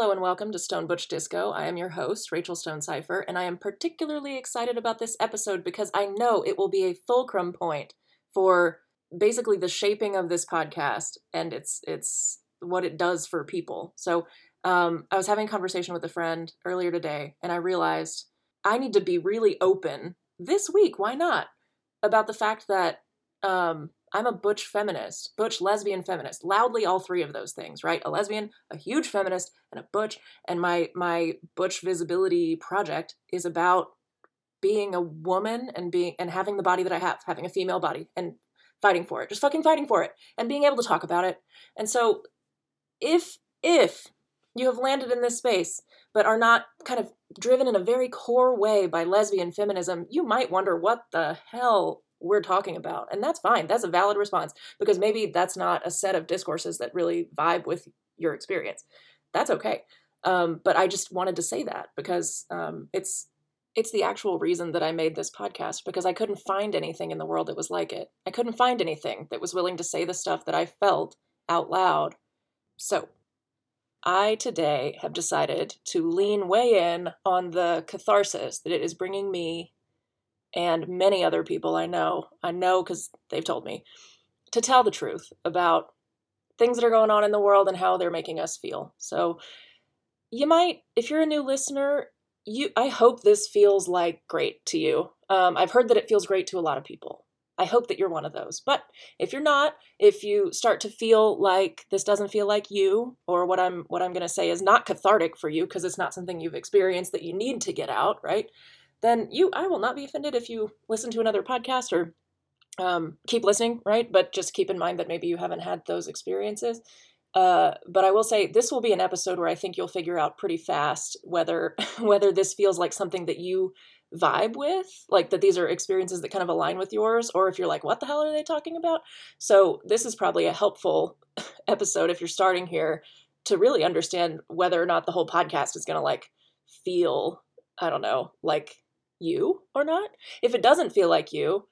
Hello and welcome to Stone Butch Disco. I am your host, Rachel Stonecipher, and I am particularly excited about this episode because I know it will be a fulcrum point for basically the shaping of this podcast and it's it's what it does for people. So um, I was having a conversation with a friend earlier today, and I realized I need to be really open this week. Why not? About the fact that um, I'm a butch feminist, butch lesbian feminist, loudly all three of those things, right? A lesbian, a huge feminist, and a butch. And my my butch visibility project is about being a woman and being and having the body that I have, having a female body and fighting for it, just fucking fighting for it and being able to talk about it. And so if if you have landed in this space but are not kind of driven in a very core way by lesbian feminism, you might wonder what the hell we're talking about. And that's fine. That's a valid response because maybe that's not a set of discourses that really vibe with your experience. That's okay. Um, but I just wanted to say that because um, it's it's the actual reason that I made this podcast because I couldn't find anything in the world that was like it. I couldn't find anything that was willing to say the stuff that I felt out loud. So, I today have decided to lean way in on the catharsis that it is bringing me and many other people I know, I know because they've told me, to tell the truth about things that are going on in the world and how they're making us feel. So you might, if you're a new listener, you I hope this feels like great to you. Um, I've heard that it feels great to a lot of people. I hope that you're one of those. But if you're not, if you start to feel like this doesn't feel like you, or what I'm what I'm going to say is not cathartic for you because it's not something you've experienced that you need to get out, right? Then you I will not be offended if you listen to another podcast or um, keep listening, right? But just keep in mind that maybe you haven't had those experiences. Uh, but I will say this will be an episode where I think you'll figure out pretty fast whether whether this feels like something that you vibe with, like that these are experiences that kind of align with yours, or if you're like, what the hell are they talking about? So this is probably a helpful episode if you're starting here to really understand whether or not the whole podcast is going to like feel, I don't know, like you or not. If it doesn't feel like you,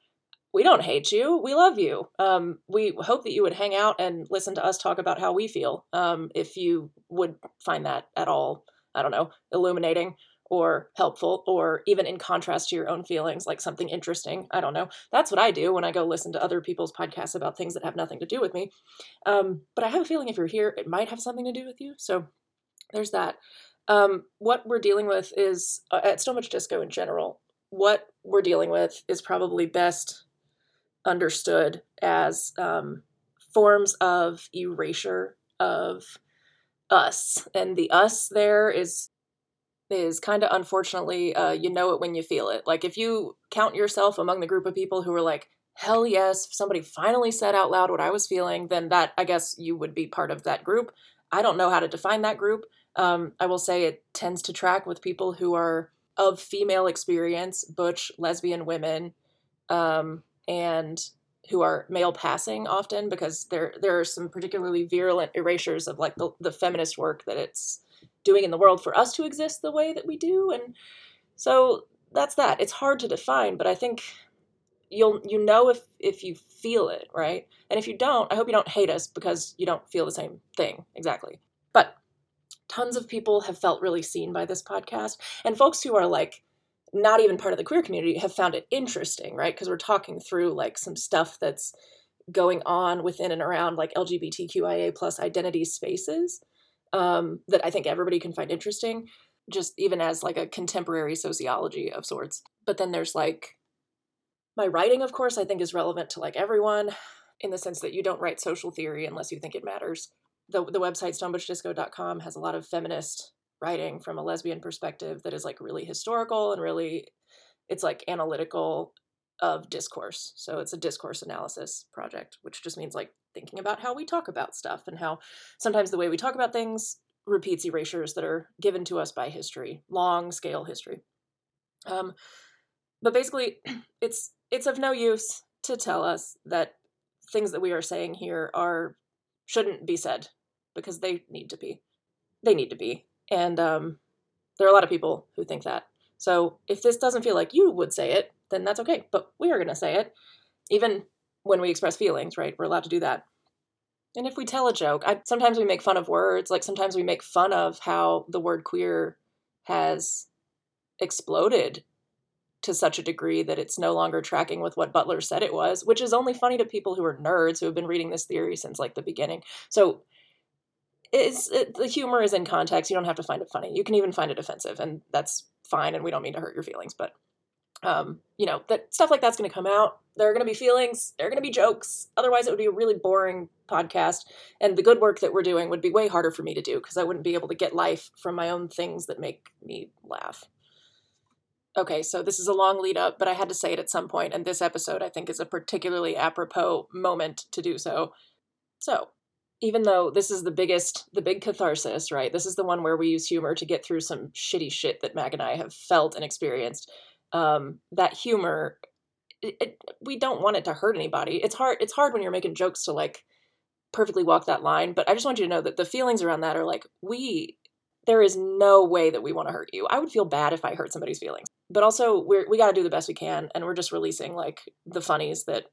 we don't hate you. We love you. Um, we hope that you would hang out and listen to us talk about how we feel. Um, if you would find that at all, I don't know, illuminating or helpful or even in contrast to your own feelings, like something interesting. I don't know. That's what I do when I go listen to other people's podcasts about things that have nothing to do with me. Um, but I have a feeling if you're here, it might have something to do with you. So there's that. Um, what we're dealing with is uh, at Stone Butch Disco in general. What we're dealing with is probably best understood as um, forms of erasure of us, and the us there is is kind of unfortunately uh, you know it when you feel it. Like if you count yourself among the group of people who are like, hell yes, somebody finally said out loud what I was feeling, then that I guess you would be part of that group. I don't know how to define that group. Um, I will say it tends to track with people who are of female experience, butch lesbian women, um, and who are male passing often because there there are some particularly virulent erasures of like the, the feminist work that it's doing in the world for us to exist the way that we do and so that's that. It's hard to define but i think you'll you know if if you feel it right? And if you don't i hope you don't hate us because you don't feel the same thing. Exactly. But tons of people have felt really seen by this podcast and folks who are like not even part of the queer community have found it interesting right? Because we're talking through like some stuff that's going on within and around like lgbtqia plus identity spaces um, that i think everybody can find interesting just even as like a contemporary sociology of sorts. But then there's like my writing of course i think is relevant to like everyone in the sense that you don't write social theory unless you think it matters the the website stonebutchdisco.com has a lot of feminist writing from a lesbian perspective that is like really historical and really it's like analytical of discourse. So it's a discourse analysis project, which just means like thinking about how we talk about stuff and how sometimes the way we talk about things repeats erasures that are given to us by history, long scale history. Um, but basically, it's it's of no use to tell us that things that we are saying here are shouldn't be said because they need to be. They need to be. And um, there are a lot of people who think that. So if this doesn't feel like you would say it, then that's okay. But we are going to say it. Even when we express feelings, right? We're allowed to do that. And if we tell a joke, I, sometimes we make fun of words. Like sometimes we make fun of how the word queer has exploded to such a degree that it's no longer tracking with what Butler said it was, which is only funny to people who are nerds who have been reading this theory since like the beginning. So it's it, the humor is in context. You don't have to find it funny. You can even find it offensive, and that's fine. And we don't mean to hurt your feelings, but um, you know that stuff like that's going to come out. There are going to be feelings. There are going to be jokes. Otherwise, it would be a really boring podcast. And the good work that we're doing would be way harder for me to do because I wouldn't be able to get life from my own things that make me laugh. Okay, so this is a long lead up, but I had to say it at some point, and this episode I think is a particularly apropos moment to do so. So, even though this is the biggest, the big catharsis, right? This is the one where we use humor to get through some shitty shit that Mac and I have felt and experienced. Um, that humor, it, it, we don't want it to hurt anybody. It's hard. It's hard when you're making jokes to like perfectly walk that line. But I just want you to know that the feelings around that are like we. There is no way that we want to hurt you. I would feel bad if I hurt somebody's feelings. But also, we're we got to do the best we can, and we're just releasing like the funnies that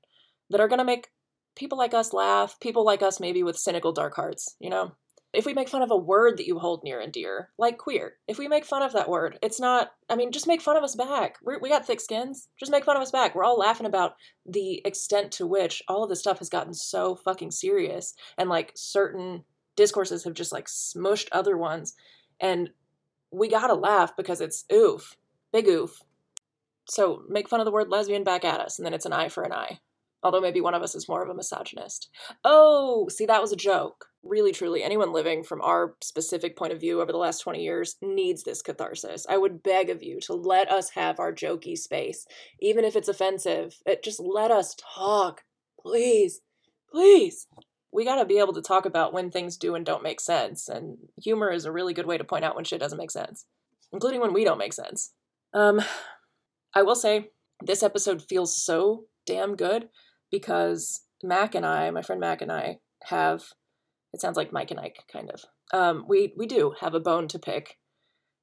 that are gonna make people like us laugh, people like us maybe with cynical dark hearts, you know? If we make fun of a word that you hold near and dear, like queer, if we make fun of that word, it's not, I mean, just make fun of us back. We're, we got thick skins. Just make fun of us back. We're all laughing about the extent to which all of this stuff has gotten so fucking serious and like certain discourses have just like smushed other ones. And we gotta laugh because it's oof, big oof. So make fun of the word lesbian back at us, and then it's an eye for an eye. Although maybe one of us is more of a misogynist. Oh, see, that was a joke. Really, truly, anyone living from our specific point of view over the last 20 years needs this catharsis. I would beg of you to let us have our jokey space, even if it's offensive. It, just let us talk. Please, please. We got to be able to talk about when things do and don't make sense, and humor is a really good way to point out when shit doesn't make sense, including when we don't make sense. Um, I will say, this episode feels so damn good because Mac and I, my friend Mac and I, have it sounds like Mike and Ike kind of. Um, we we do have a bone to pick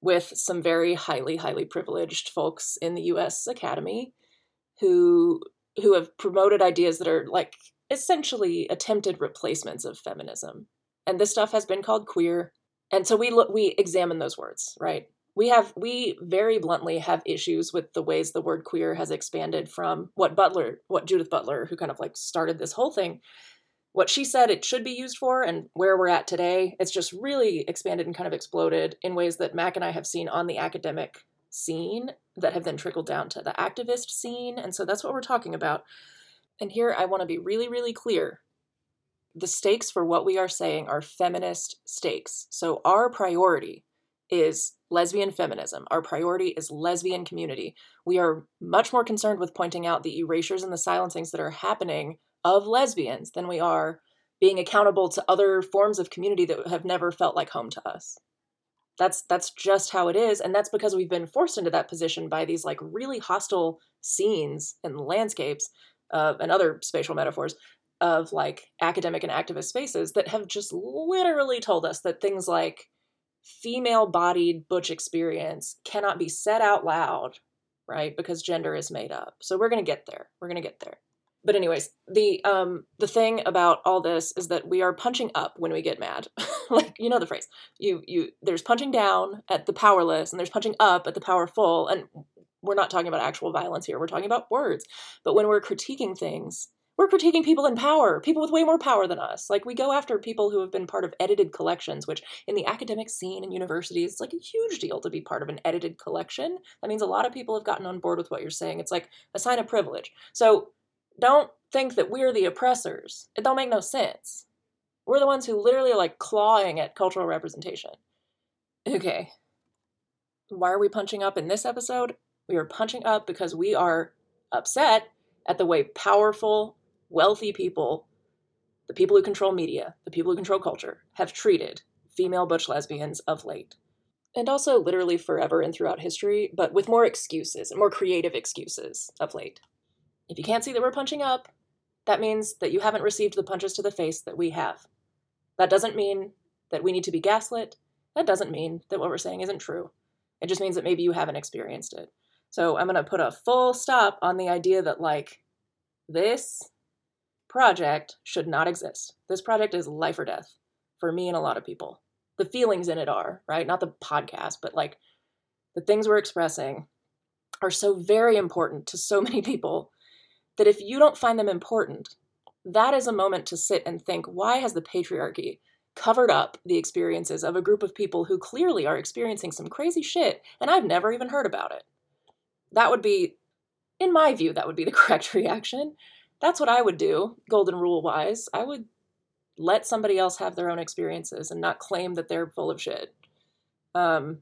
with some very highly highly privileged folks in the U.S. Academy who who have promoted ideas that are like essentially attempted replacements of feminism, and this stuff has been called queer. And so we look we examine those words, right? We have we very bluntly have issues with the ways the word queer has expanded from what Butler, what Judith Butler, who kind of like started this whole thing, what she said it should be used for and where we're at today. It's just really expanded and kind of exploded in ways that Mac and I have seen on the academic scene that have then trickled down to the activist scene. And so that's what we're talking about. And here I want to be really, really clear. The stakes for what we are saying are feminist stakes. So our priority is lesbian feminism. Our priority is lesbian community. We are much more concerned with pointing out the erasures and the silencings that are happening of lesbians than we are being accountable to other forms of community that have never felt like home to us. That's that's just how it is and that's because we've been forced into that position by these like really hostile scenes and landscapes uh, and other spatial metaphors of like academic and activist spaces that have just literally told us that things like female bodied butch experience cannot be said out loud, right? Because gender is made up. So we're going to get there. We're going to get there. But anyways, the um the thing about all this is that we are punching up when we get mad. like you know the phrase. You you there's punching down at the powerless and there's punching up at the powerful and we're not talking about actual violence here. We're talking about words. But when we're critiquing things, we're critiquing people in power, people with way more power than us. Like we go after people who have been part of edited collections, which in the academic scene and universities, it's like a huge deal to be part of an edited collection. That means a lot of people have gotten on board with what you're saying. It's like a sign of privilege. So don't think that we're the oppressors. It don't make no sense. We're the ones who literally are like clawing at cultural representation. Okay. Why are we punching up in this episode? We are punching up because we are upset at the way powerful wealthy people, the people who control media, the people who control culture, have treated female butch lesbians of late. And also literally forever and throughout history, but with more excuses and more creative excuses of late. If you can't see that we're punching up, that means that you haven't received the punches to the face that we have. That doesn't mean that we need to be gaslit. That doesn't mean that what we're saying isn't true. It just means that maybe you haven't experienced it. So I'm going to put a full stop on the idea that, like, this project should not exist. This project is life or death for me and a lot of people. The feelings in it are, right? Not the podcast, but like the things we're expressing are so very important to so many people that if you don't find them important, that is a moment to sit and think why has the patriarchy covered up the experiences of a group of people who clearly are experiencing some crazy shit and I've never even heard about it? That would be, in my view, that would be the correct reaction. That's what I would do, golden rule wise. I would let somebody else have their own experiences and not claim that they're full of shit. Um,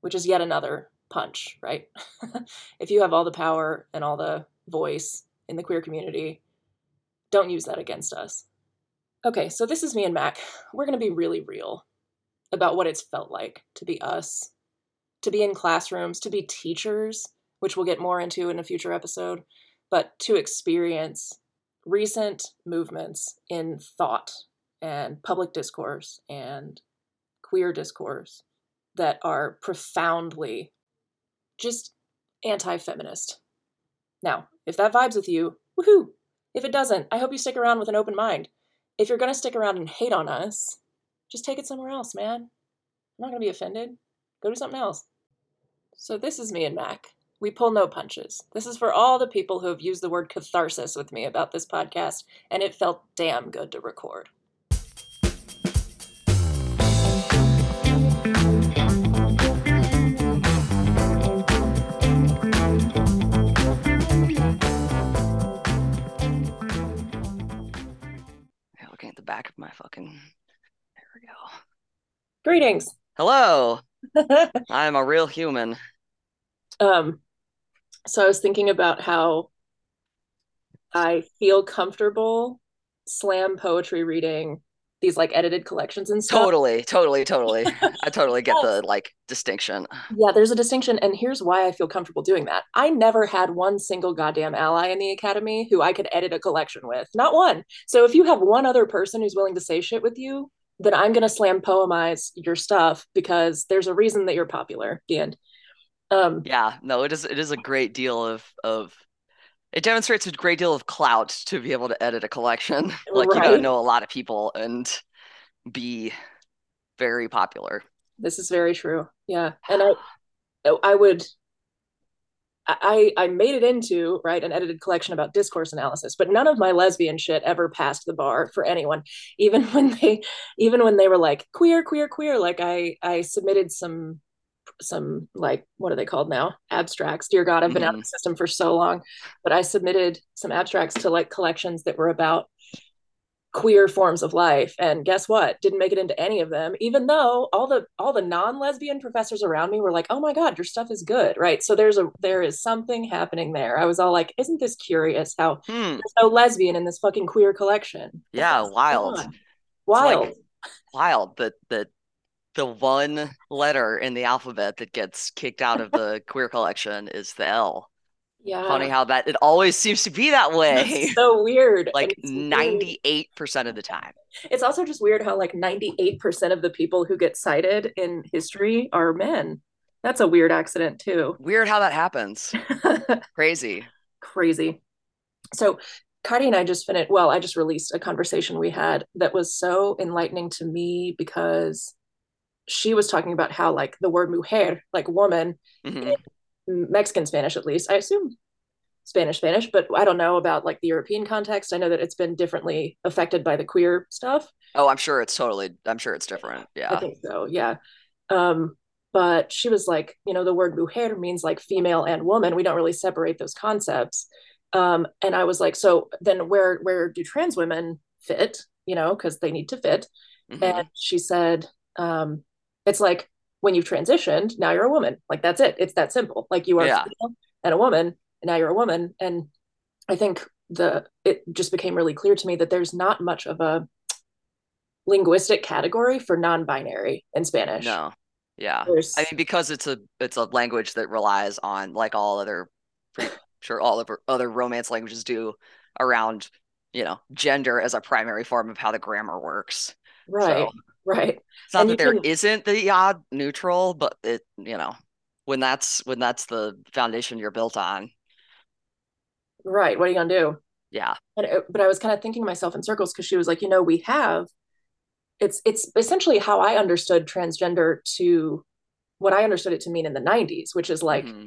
which is yet another punch, right? if you have all the power and all the voice in the queer community, don't use that against us. Okay, so this is me and Mac. We're going to be really real about what it's felt like to be us, to be in classrooms, to be teachers, which we'll get more into in a future episode, but to experience recent movements in thought and public discourse and queer discourse that are profoundly just anti feminist. Now, if that vibes with you, woohoo! If it doesn't, I hope you stick around with an open mind. If you're to stick around and hate on us, just take it somewhere else, man. I'm not to be offended. Go do something else. So, this is me and Mac. We pull no punches. This is for all the people who have used the word catharsis with me about this podcast, and it felt damn good to record. back of my fucking. There we go. Greetings. Hello. I'm a real human. Um, so I was thinking about how I feel comfortable slam poetry reading these like edited collections and stuff. Totally, totally, totally. I totally get the like distinction. Yeah, there's a distinction, and here's why I feel comfortable doing that. I never had one single goddamn ally in the academy who I could edit a collection with. Not one. So if you have one other person who's willing to say shit with you, then I'm gonna slam poemize your stuff because there's a reason that you're popular. The end. Um, yeah, no, it is. It is a great deal of of it demonstrates a great deal of clout to be able to edit a collection. like right. you gotta know a lot of people and be very popular. This is very true. Yeah. And I I would I I made it into right an edited collection about discourse analysis, but none of my lesbian shit ever passed the bar for anyone. Even when they even when they were like queer, queer, queer, like I I submitted some some like what are they called now? Abstracts. Dear god i've been mm-hmm. out of the system for so long. But i submitted some abstracts to like collections that were about queer forms of life. And guess what? Didn't make it into any of them even though all the all the non-lesbian professors around me were like oh my god your stuff is good right? So there's a there is something happening there. I was all like isn't this curious how hmm. there's no lesbian in this fucking queer collection? Yeah wild. wild like, wild that that the one letter in the alphabet that gets kicked out of the queer collection is the L. Yeah. Funny how that it always seems to be that way. That's so weird. like 98% of the time. It's also just weird how like 98% of the people who get cited in history are men. That's a weird accident too. Weird how that happens. Crazy. Crazy. So Cardi and I just finished, well, I just released a conversation we had that was so enlightening to me because she was talking about how like the word mujer, like woman, mm-hmm. Mexican Spanish at least, I assume Spanish Spanish, but I don't know about like the European context. I know that it's been differently affected by the queer stuff. Oh, I'm sure it's totally. I'm sure it's different. Yeah, I think so. Yeah. Um, but she was like, you know, the word mujer means like female and woman. We don't really separate those concepts. Um, and I was like, so then where where do trans women fit? You know, because they need to fit. Mm-hmm. And she said, um, it's like when you've transitioned, now you're a woman. Like that's it. It's that simple. Like you are yeah. and a woman, and now you're a woman. And I think the it just became really clear to me that there's not much of a linguistic category for non-binary in Spanish. No. Yeah. There's... I mean because it's a it's a language that relies on like all other sure all of other romance languages do around, you know, gender as a primary form of how the grammar works. Right. So, right it's not and that there can... not the odd neutral but it you know when that's when that's the foundation you're built on right what are you gonna do Yeah. It, but I was kind of thinking myself in circles because she was like, you know, we have it's it's essentially how I understood transgender to what I understood it to mean in the 90s, which is like mm-hmm.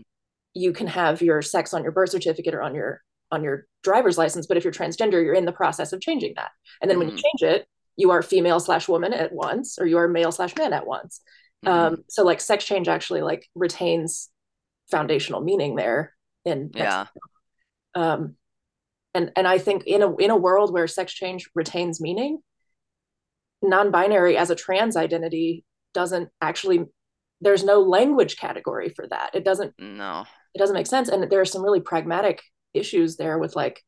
you can have your sex on your birth certificate or on your on your driver's license, but if you're transgender, you're in the process of changing that. And then mm-hmm. when you mm-hmm. change it, you are female slash woman at once, or you are male slash man at once. Mm-hmm. Um, so like sex change actually like retains foundational meaning there in yeah. Um, and and I think in a in a world where sex change retains meaning, non-binary as a trans identity doesn't actually there's no language category for that. It doesn't no. It doesn't make sense. And there are some really pragmatic issues there with like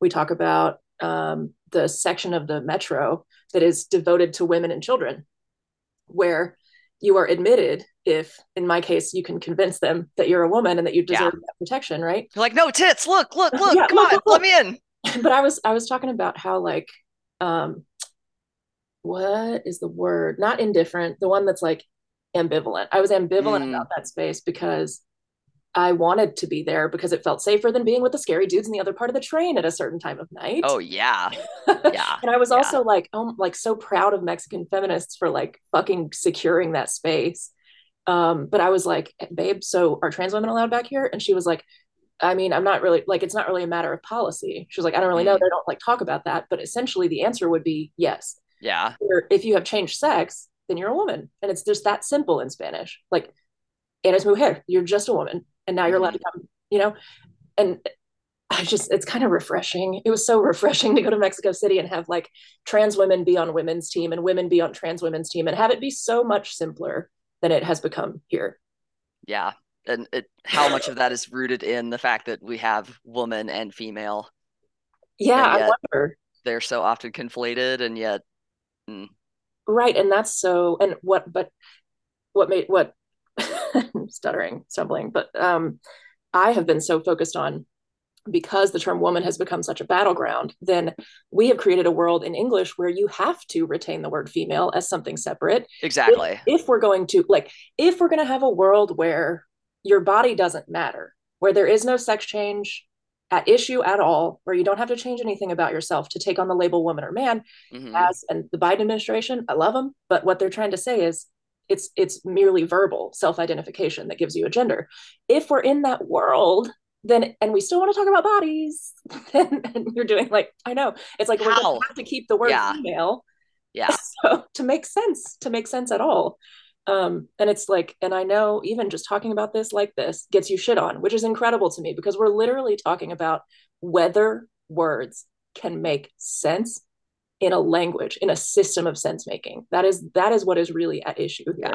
we talk about um, the section of the metro that is devoted to women and children, where you are admitted if, in my case, you can convince them that you're a woman and that you deserve yeah. that protection, right? You're like, no tits, look, look, look, yeah, come look, on, look, let me in. But I was I was talking about how like um what is the word? Not indifferent, the one that's like ambivalent. I was ambivalent mm. about that space because I wanted to be there because it felt safer than being with the scary dudes in the other part of the train at a certain time of night. Oh yeah. Yeah. and I was yeah. also like, oh like so proud of Mexican feminists for like fucking securing that space. Um, but I was like, babe, so are trans women allowed back here? And she was like, I mean, I'm not really like it's not really a matter of policy. She was like, I don't really know. Mm. They don't like talk about that. But essentially the answer would be yes. Yeah. Or if you have changed sex, then you're a woman. And it's just that simple in Spanish. Like eres mujer, you're just a woman and now you're allowed to come you know? And i just it's kind of refreshing. It was so refreshing to go to mexico city and have like trans women be on women's team and women be on trans women's team and have it be so much simpler than it has become here. Yeah. And it, how much of that is rooted in the fact that we have woman and female? Yeah and i wonder they're so often conflated and yet mm. right and that's so and what but what made what stuttering, stumbling, but um, I have been so focused on because the term woman has become such a battleground, then we have created a world in English where you have to retain the word female as something separate. Exactly. If, if we're going to, like, if we're going to have a world where your body doesn't matter, where there is no sex change at issue at all, where you don't have to change anything about yourself to take on the label woman or man, mm-hmm. as and the Biden administration, I love them, but what they're trying to say is it's it's merely verbal self-identification that gives you a gender if we're in that world then and we still want to talk about bodies then and you're doing like i know it's like How? we're going to have to keep the word yeah. female yeah so to make sense to make sense at all um and it's like and i know even just talking about this like this gets you shit on which is incredible to me because we're literally talking about whether words can make sense in a language in a system of sense making. That is that is what is really at issue here. Yeah.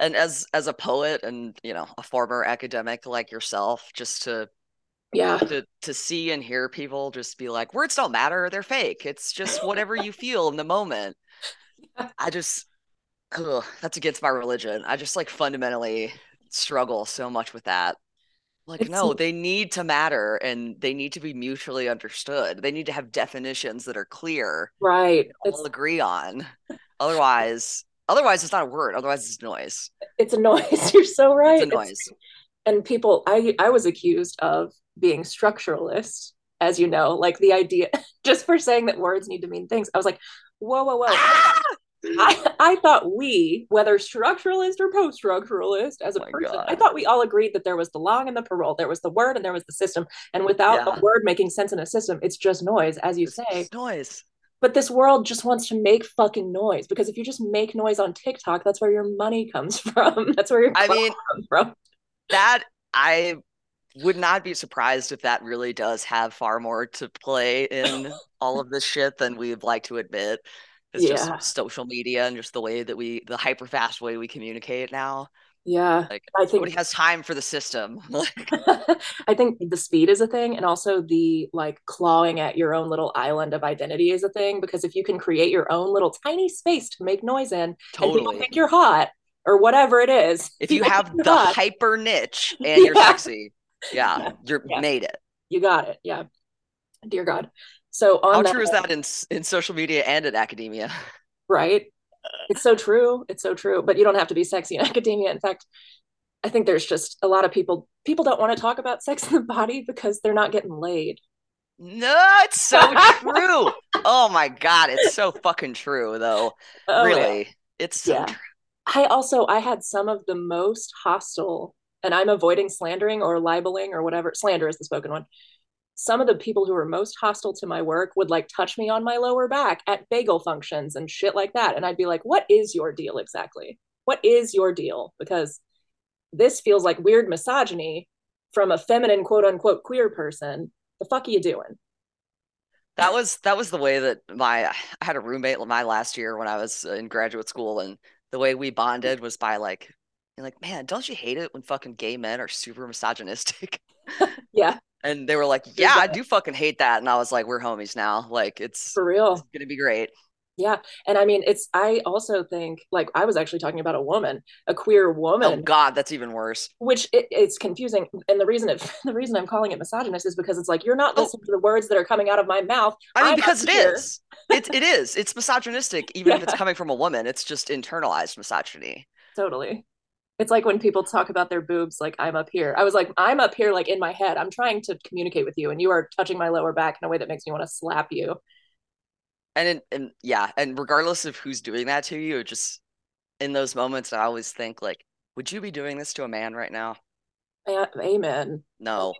and as as a poet and you know a former academic like yourself just to yeah. to to see and hear people just be like words don't matter they're fake. It's just whatever you feel in the moment. I just ugh, that's against my religion. I just like fundamentally struggle so much with that like, it's, no, they need to matter and they need to be mutually understood. They need to have definitions that are clear. Right. All agree on. otherwise, otherwise it's not a word. Otherwise it's noise. It's a noise. You're so right. It's a noise. It's, and people I I was accused of being structuralist, as you know, like the idea just for saying that words need to mean things. I was like, whoa, whoa, whoa. Ah! I, I thought we, whether structuralist or post structuralist, as a oh person, God. I thought we all agreed that there was the langue and the parole, there was the word and there was the system. And without yeah. a word making sense in a system, it's just noise, as you it's say. noise. But this world just wants to make fucking noise because if you just make noise on TikTok, that's where your money comes from. that's where your I mean, comes from. That I would not be surprised if that really does have far more to play in all of this shit than we'd like to admit. It's yeah. just social media and just the way that we, the hyper fast way we communicate now. Yeah. Like I think nobody has time for the system. I think the speed is a thing. And also the like clawing at your own little island of identity is a thing. Because if you can create your own little tiny space to make noise in totally. and people think you're hot or whatever it is. If you have the hot. hyper niche and you're yeah. sexy, yeah, yeah. you're yeah. made it. You got it. Yeah. Dear God. So on how true is that in in social media and in academia? Right. It's so true. It's so true. But you don't have to be sexy in academia. In fact, I think there's just a lot of people people don't want to talk about sex in the body because they're not getting laid. No, it's so true. Oh my god, it's so fucking true though. Oh, really. It's so yeah. true. I also I had some of the most hostile and I'm avoiding slandering or libeling or whatever. Slander is the spoken one. Some of the people who were most hostile to my work would like touch me on my lower back at bagel functions and shit like that. And I'd be like, what is your deal exactly? What is your deal? Because this feels like weird misogyny from a feminine quote unquote queer person. The fuck are you doing? That was that was the way that my I had a roommate my last year when I was in graduate school and the way we bonded was by like like, man, don't you hate it when fucking gay men are super misogynistic? yeah. And they were like, yeah, I do fucking hate that. And I was like, we're homies now. Like, it's for real. It's gonna be great. Yeah. And I mean, it's, I also think, like, I was actually talking about a woman, a queer woman. Oh, God, that's even worse. Which it, it's confusing. And the reason it, the reason I'm calling it misogynist is because it's like, you're not oh. listening oh. to the words that are coming out of my mouth. I mean, I'm because it is. It, it is. It's misogynistic, even yeah. if it's coming from a woman. It's just internalized misogyny. Totally. It's like when people talk about their boobs, like I'm up here. I was like, I'm up here, like in my head. I'm trying to communicate with you, and you are touching my lower back in a way that makes me want to slap you. And in, and yeah, and regardless of who's doing that to you, just in those moments, I always think like, would you be doing this to a man right now? Amen. No.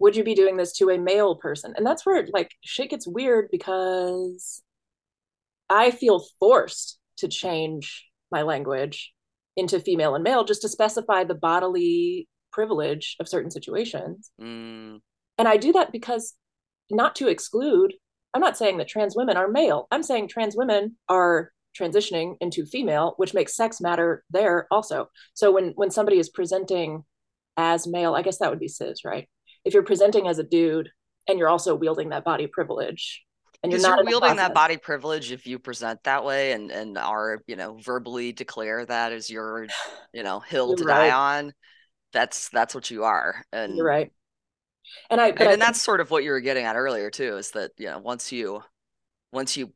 Would you be doing this to a male person? And that's where like shit gets weird because I feel forced to change my language into female and male just to specify the bodily privilege of certain situations. Mm. And I do that because not to exclude, I'm not saying that trans women are male. I'm saying trans women are transitioning into female, which makes sex matter there also. So when when somebody is presenting as male, I guess that would be cis, right? If you're presenting as a dude and you're also wielding that body privilege, and you're wielding that body privilege if you present that way and and are you know verbally declare that as your you know hill you're to right. die on that's that's what you are and you're right and i and, I, that's sort of what you were getting at earlier too is that you know once you once you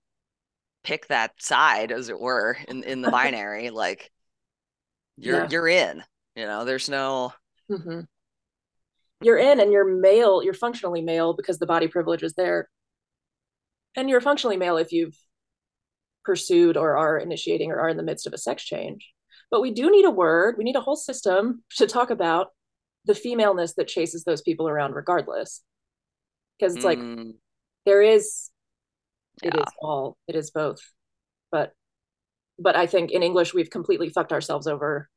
pick that side as it were in in the binary like you're yeah. you're in you know there's no mm-hmm. you're in and you're male you're functionally male because the body privilege is there and you're functionally male if you've pursued or are initiating or are in the midst of a sex change. But we do need a word, we need a whole system to talk about the femaleness that chases those people around regardless. Because it's mm. like there is it yeah. is all, it is both. But but I think in English we've completely fucked ourselves over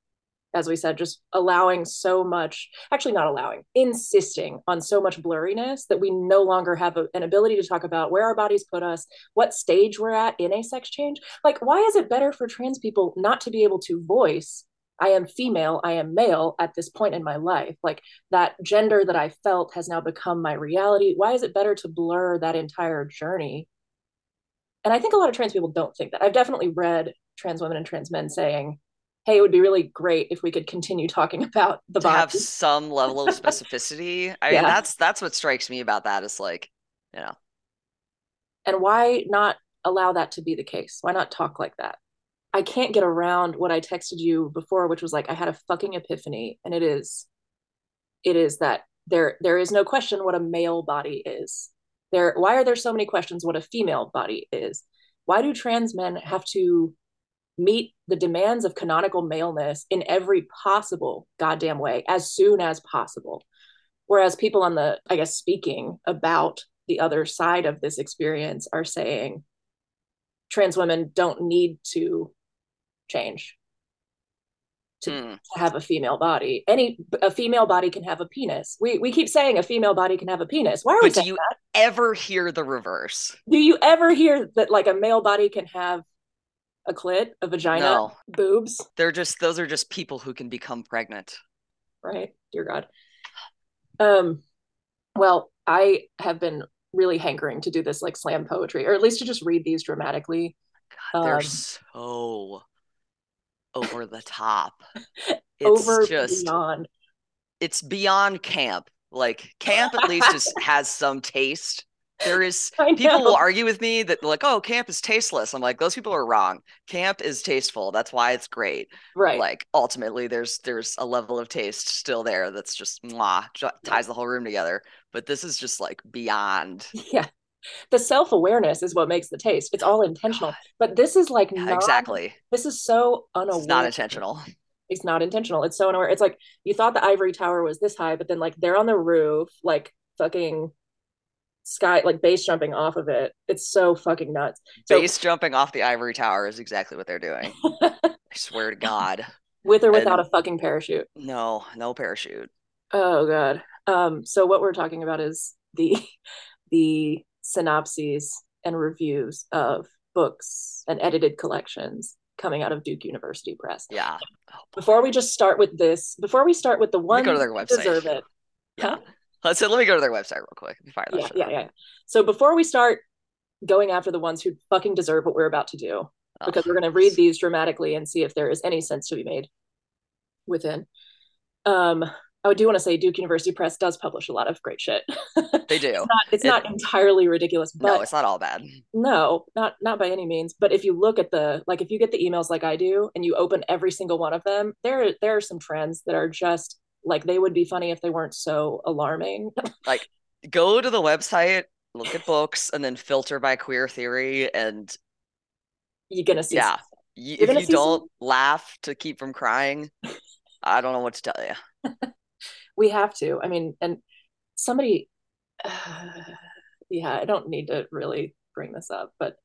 as we said, just allowing so much, actually not allowing, insisting on so much blurriness that we no longer have a, an ability to talk about where our bodies put us, what stage we're at in a sex change. Like, why is it better for trans people not to be able to voice? I am female, I am male at this point in my life. Like that gender that I felt has now become my reality. Why is it better to blur that entire journey? And I think a lot of trans people don't think that. I've definitely read trans women and trans men saying, hey, it would be really great if we could continue talking about the to body. have some level of specificity. I yeah. mean, that's that's what strikes me about that is like, you know. And why not allow that to be the case? Why not talk like that? I can't get around what I texted you before, which was like I had a fucking epiphany, and it is, it is that there there is no question what a male body is. There, why are there so many questions what a female body is? Why do trans men have to meet the demands of canonical maleness in every possible goddamn way as soon as possible. Whereas people on the, I guess, speaking about the other side of this experience are saying trans women don't need to change to, mm. have a female body. Any a female body can have a penis. We we keep saying a female body can have a penis. Why are but we do you that? ever hear the reverse? Do you ever hear that like a male body can have a clit, a vagina, no. boobs. They're just those are just people who can become pregnant. Right. Dear God. Um well, I have been really hankering to do this like slam poetry, or at least to just read these dramatically. God, they're um, so over the top. It's over just beyond. It's beyond camp. Like camp at least just has some taste There is people will argue with me that like, oh, camp is tasteless. I'm like, those people are wrong. Camp is tasteful. That's why it's great. Right. Like ultimately, there's there's a level of taste still there that's just mwah, ties the whole room together. But this is just like beyond. Yeah. The self awareness is what makes the taste. It's all intentional. God. But this is like yeah, not, exactly. This is so unaware. It's not intentional. It's not intentional. It's so unaware. It's like you thought the ivory tower was this high, but then like they're on the roof, like fucking sky like base jumping off of it. It's so fucking nuts. So, base jumping off the ivory tower is exactly what they're doing. I swear to God. With or without and, a fucking parachute. No, no parachute. Oh god. Um, so what we're talking about is the the synopses and reviews of books and edited collections coming out of Duke University Press. Yeah. Before we just start with this, before we start with the one go to their website. deserve it. Yeah. Huh? Let's let me go to their website real quick. Yeah, yeah, yeah. So before we start going after the ones who fucking deserve what we're about to do, oh, because we're going to read these dramatically and see if there is any sense to be made within. Um, I do want to say Duke University Press does publish a lot of great shit. They do. it's not, it's it, not entirely ridiculous, but no, it's not all bad. No, not not by any means. But if you look at the like, if you get the emails like I do, and you open every single one of them, there there are some trends that are just like they would be funny if they weren't so alarming. like go to the website, look at books, and then filter by queer theory, and you're gonna see. Yeah, you, if you don't some... laugh to keep from crying, I don't know what to tell you. we have to. I mean, and somebody, uh, yeah, I don't need to really bring this up, but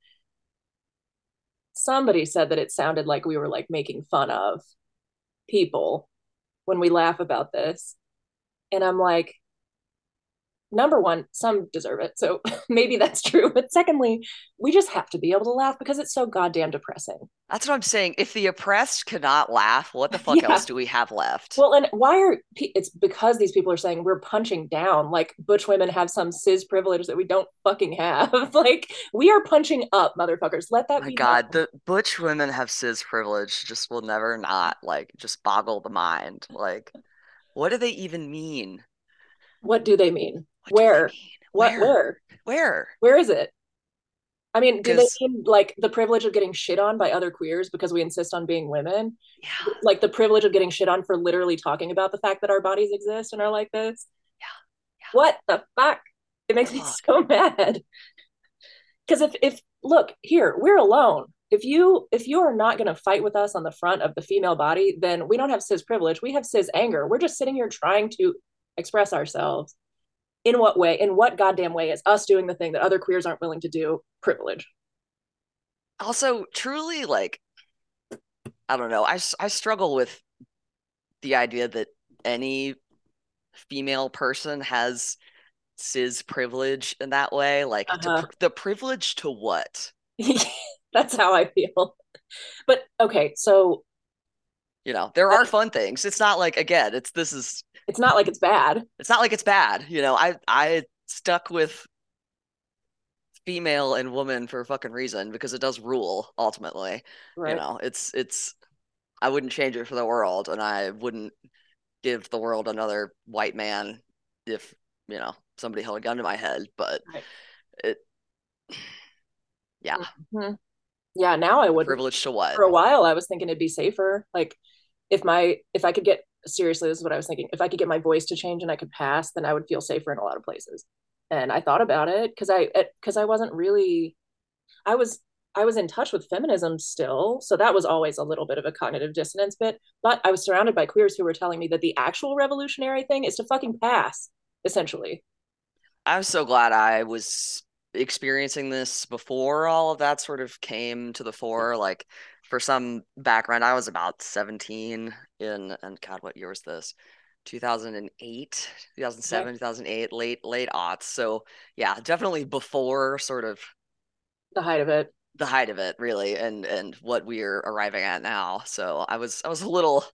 somebody said that it sounded like we were like making fun of people when we laugh about this. And I'm like, number one, some deserve it. So maybe that's true. But secondly, we just have to be able to laugh because it's so goddamn depressing. That's what I'm saying. If the oppressed cannot laugh, what the fuck yeah. else do we have left? Well, and why are it's because these people are saying we're punching down like butch women have some cis privilege that we don't fucking have. like we are punching up, motherfuckers. Let that My be. God, known. the butch women have cis privilege just will never not like just boggle the mind. Like, what do they even mean? What do they mean? Where? What? Where? where? Where? Where is it? I mean, do they mean like the privilege of getting shit on by other queers because we insist on being women? Yeah. Like the privilege of getting shit on for literally talking about the fact that our bodies exist and are like this? Yeah. yeah. What the fuck? It makes me so mad. Because if if look here, we're alone. If you if you are not going to fight with us on the front of the female body, then we don't have cis privilege. We have cis anger. We're just sitting here trying to express ourselves in what way in what goddamn way is us doing the thing that other queers aren't willing to do privilege? Also truly like i don't know. I, I struggle with the idea that any female person has cis privilege in that way. Like uh-huh. the privilege to what? That's how i feel. But okay so you know there are fun things. It's not like again it's this is it's not like it's bad. It's not like it's bad. You know, I I stuck with female and woman for a fucking reason because it does rule ultimately. Right. You know, it's it's I wouldn't change it for the world and I wouldn't give the world another white man if, you know, somebody held a gun to my head, but right. it yeah. Mm-hmm. Yeah, now I would privilege to what? For a while I was thinking it'd be safer. Like if my if I could get seriously, this is what I was thinking. If I could get my voice to change and I could pass, then I would feel safer in a lot of places. And I thought about it because I because I wasn't really I was I was in touch with feminism still, so that was always a little bit of a cognitive dissonance bit. But I was surrounded by queers who were telling me that the actual revolutionary thing is to fucking pass, essentially. I'm so glad I was experiencing this before all of that sort of came to the fore. Like for some background, I was about 17 in, and God, what year was this? 2008, 2007, 2008, late, late aughts. So yeah, definitely before sort of the height of it. The height of it, really, and and what we're arriving at now. So I was I was a little,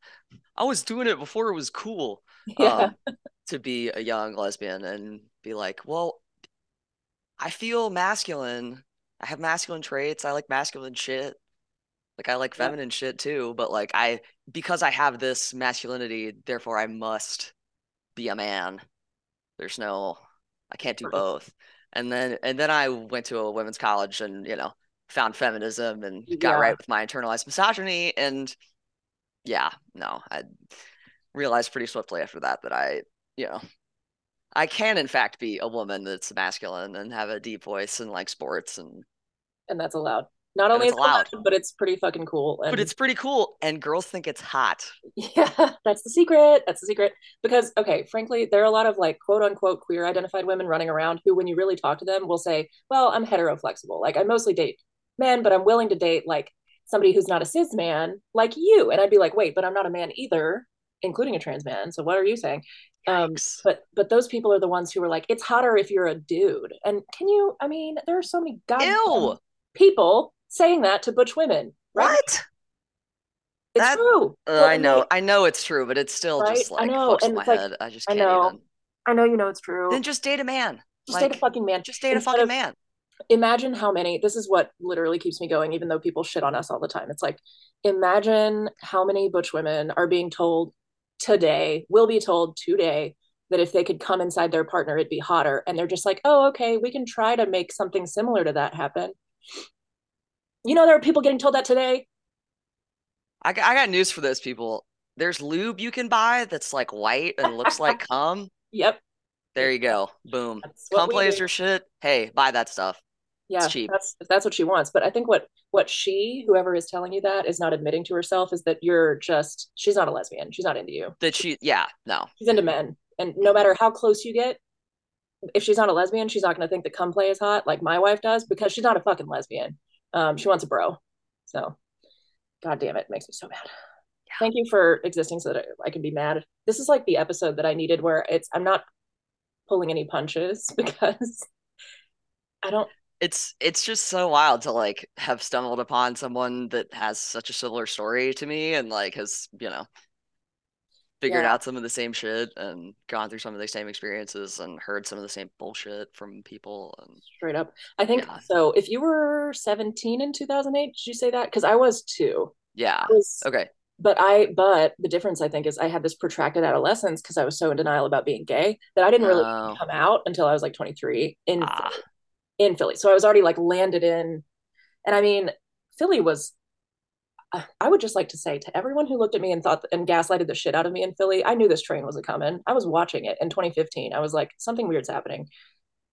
I was doing it before it was cool. Yeah. Um, to be a young lesbian and be like, well, I feel masculine. I have masculine traits. I like masculine shit. Like I like feminine yeah. shit too, but like I because I have this masculinity, therefore I must be a man. There's no I can't do both. and then and then I went to a women's college and you know found feminism and got Yeah. right with my internalized misogyny and yeah no I realized pretty swiftly after that that I you know I can in fact be a woman that's masculine and have a deep voice and like sports and and that's allowed. Not only is it's it allowed, allowed. but it's pretty fucking cool. And but it's pretty cool and girls think it's hot yeah, that's the secret. That's the secret. Because okay, frankly, there are a lot of like quote unquote queer identified women running around who, when you really talk to them, will say, "Well, I'm hetero flexible. Like I mostly date men, but I'm willing to date like somebody who's not a cis man like you." And I'd be like, "Wait, but I'm not a man either, including a trans man. So what are you saying?" Um, but but those people are the ones who are like, "It's hotter if you're a dude." And can you? I mean, there are so many goddamn people saying that to butch women. Right? what It's That- true. Uh, I know, I know it's true, but it's still just Right? I like know, fucks with and my it's like, head. I just I can't know. even. I know you know it's true. Then just date a man. just date a fucking man. Just date a fucking of- man. Imagine how many. This is what literally keeps me going, even though people shit on us all the time. It's like, imagine how many butch women are being told today, will be told today, that if they could come inside their partner, it'd be hotter, and they're just like, oh, okay, we can try to make something similar to that happen. You know, there are people getting told that today. I, got- I got news for those people. There's lube you can buy that's like white and looks like cum. Yep, There you go. Boom. Cum we plays do. your shit. Hey, buy that stuff. yeah cheap. that's if that's what she wants but i think what what she whoever is telling you that is not admitting to herself is that you're just she's not a lesbian she's not into you That she, yeah, no. she's into men and no matter how close you get if she's not a lesbian she's not going to think that cum play is hot like my wife does because she's not a fucking lesbian um she wants a bro. So god damn it, makes me so mad. Yeah. thank you for existing so that I, I can be mad. This is like the episode that i needed where it's i'm not pulling any punches because i don't It's it's just so wild to like have stumbled upon someone that has such a similar story to me and like has, you know, figured Yeah. out some of the same shit and gone through some of the same experiences and heard some of the same bullshit from people and straight up. I think Yeah. so. If you were 17 in 2008, did you say that? Because I was too. yeah. Was, Okay. but I, but the difference I think is I had this protracted adolescence because I was so in denial about being gay that I didn't really Oh. come out until I was like 23 in Ah. Philly, in Philly. So I was already like landed in, and I mean, Philly was. I- would just like to say to everyone who looked at me and thought and gaslighted the shit out of me in Philly, I knew this train was a coming. I was watching it in 2015. I was like, something weird's happening,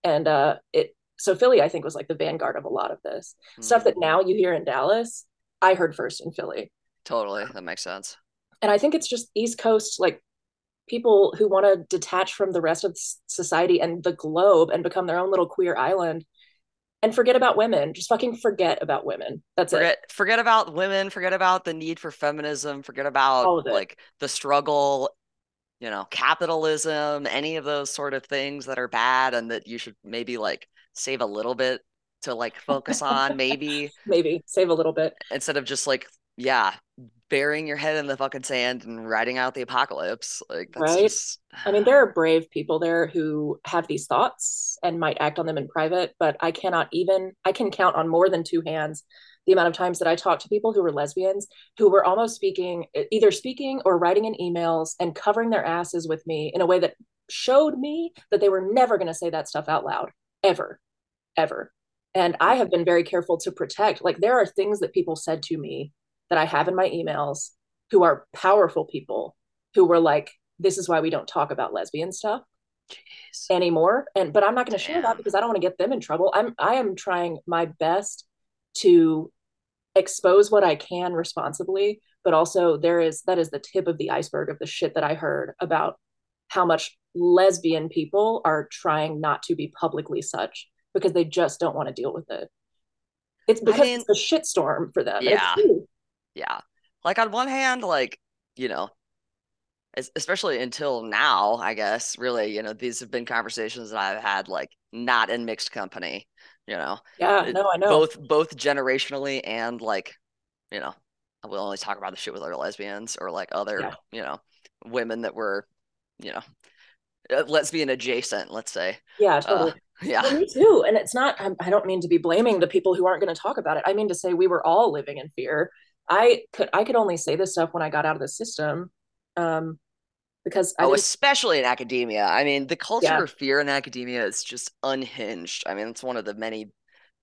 and uh, it. So Philly, I think, was like the vanguard of a lot of this stuff that Mm, now you hear in Dallas. I heard first in Philly, totally. That makes sense. and I think it's just East Coast like people who want to detach from the rest of society and the globe and become their own little queer island and forget about women. Just fucking forget about women. That's it. Forget forget about women, forget about the need for feminism, forget about All of it. like the struggle, you know, capitalism, any of those sort of things that are bad and that you should maybe like save a little bit to like focus on maybe Maybe save a little bit. instead of just like yeah, burying your head in the fucking sand and riding out the apocalypse. Like that's Right? just I mean, there are brave people there who have these thoughts and might act on them in private, but I cannot even, I can count on more than two hands the amount of times that I talked to people who were lesbians who were almost speaking, either speaking or writing in emails and covering their asses with me in a way that showed me that they were never going to say that stuff out loud, ever, ever. And I have been very careful to protect. Like, there are things that people said to me that I have in my emails who are powerful people who were like, this is why we don't talk about lesbian stuff jeez. anymore. And but i'm not going to share that because i don't want to get them in trouble. I'm i am trying my best to expose what i can responsibly but also there is that is the tip of the iceberg of the shit that i heard about how much lesbian people are trying not to be publicly such because they just don't want to deal with it. It's because mean- it's a shitstorm for them. Yeah. Yeah. Like on one hand, like, you know, especially until now, I guess, really, you know, these have been conversations that I've had like not in mixed company, you know, yeah no i know both both generationally and like, you know, I will only talk about the shit with other lesbians or like other, Yeah. you know, women that were, you know, uh, lesbian adjacent, let's say. yeah totally Uh, yeah. Well, me too. And it's not, I, I don't mean to be blaming the people who aren't going to talk about it. I mean to say we were all living in fear. I could, I could only say this stuff when I got out of the system. Um, because oh, especially in academia. I mean, the culture Yeah. of fear in academia is just unhinged. I mean, it's one of the many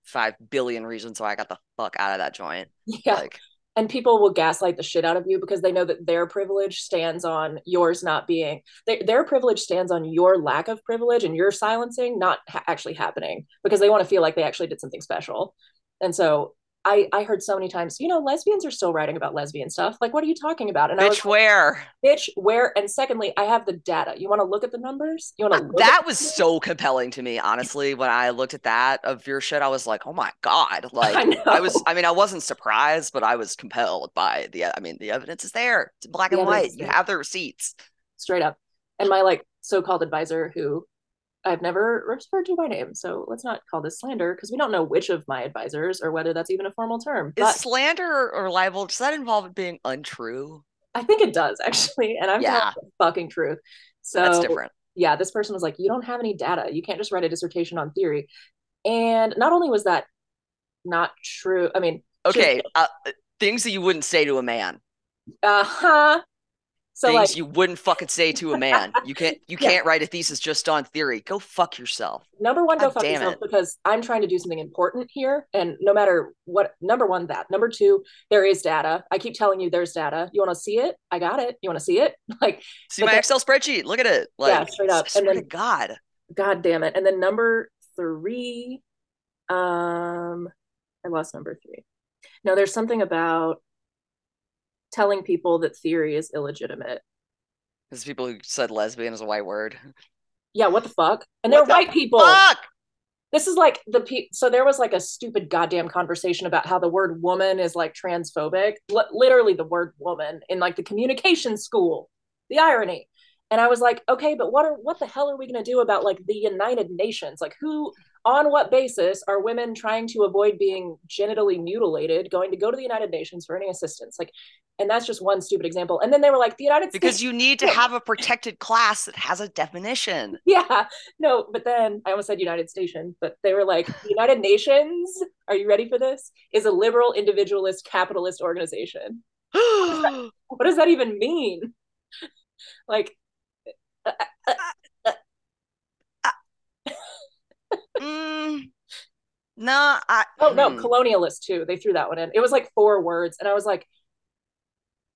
five billion reasons why I got the fuck out of that joint. yeah, Like, and people will gaslight the shit out of you because they know that their privilege stands on yours not being their, their privilege stands on your lack of privilege and your silencing not ha- actually happening because they want to feel like they actually did something special and so I, I heard so many times, you know, lesbians are still writing about lesbian stuff. Like, what are you talking about? And I was bitch, where? bitch, where? And secondly, I have the data. You want to look at the numbers? You want to? Uh, that was so compelling to me, honestly. When I looked at that of your shit, I was like, oh my God. Like, I. I was, I mean, I wasn't surprised, but I was compelled by the, I mean, the evidence is there. It's black The and white. You have the receipts. straight up. And my like so-called advisor, who I've never referred to by name, so let's not call this slander because we don't know which of my advisors or whether that's even a formal term. Is But slander or libel, does that involve it being untrue? I think it does actually, and I'm Yeah. fucking truth. So That's different. yeah, this person was like, "You don't have any data. You can't just write a dissertation on theory." And not only was that not true, I mean, Okay. Uh, things that you wouldn't say to a man. uh huh. So things like, you wouldn't fucking say to a man. You can't you Yeah. can't write a thesis just on theory. Go fuck yourself. number one, go fuck yourself it. because I'm trying to do something important here. And no matter what, number one, that. Number two, there is data. I keep telling you there's data. You want to see it? I got it. You want to see it? Like, See my that- Excel spreadsheet. Look at it. Like Yeah, straight up. And then- God. God damn it. And then number three, um, I lost number three. No, there's something about telling people that theory is illegitimate. There's people who said lesbian is a white word. Yeah, what the fuck? And they're the white people. Fuck! This is like the pe- so there was like a stupid goddamn conversation about how the word woman is like transphobic. L- literally the word woman in like the communication school. The irony. And I was like, okay, but what are what the hell are we going to do about like the United Nations? Like who on what basis are women trying to avoid being genitally mutilated going to go to the United Nations for any assistance? Like and that's just one stupid example. And then they were like the United Because States Because you need to have a protected class that has a definition. yeah no but then i almost said united station but they were like the united nations are you ready for this is a liberal individualist capitalist organization what does that even mean like uh, uh, uh, mm, no, I oh no hmm. colonialist too they threw that one in it was like four words and i was like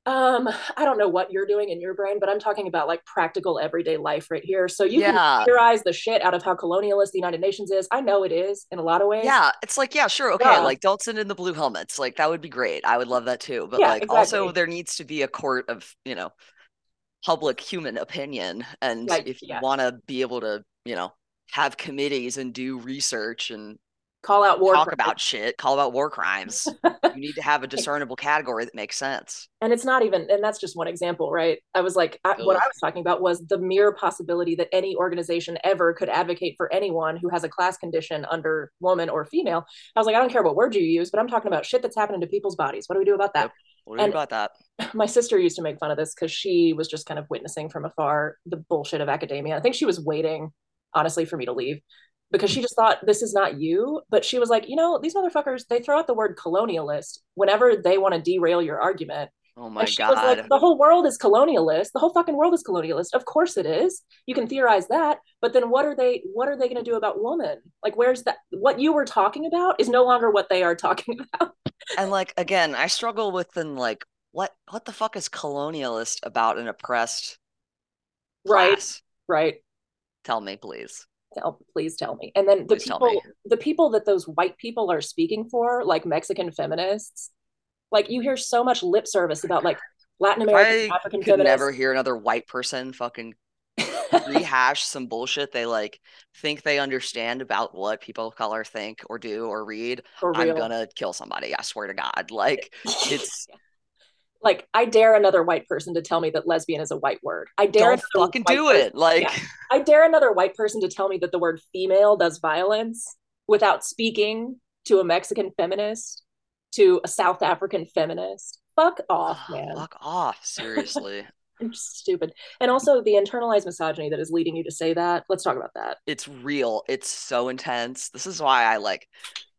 um i don't know what you're doing in your brain but i'm talking about like practical everyday life right here so you Yeah. can theorize the shit out of how colonialist the united nations is i know it is in a lot of ways Yeah, it's like, yeah, sure, okay, Yeah. like don't send in the blue helmets. Like that would be great. I would love that too. But Yeah, like also there needs to be a court of, you know, public human opinion. And Yeah, if you want to be able to, you know, have committees and do research and call out war talk crimes. about shit, call about war crimes, you need to have a discernible category that makes sense. and it's not even and that's just one example right i was like I, what i was talking about was the mere possibility that any organization ever could advocate for anyone who has a class condition under woman or female i was like i don't care what word you use but i'm talking about shit that's happening to people's bodies what do we do about that Yep. What do And- do about that? my sister used to make fun of this because she was just kind of witnessing from afar the bullshit of academia i think she was waiting honestly for me to leave because she mm. just thought this is not you but she was like you know these motherfuckers they throw out the word colonialist whenever they want to derail your argument Oh my and she was god. like, the whole world is colonialist. The whole fucking world is colonialist. Of course it is. You can theorize that, but then what are they? What are they going to do about woman? Like, where's that? What you were talking about is no longer what they are talking about. and like again, I struggle with then like what what the fuck is colonialist about an oppressed Right. class? Right. Tell me, please. Tell, please tell me. And then the Please tell people, the people that those white people are speaking for, like Mexican feminists, like you hear so much lip service about like Latin American, I African could feminists. never hear another white person fucking rehash some bullshit they like think they understand about what people of color think or do or read. I'm gonna kill somebody. I swear to God. Like it's like I dare another white person to tell me that lesbian is a white word. I dare don't fucking do person- it. Like yeah. I dare another white person to tell me that the word female does violence without speaking to a Mexican feminist, to a South African feminist. Fuck off, oh, man. fuck off. Seriously. I'm just stupid. And also the internalized misogyny that is leading you to say that. Let's talk about that. it's real. It's so intense. This is why I like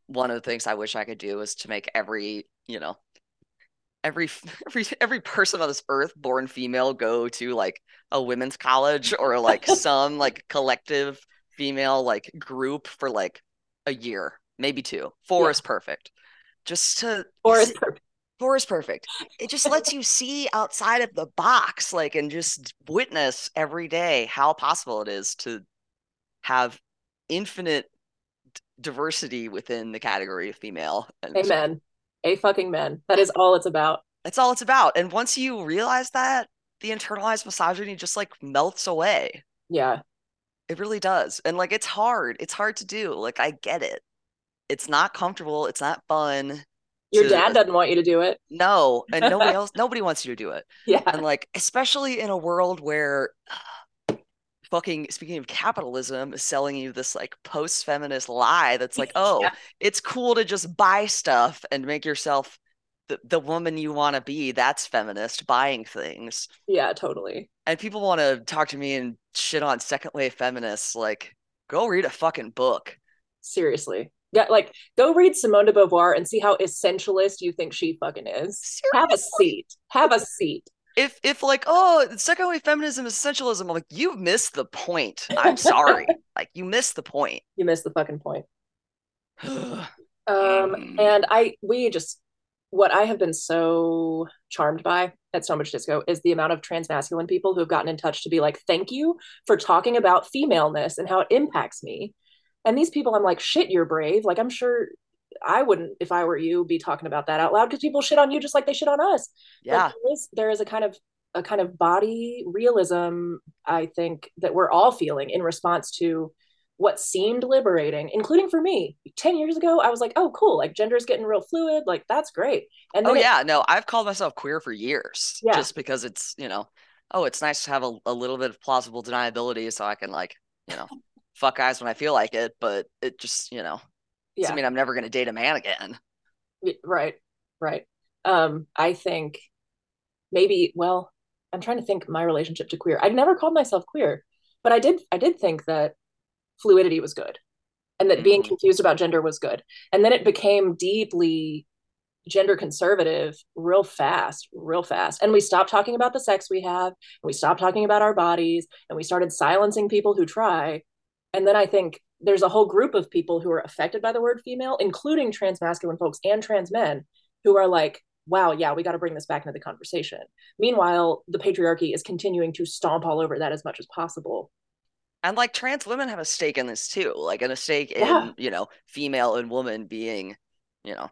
one of the things I wish I could do is to make every, you know, every every every person on this earth born female go to like a women's college or like some like collective female like group for like a year, maybe two. Four yeah. is perfect. Just to four is perfect. Four is perfect. It just lets you see outside of the box, like, and just witness every day how possible it is to have infinite d- diversity within the category of female. And Amen. A fucking man. That is all it's about. That's all it's about. And once you realize that, the internalized misogyny just like melts away. Yeah. It really does. And like it's hard. It's hard to do. Like I get it. It's not comfortable. It's not fun. Your to, dad doesn't want you to do it. No, and nobody else nobody wants you to do it. Yeah. And like especially in a world where fucking speaking of capitalism is selling you this like post-feminist lie that's like, "Oh, yeah. it's cool to just buy stuff and make yourself the, the woman you want to be that's feminist buying things. Yeah totally. And people want to talk to me and shit on second wave feminists like go read a fucking book. Seriously. Yeah like go read simone de beauvoir and see how essentialist you think she fucking is. Seriously? have a seat. Have a seat if if like oh second wave feminism is essentialism i'm like you missed the point. I'm sorry. Like you missed the point. You missed the fucking point. Um and i we just what I have been so charmed by at Stone Butch Disco is the amount of trans masculine people who have gotten in touch to be like, thank you for talking about femaleness and how it impacts me. And these people, I'm like, shit, you're brave. Like, I'm sure I wouldn't, if I were you, be talking about that out loud because people shit on you just like they shit on us. Yeah. There is, there is a kind of a kind of body realism, I think, that we're all feeling in response to what seemed liberating, including for me. 10 years ago, I was like, oh, cool. Like gender is getting real fluid. Like that's great. And oh, yeah. no, I've called myself queer for years yeah. just because it's, you know, oh, it's nice to have a, a little bit of plausible deniability so I can like, you know, fuck guys when I feel like it. But it just, you know, yeah. I mean, I'm never going to date a man again. Right. Right. Um, I think maybe, well, I'm trying to think my relationship to queer. I've never called myself queer, but I did, I did think that fluidity was good and that mm-hmm. being confused about gender was good. And then it became deeply gender conservative real fast, real fast. And we stopped talking about the sex we have, and we stopped talking about our bodies, and we started silencing people who try. And then I think there's a whole group of people who are affected by the word female, including trans masculine folks and trans men, who are like, wow, yeah, we got to bring this back into the conversation. Meanwhile, the patriarchy is continuing to stomp all over that as much as possible and like trans women have a stake in this too like and a stake yeah. in you know female and woman being you know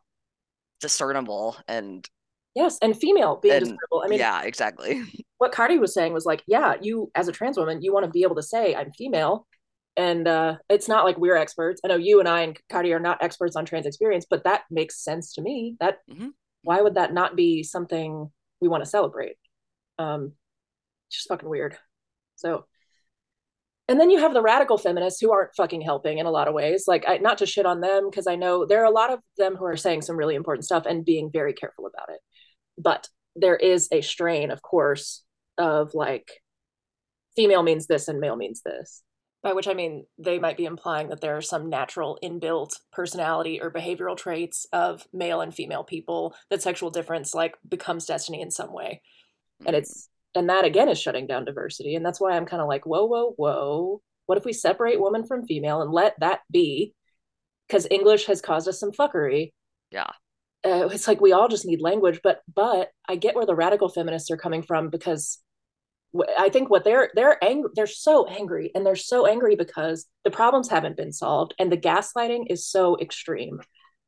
discernible and yes and female being and, discernible i mean yeah exactly what cardi was saying was like yeah you as a trans woman you want to be able to say i'm female and uh it's not like we're experts. I know you and i and cardi are not experts on trans experience but that makes sense to me. That mm-hmm. why would that not be something we want to celebrate? Um just fucking weird. So and then you have the radical feminists who aren't fucking helping in a lot of ways. Like I, not to shit on them because i know there are a lot of them who are saying some really important stuff and being very careful about it. But there is a strain of course of like female means this and male means this by which i mean they might be implying that there are some natural inbuilt personality or behavioral traits of male and female people that sexual difference like becomes destiny in some way. And it's and that again is shutting down diversity. And that's why i'm kind of like whoa whoa whoa. What if we separate woman from female and let that be? Because english has caused us some fuckery. Yeah. Uh, it's like we all just need language but but i get where the radical feminists are coming from because I think what they're they're angry they're so angry and they're so angry because the problems haven't been solved and the gaslighting is so extreme.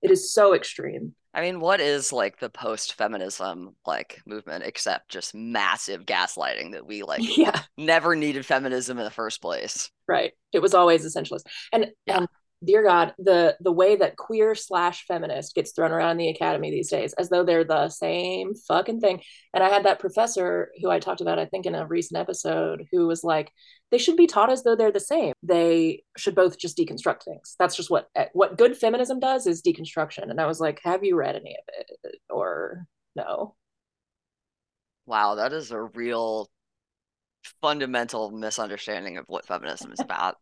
It is so extreme. I mean, what is like the post feminism like movement except just massive gaslighting that we like yeah. never needed feminism in the first place. Right. It was always essentialist. And yeah. and dear God, the the way that queer slash feminist gets thrown around in the academy these days, as though they're the same fucking thing. And I had that professor who I talked about, I think, in a recent episode, who was like, they should be taught as though they're the same. They should both just deconstruct things. That's just what eh, what good feminism does is deconstruction. And I was like, have you read any of it or no? Wow, that is a real fundamental misunderstanding of what feminism is about.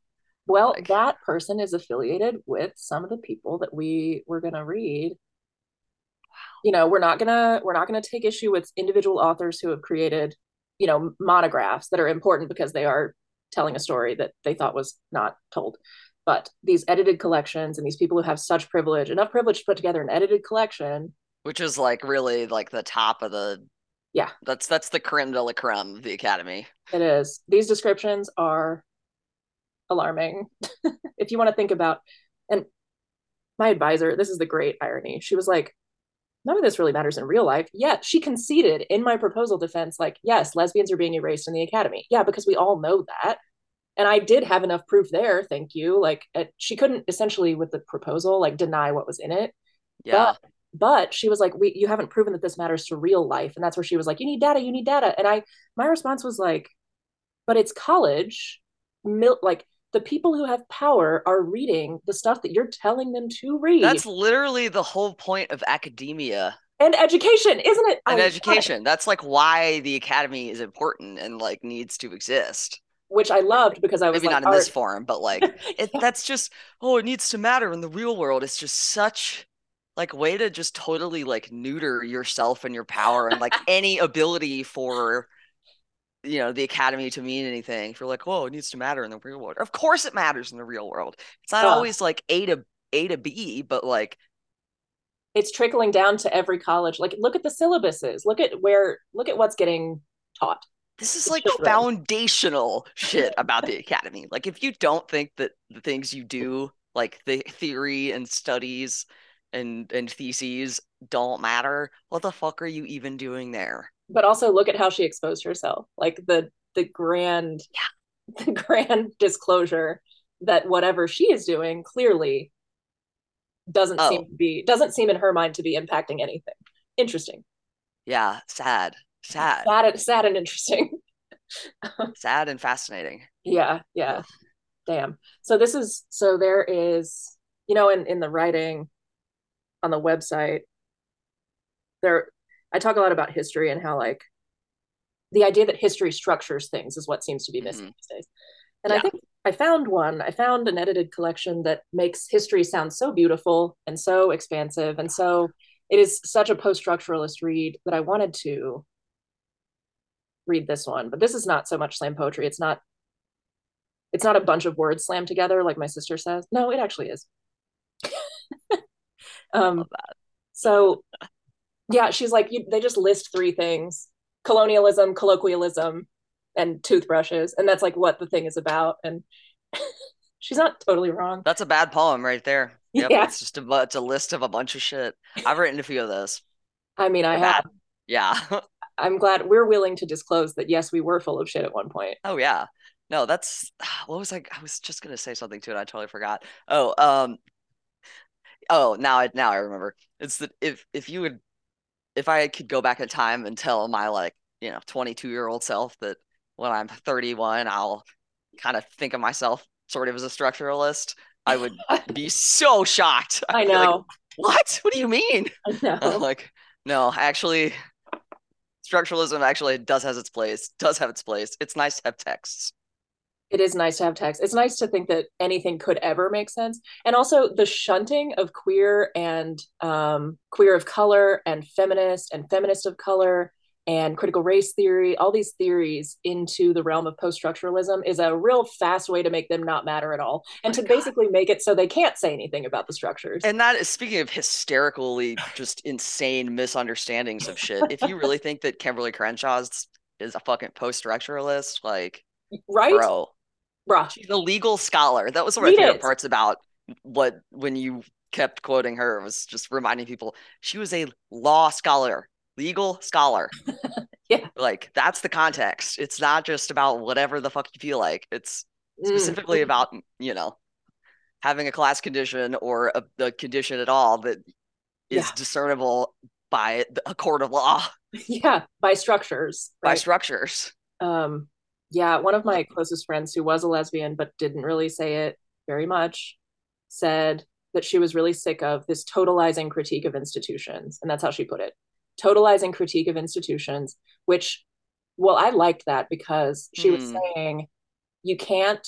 Well, that person is affiliated with some of the people that we were going to read. you know, we're not gonna we're not gonna take issue with individual authors who have created, you know, monographs that are important because they are telling a story that they thought was not told. But these edited collections and these people who have such privilege, enough privilege to put together an edited collection, which is like really like the top of the yeah. That's that's the creme de la creme of the academy. It is. These descriptions are alarming. if you want to think about and my advisor, this is the great irony. She was like, none of this really matters in real life. Yet she conceded in my proposal defense, like, yes, lesbians are being erased in the academy. Yeah, because we all know that. And I did have enough proof there. Thank you. Like, it, she couldn't essentially, with the proposal, like deny what was in it. Yeah. But, but she was like, we, you haven't proven that this matters to real life. And that's where she was like, you need data, you need data. And I, my response was like, but it's college. Mil- like, the people who have power are reading the stuff that you're telling them to read. That's literally the whole point of academia and education, isn't it? And I education. That's like why the academy is important and like needs to exist. Which I loved because I was maybe like, not in this form, but like it, yeah. that's just oh, it needs to matter in the real world. It's just such like way to just totally like neuter yourself and your power and like any ability for you know the academy to mean anything if you're like whoa it needs to matter in the real world. Of course it matters in the real world. It's not always like a to a to b but like it's trickling down to every college. Like look at the syllabuses. Look at where look at what's getting taught. This is like children. foundational shit about the academy. Like if you don't think that the things you do like the theory and studies and and theses don't matter what the fuck are you even doing there but also look at how she exposed herself like the the grand yeah. the grand disclosure that whatever she is doing clearly doesn't oh. seem to be doesn't seem in her mind to be impacting anything. Interesting. Yeah sad sad. Sad, sad and interesting. Sad and fascinating. Yeah yeah. Damn. So this is so there is you know in in the writing on the website there I talk a lot about history and how like the idea that history structures things is what seems to be missing mm-hmm. these days. And yeah. I think I found one. I found an edited collection that makes history sound so beautiful and so expansive and so it is such a post-structuralist read that I wanted to read this one. But this is not so much slam poetry. It's not it's not a bunch of words slammed together like my sister says. No, it actually is. um so yeah, she's like, you, they just list three things colonialism, colloquialism, and toothbrushes. And that's like what the thing is about. And she's not totally wrong. That's a bad poem right there. Yep, yeah. It's just a, it's a list of a bunch of shit. I've written a few of those. I mean, I have. Yeah. I'm glad we're willing to disclose that, yes, we were full of shit at one point. Oh, yeah. No, that's what was I? I was just gonna say something to it. I totally forgot. Oh, um, oh, now I now I remember. It's that if if you would if I could go back in time and tell my like, you know, 22 year old self that when I'm 31, I'll kind of think of myself sort of as a structuralist, I would be so shocked. I'd I know. Like, what? What do you mean? I know. I'm like, no, actually, structuralism actually does has its place. Does have its place. It's nice to have texts it is nice to have text. It's nice to think that anything could ever make sense. And also the shunting of queer and um, queer of color and feminist and feminist of color and critical race theory, all these theories into the realm of post structuralism is a real fast way to make them not matter at all and oh to God. basically make it so they can't say anything about the structures. And that is speaking of hysterically just insane misunderstandings of shit. if you really think that Kimberlé Crenshaw is, is a fucking post structuralist, like, right? Bro, Bruh. She's a legal scholar. That was one of my favorite parts about what when you kept quoting her was just reminding people she was a law scholar, legal scholar. yeah. Like that's the context. It's not just about whatever the fuck you feel like. It's mm. specifically mm. about, you know, having a class condition or a, a condition at all that is yeah. discernible by a court of law. Yeah, by structures. Right? By structures. Um yeah, one of my closest friends who was a lesbian but didn't really say it very much said that she was really sick of this totalizing critique of institutions. And that's how she put it totalizing critique of institutions, which, well, I liked that because she mm. was hmm. saying you can't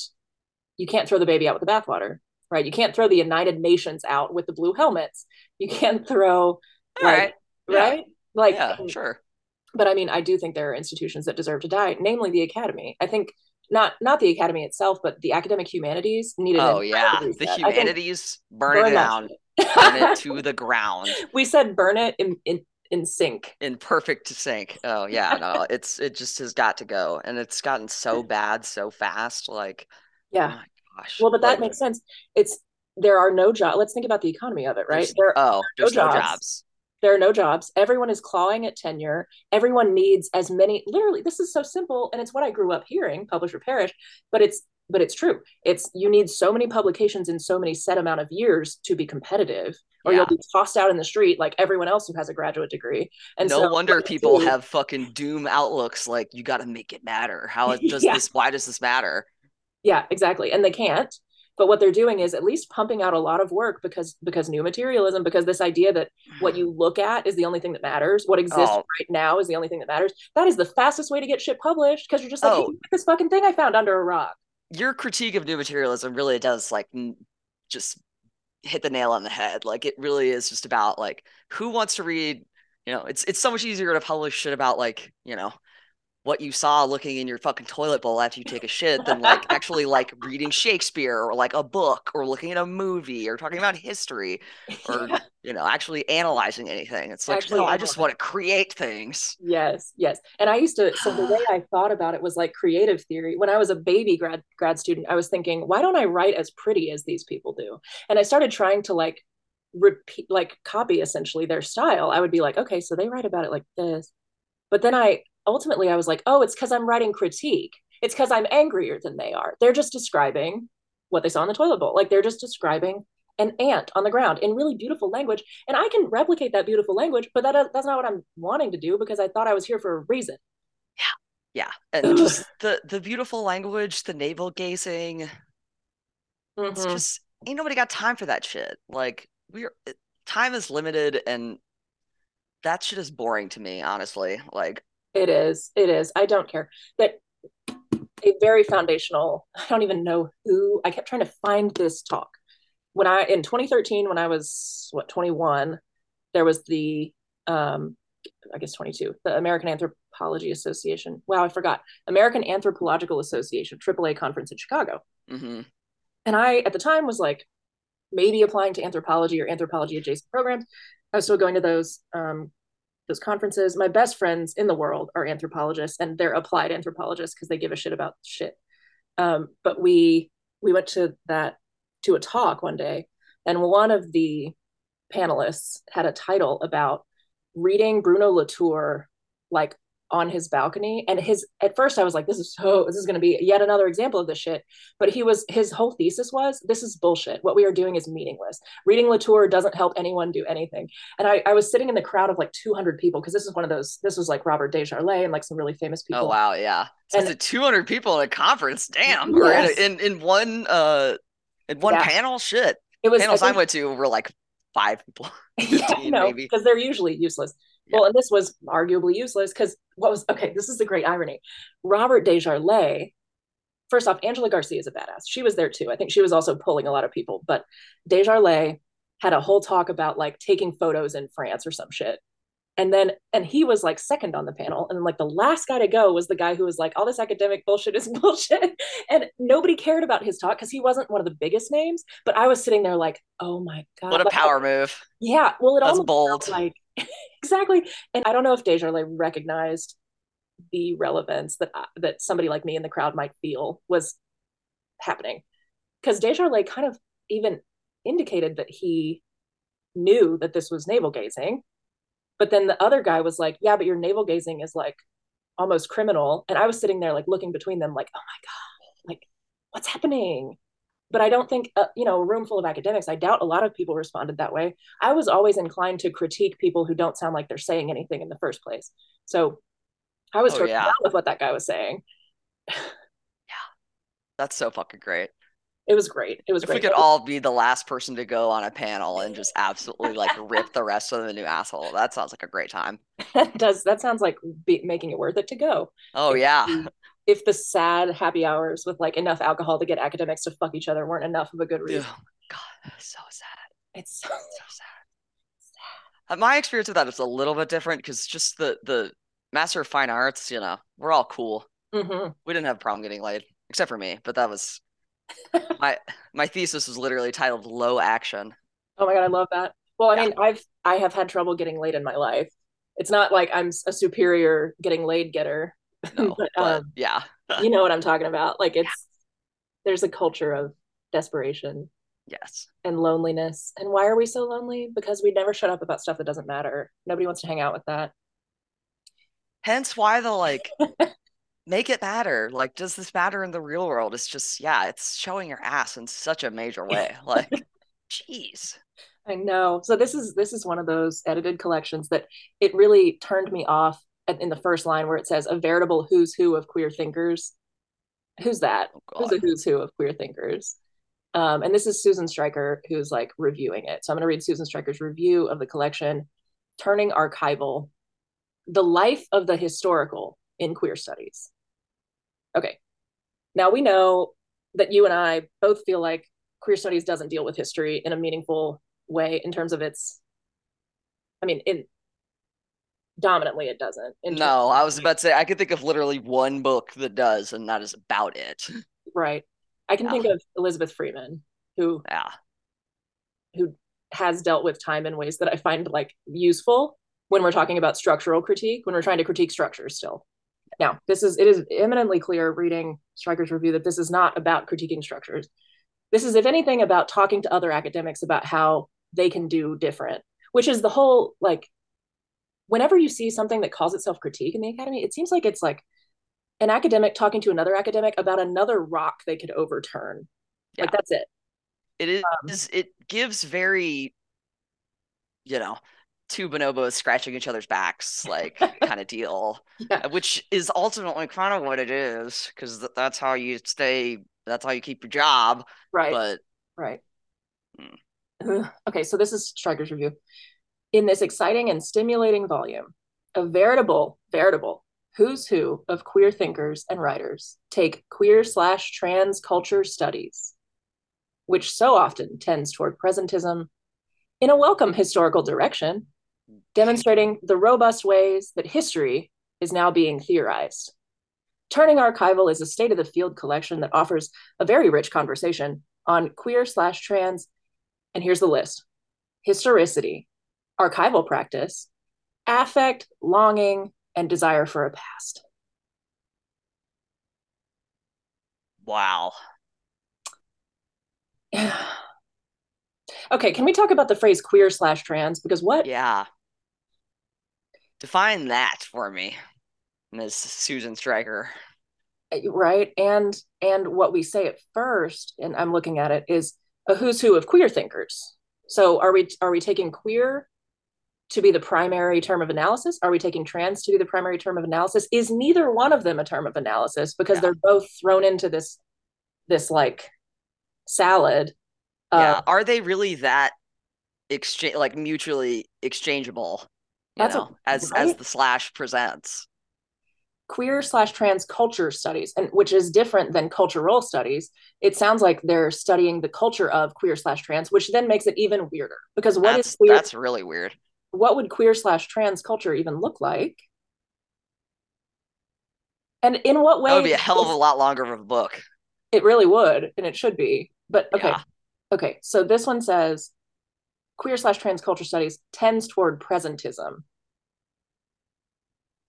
you can't throw the baby out with the bathwater right you can't throw the united nations out with the blue helmets you can't throw like, right. right? Like, yeah, sure. But I mean, I do think there are institutions that deserve to die, namely the academy. I think not not the academy itself, but the academic humanities needed. Oh yeah, the humanities burn, burn, it down, burn it to the ground. We said burn it in, in in sync. In perfect sync. Oh yeah no it's it just has got to go. And it's gotten so bad so fast like oh yeah. oh gosh. Well but that like, makes sense. It's there are no jobs let's think about the economy of it right? There oh there's no, no jobs. jobs there are no jobs. Everyone is clawing at tenure. Everyone needs as many literally this is so simple and it's what i grew up hearing publish or perish but it's but it's true. It's you need so many publications in so many set amount of years to be competitive or yeah. you'll be tossed out in the street like everyone else who has a graduate degree. And no so, wonder people have fucking doom outlooks like you got to make it matter. How does yeah. this why does this matter? Yeah exactly. And they can't but what they're doing is at least pumping out a lot of work because because new materialism because this idea that what hmm. you look at is the only thing that matters what exists oh. right now is the only thing that matters that is the fastest way to get shit published because you're just like oh. hey, this fucking thing i found under a rock your critique of new materialism really does like just hit the nail on the head like it really is just about like who wants to read you know it's it's so much easier to publish shit about like you know what you saw looking in your fucking toilet bowl after you take a shit than like actually like reading Shakespeare or like a book or looking at a movie or talking about history or yeah. you know actually analyzing anything. It's like actually, no, I just want to create things. Yes, yes. And I used to so the way I thought about it was like creative theory. When I was a baby grad grad student, I was thinking, why don't I write as pretty as these people do? And I started trying to like repeat like copy essentially their style. I would be like, okay, so they write about it like this. But then I ultimately I was like, oh, it's because I'm writing critique. It's because I'm angrier than they are. They're just describing what they saw in the toilet bowl. Like they're just describing an ant on the ground in really beautiful language. And I can replicate that beautiful language, but that, that's not what I'm wanting to do because I thought I was here for a reason. Yeah. Yeah. And just the, the beautiful language, the navel gazing. Mm-hmm. It's just, ain't nobody got time for that shit. Like, we're, time is limited and that shit is boring to me, honestly. Like, it is. It is. I don't care. That a very foundational, I don't even know who, I kept trying to find this talk. When I, in 2013, when I was, what, 21, there was the, um, I guess 22, the American Anthropology Association. Wow, I forgot. American Anthropological Association, AAA conference in Chicago. Mm-hmm. And I, at the time, was like, maybe applying to anthropology or anthropology adjacent programs. I was still going to those um, those conferences. My best friends in the world are anthropologists, and they're applied anthropologists because they give a shit about shit. Um, but we we went to that to a talk one day, and one of the panelists had a title about reading Bruno Latour like on his balcony and his at first i was like this is so this is going to be yet another example of this shit but he was his whole thesis was this is bullshit. What we are doing is meaningless. Reading latour doesn't help anyone do anything. And i, I was sitting in the crowd of like 200 people because this is one of those this was like robert desjarlais and like some really famous oh, people. oh wow yeah. So and 200 people at a conference damn. Yes. in, in one uh in one yeah. panel? Shit. It was panels I, think, I went to were like five people yeah, no, because they're usually useless well, and this was arguably useless because what was okay? This is the great irony. Robert Desjarlais, first off, Angela Garcia is a badass. She was there too. I think she was also pulling a lot of people, but Desjarlais had a whole talk about like taking photos in France or some shit. And then, and he was like second on the panel. And like the last guy to go was the guy who was like, all this academic bullshit is bullshit. And nobody cared about his talk because he wasn't one of the biggest names. But I was sitting there like, oh my God. What a like, power move. Yeah. Well, it all was bold. like exactly. And I don't know if Desjarlais recognized the relevance that uh, that somebody like me in the crowd might feel was happening, because Desjarlais kind of even indicated that he knew that this was navel gazing, but then the other guy was like, "Yeah, but your navel gazing is like almost criminal," and I was sitting there like looking between them, like, "Oh my god, like what's happening?" But I don't think, uh, you know, a room full of academics, I doubt a lot of people responded that way. I was always inclined to critique people who don't sound like they're saying anything in the first place. So I was oh, yeah. with what that guy was saying. yeah. That's so fucking great. It was great. It was if great. we could all be the last person to go on a panel and just absolutely like rip the rest of the new asshole, that sounds like a great time. that does that sounds like be, making it worth it to go. Oh yeah if the sad happy hours with like enough alcohol to get academics to fuck each other weren't enough of a good reason. God, so sad. It's so, so sad. Uh, my experience with that is a little bit different because just the the Master of Fine Arts, you know, we're all cool. Mm-hmm. We didn't have a problem getting laid, except for me. But that was my my thesis was literally titled "Low Action." Oh my god, I love that. Well, I yeah. mean, I've I have had trouble getting laid in my life. It's not like I'm a superior getting laid getter. No, but, but um, yeah, you know what I'm talking about. Like it's yeah. there's a culture of desperation. Yes. And loneliness. And why are we so lonely? Because we never shut up about stuff that doesn't matter. Nobody wants to hang out with that. Hence why the like make it matter. Like, does this matter in the real world? It's just, yeah, it's showing your ass in such a major way. Like, jeez. I know. So this is this is one of those edited collections that it really turned me off in the first line where it says a veritable who's who of queer thinkers. Who's that? Oh, who's a who's who of queer thinkers? Um, and this is Susan Stryker who's like reviewing it. So I'm going to read Susan Stryker's review of the collection, Turning Archival, the life of the historical in queer studies. Okay. Now we know that you and I both feel like queer studies doesn't deal with history in a meaningful way in terms of its I mean in dominantly it doesn't. No, I was about to say I could think of literally one book that does and that is about it. Right. I can yeah. think of Elizabeth Freeman who Yeah. who has dealt with time in ways that I find like useful when we're talking about structural critique, when we're trying to critique structures still. Now, this is it is eminently clear reading Stryker's review that this is not about critiquing structures. This is, if anything, about talking to other academics about how they can do different, which is the whole like whenever you see something that calls itself critique in the academy, it seems like it's like an academic talking to another academic about another rock they could overturn. Yeah. Like that's it. It is um, it gives very you know, two bonobos scratching each other's backs, like kind of deal, yeah. which is ultimately kind of what it is, because th- that's how you stay, that's how you keep your job. Right. But, right. Hmm. Okay, so this is Stryker's review. In this exciting and stimulating volume, a veritable, veritable who's who of queer thinkers and writers take queer slash trans culture studies, which so often tends toward presentism in a welcome historical direction demonstrating the robust ways that history is now being theorized. Turning Archival is a state of the field collection that offers a very rich conversation on queer slash trans, and here's the list historicity, archival practice, affect, longing, and desire for a past. Wow. okay, can we talk about the phrase queer slash trans? Because what? Yeah. Define that for me, Ms. Susan Stryker. Uh, right. And and what we say at first, and I'm looking at it, is a who's who of queer thinkers. So are we are we taking queer to be the primary term of analysis? Are we taking trans to be the primary term of analysis? Is neither one of them a term of analysis because yeah. they're both thrown into this this like salad. Yeah. Are they really that exchange like mutually exchangeable? That's know, a, as right? as the slash presents queer slash trans culture studies and which is different than cultural studies it sounds like they're studying the culture of queer slash trans which then makes it even weirder because what that's, is queer that's really weird what would queer slash trans culture even look like and in what way that would be a hell of a lot longer of a book it really would and it should be but okay yeah. okay so this one says queer slash trans culture studies tends toward presentism.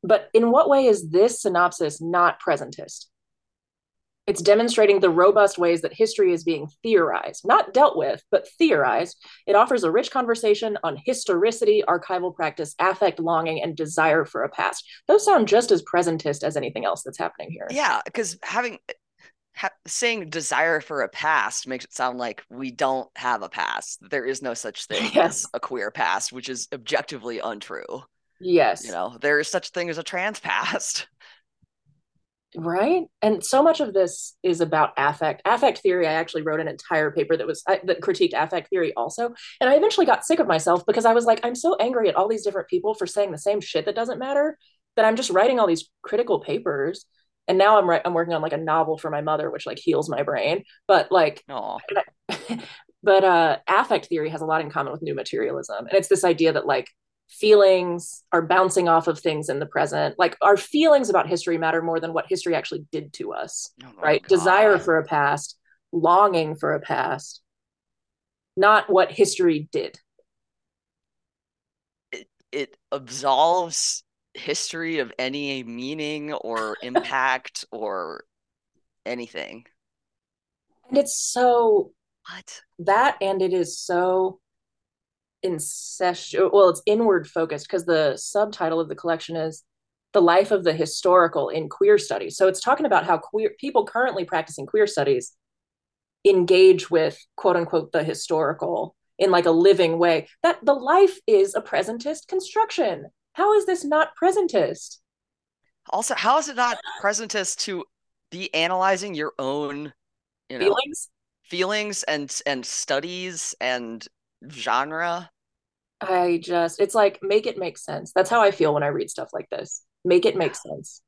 But in what way is this synopsis not presentist? It's demonstrating the robust ways that history is being theorized, not dealt with, but theorized. It offers a rich conversation on historicity, archival practice, affect, longing, and desire for a past. Those sound just as presentist as anything else that's happening here. Yeah, because having ha- saying desire for a past makes it sound like we don't have a past. There is no such thing yes. as a queer past, which is objectively untrue. Yes. You know, there is such thing as a trans past. Right. And so much of this is about affect. Affect theory, I actually wrote an entire paper that was I, that critiqued affect theory also. And I eventually got sick of myself because I was like, I'm so angry at all these different people for saying the same shit that doesn't matter that I'm just writing all these critical papers and now I'm right I'm working on like a novel for my mother which like heals my brain but like but uh affect theory has a lot in common with new materialism and it's this idea that like feelings are bouncing off of things in the present. Like our feelings about history matter more than what history actually did to us, oh right? God. Desire for a past, longing for a past, not what history did. It, it absolves history of any meaning or impact or anything. And it's so what that and it is so incestuous well it's inward focused because the subtitle of the collection is the life of the historical in queer studies. So it's talking about how queer people currently practicing queer studies engage with quote unquote the historical in like a living way. That the life is a presentist construction. How is this not presentist? Also how is it not presentist to be analyzing your own you know feelings? feelings and and studies and genre? I just it's like make it make sense. That's how i feel when i read stuff like this. Make it make sense.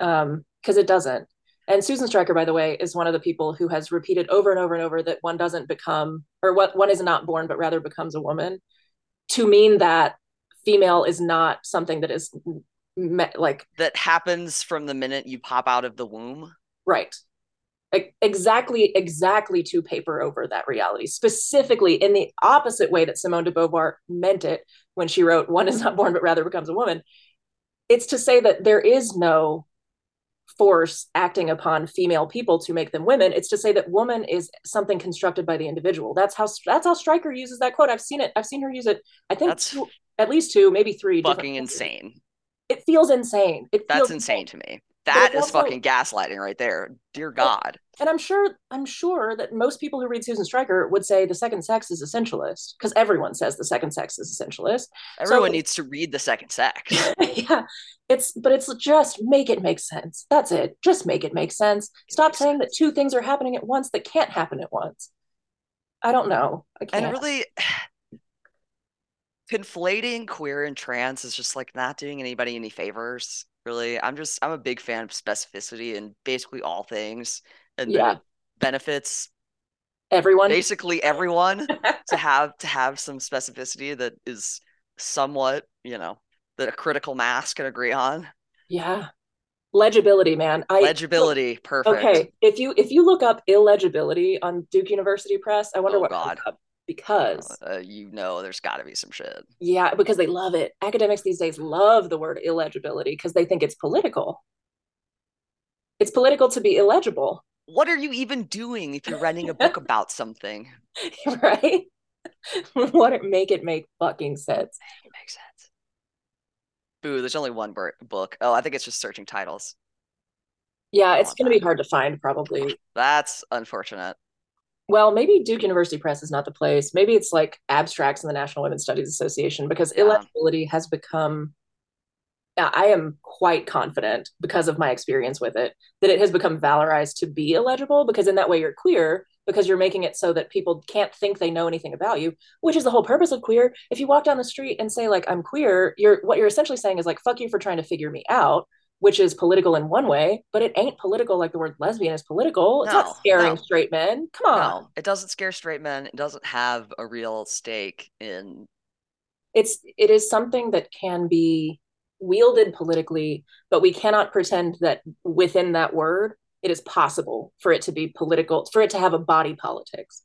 Um because it doesn't. And susan stryker by the way is one of the people who has repeated over and over and over that one doesn't become or what one is not born but rather becomes a woman to mean that female is not something that is me- like that happens from the minute you pop out of the womb? Right exactly exactly to paper over that reality specifically in the opposite way that simone de beauvoir meant it when she wrote one is not born but rather becomes a woman. It's to say that there is no force acting upon female people to make them women. It's to say that woman is something constructed by the individual. That's how that's how stryker uses that quote. I've seen it i've seen her use it i think two, at least two maybe three fucking insane. It feels insane. It that's insane, insane to me that is also, fucking gaslighting right there. Dear God. And I'm sure I'm sure that most people who read Susan Stryker would say the second sex is essentialist because everyone says the second sex is essentialist. Everyone so, needs to read the second sex. yeah. It's but it's just make it make sense. That's it. Just make it make sense. Stop saying that two things are happening at once that can't happen at once. I don't know. I can't. And really conflating queer and trans is just like not doing anybody any favors really. I'm just I'm a big fan of specificity in basically all things, and yeah. benefits everyone, basically everyone, to have to have some specificity that is somewhat, you know, that a critical mass can agree on. Yeah, legibility, man. I, legibility, perfect. Okay, if you if you look up illegibility on Duke University Press, I wonder oh, what God because uh, you know there's got to be some shit. Yeah, because they love it. Academics these days love the word illegibility because they think it's political. It's political to be illegible. What are you even doing if you're writing a book about something? right? what make it make fucking sense? Make it make sense. Boo, there's only one book. Oh, I think it's just searching titles. Yeah, it's going to be hard to find probably. That's unfortunate well, maybe Duke University Press is not the place. Maybe it's like abstracts in the National Women's Studies Association because yeah. illegibility has become. Uh, I am quite confident because of my experience with it that it has become valorized to be illegible because in that way you're queer because you're making it so that people can't think they know anything about you, which is the whole purpose of queer. If you walk down the street and say like I'm queer, you're what you're essentially saying is like fuck you for trying to figure me out which is political in one way, but it ain't political like the word lesbian is political. It's no, not scaring no. straight men. Come on. No, it doesn't scare straight men. It doesn't have a real stake in it's it is something that can be wielded politically, but we cannot pretend that within that word it is possible for it to be political, for it to have a body politics.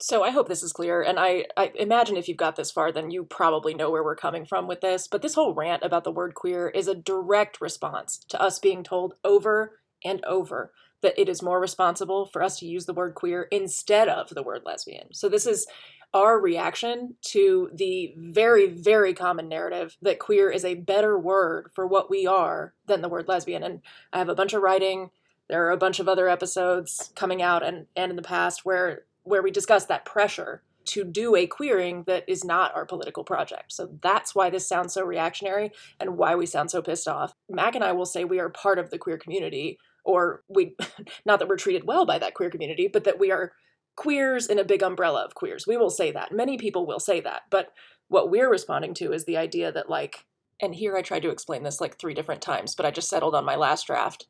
So I hope this is clear. And I, I imagine if you've got this far, then you probably know where we're coming from with this. But this whole rant about the word queer is a direct response to us being told over and over that it is more responsible for us to use the word queer instead of the word lesbian. So this is our reaction to the very, very common narrative that queer is a better word for what we are than the word lesbian. And I have a bunch of writing. There are a bunch of other episodes coming out and, and in the past where where we discuss that pressure to do a queering that is not our political project. So that's why this sounds so reactionary and why we sound so pissed off. Mac and I will say we are part of the queer community, or we, not that we're treated well by that queer community, but that we are queers in a big umbrella of queers. We will say that. Many people will say that. But what we're responding to is the idea that, like, and here I tried to explain this like three different times, but I just settled on my last draft.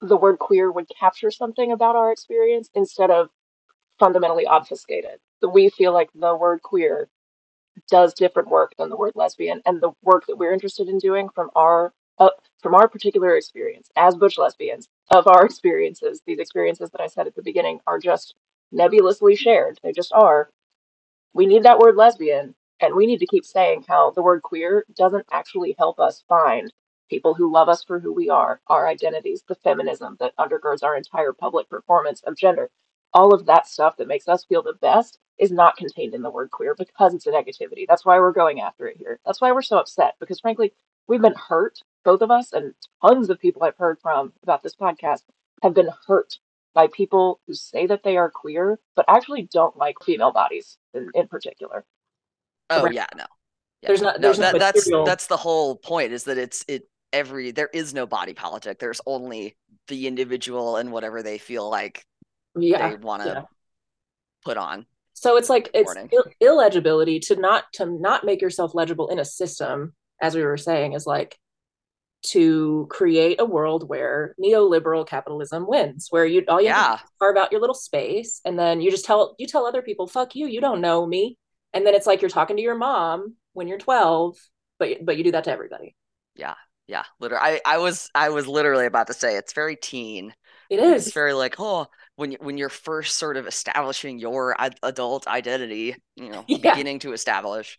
The word queer would capture something about our experience instead of fundamentally obfuscated. We feel like the word queer does different work than the word lesbian, and the work that we're interested in doing from our uh, from our particular experience as butch lesbians of our experiences. These experiences that I said at the beginning are just nebulously shared. They just are. We need that word lesbian, and we need to keep saying how the word queer doesn't actually help us find people who love us for who we are, our identities, the feminism that undergirds our entire public performance of gender. All of that stuff that makes us feel the best is not contained in the word queer because it's a negativity. That's why we're going after it here. That's why we're so upset because, frankly, we've been hurt, both of us, and tons of people I've heard from about this podcast have been hurt by people who say that they are queer but actually don't like female bodies in, in particular. Oh right. yeah, no. Yeah. There's not there's no, that, that's that's the whole point is that it's it every there is no body politic. There's only the individual and whatever they feel like yeah. they want to yeah. put on. So it's like it's Ill- illegibility to not to not make yourself legible in a system, as we were saying, is like to create a world where neoliberal capitalism wins, where you all you yeah. carve out your little space, and then you just tell you tell other people, "Fuck you, you don't know me," and then it's like you're talking to your mom when you're 12, but but you do that to everybody. Yeah, yeah, literally. I I was I was literally about to say it's very teen. It is. It's very like oh when when you're first sort of establishing your adult identity, you know, yeah. beginning to establish,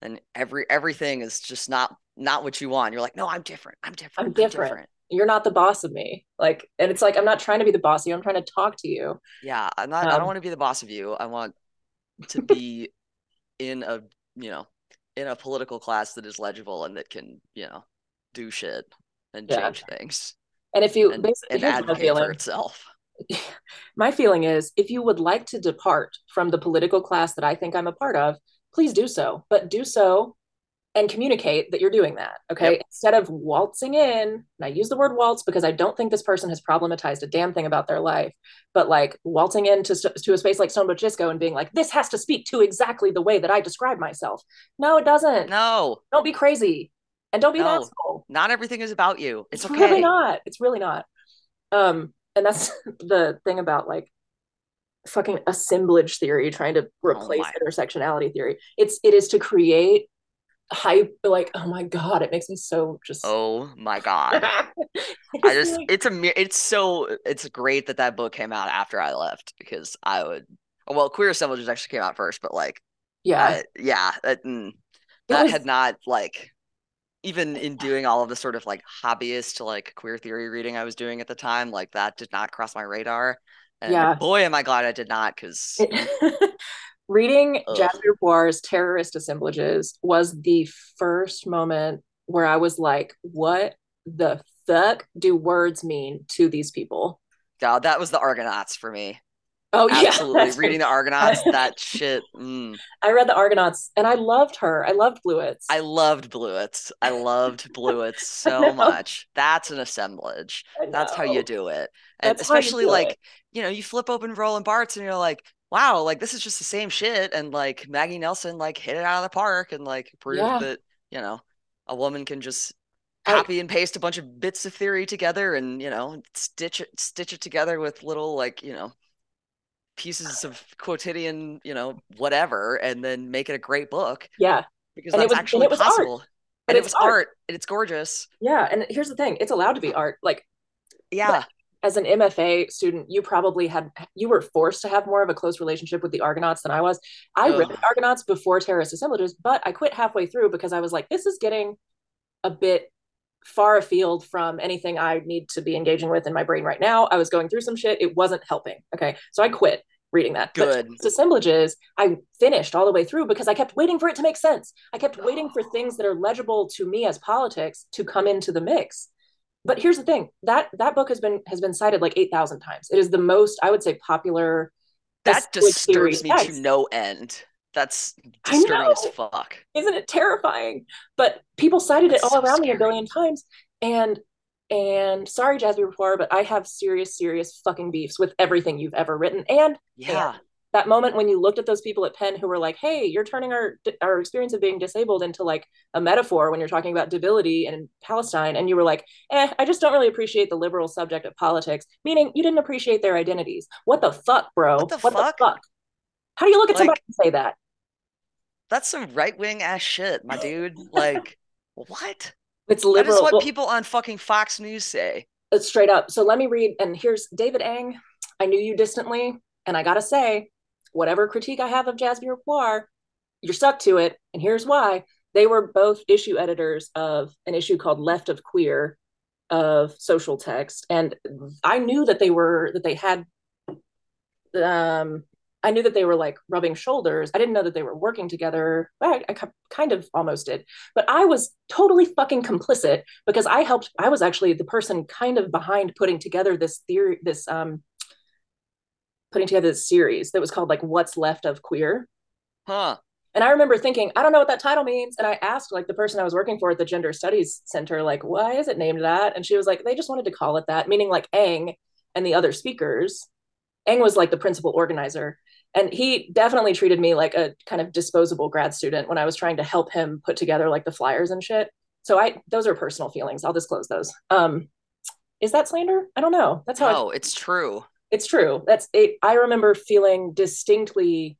and every everything is just not not what you want. You're like, no, I'm different. I'm different. I'm different. I'm different. You're not the boss of me. Like, and it's like I'm not trying to be the boss of you. I'm trying to talk to you. Yeah, I'm not. Um, I don't um, want to be the boss of you. I want to be in a you know in a political class that is legible and that can you know do shit and yeah. change things. And if you and, basically and advocate for itself. My feeling is if you would like to depart from the political class that I think I'm a part of, please do so. But do so and communicate that you're doing that. Okay. Yep. Instead of waltzing in, and I use the word waltz because I don't think this person has problematized a damn thing about their life, but like waltzing into to a space like Stone Butch Disco and being like, this has to speak to exactly the way that I describe myself. No, it doesn't. No. Don't be crazy. And don't be no, an asshole. Not everything is about you. It's, it's okay. really not. It's really not. Um, and that's the thing about like fucking assemblage theory trying to oh replace oh intersectionality theory. It's it is to create hype like oh my god it makes me so just oh my god. I just like... it's a it's so it's great that that book came out after i left because i would well queer assemblages actually came out first but like yeah. I, yeah that, mm, that was... had not like even in doing all of the sort of like hobbyist like queer theory reading i was doing at the time like that did not cross my radar and yeah boy am i glad i did not because reading Ugh. Jasbir Puar's terrorist assemblages was the first moment where I was like, what the fuck do words mean to these people? God, that was the Argonauts for me. Oh yeah, absolutely. Reading the Argonauts, that shit. Mm. I read the Argonauts, and I loved her. I loved Bluets. I loved Bluets. I loved Bluets so much. That's an assemblage. That's how you do it, and That's especially like it. you know, you flip open Roland Barthes, and you're like, wow, like this is just the same shit. And like Maggie Nelson like hit it out of the park and like proved yeah. that, you know, a woman can just copy and paste a bunch of bits of theory together and, you know, stitch it stitch it together with little like, you know, pieces of quotidian, you know, whatever, and then make it a great book. Yeah. Because and that's was, actually possible. Art. And it was art. art and it's gorgeous. Yeah. And here's the thing, it's allowed to be art. Like yeah as an MFA student, you probably had you were forced to have more of a close relationship with the Argonauts than I was. I read the Argonauts before terrorist assemblages, but I quit halfway through because I was like, this is getting a bit far afield from anything I need to be engaging with in my brain right now. I was going through some shit. It wasn't helping. Okay. So I quit reading that. Good. But assemblages, I finished all the way through because I kept waiting for it to make sense. I kept waiting for things that are legible to me as politics to come into the mix but here's the thing that that book has been has been cited like 8000 times it is the most i would say popular that disturbs me text. to no end that's disturbing as fuck isn't it terrifying but people cited that's it all so around scary. me a billion times and and sorry Jasbir Puar but i have serious serious fucking beefs with everything you've ever written and yeah and that moment when you looked at those people at Penn who were like, "Hey, you're turning our our experience of being disabled into like a metaphor when you're talking about debility in Palestine," and you were like, "Eh, I just don't really appreciate the liberal subject of politics," meaning you didn't appreciate their identities. What the fuck, bro? What the, what fuck? the fuck? How do you look at like, somebody and say that? That's some right wing ass shit, my dude. Like, what? It's liberal. That is what well, people on fucking Fox News say. It's straight up. So let me read. And here's David Eng. I knew you distantly, and I gotta say, whatever critique I have of Jasbir Puar, you're stuck to it. And here's why. They were both issue editors of an issue called Left of Queer of social text. And I knew that they were that they had um I knew that they were like rubbing shoulders. I didn't know that they were working together. I, I kind of almost did, but I was totally fucking complicit because I helped. I was actually the person kind of behind putting together this theory, this um, putting together this series that was called like "What's Left of Queer." Huh. And I remember thinking, I don't know what that title means. And I asked like the person I was working for at the Gender Studies Center, like, why is it named that? And she was like, they just wanted to call it that, meaning like Eng and the other speakers. Eng was like the principal organizer and he definitely treated me like a kind of disposable grad student when I was trying to help him put together like the flyers and shit. So I those are personal feelings. I'll disclose those. Um is that slander? I don't know. That's how No, I, it's true. It's true. That's it. I remember feeling distinctly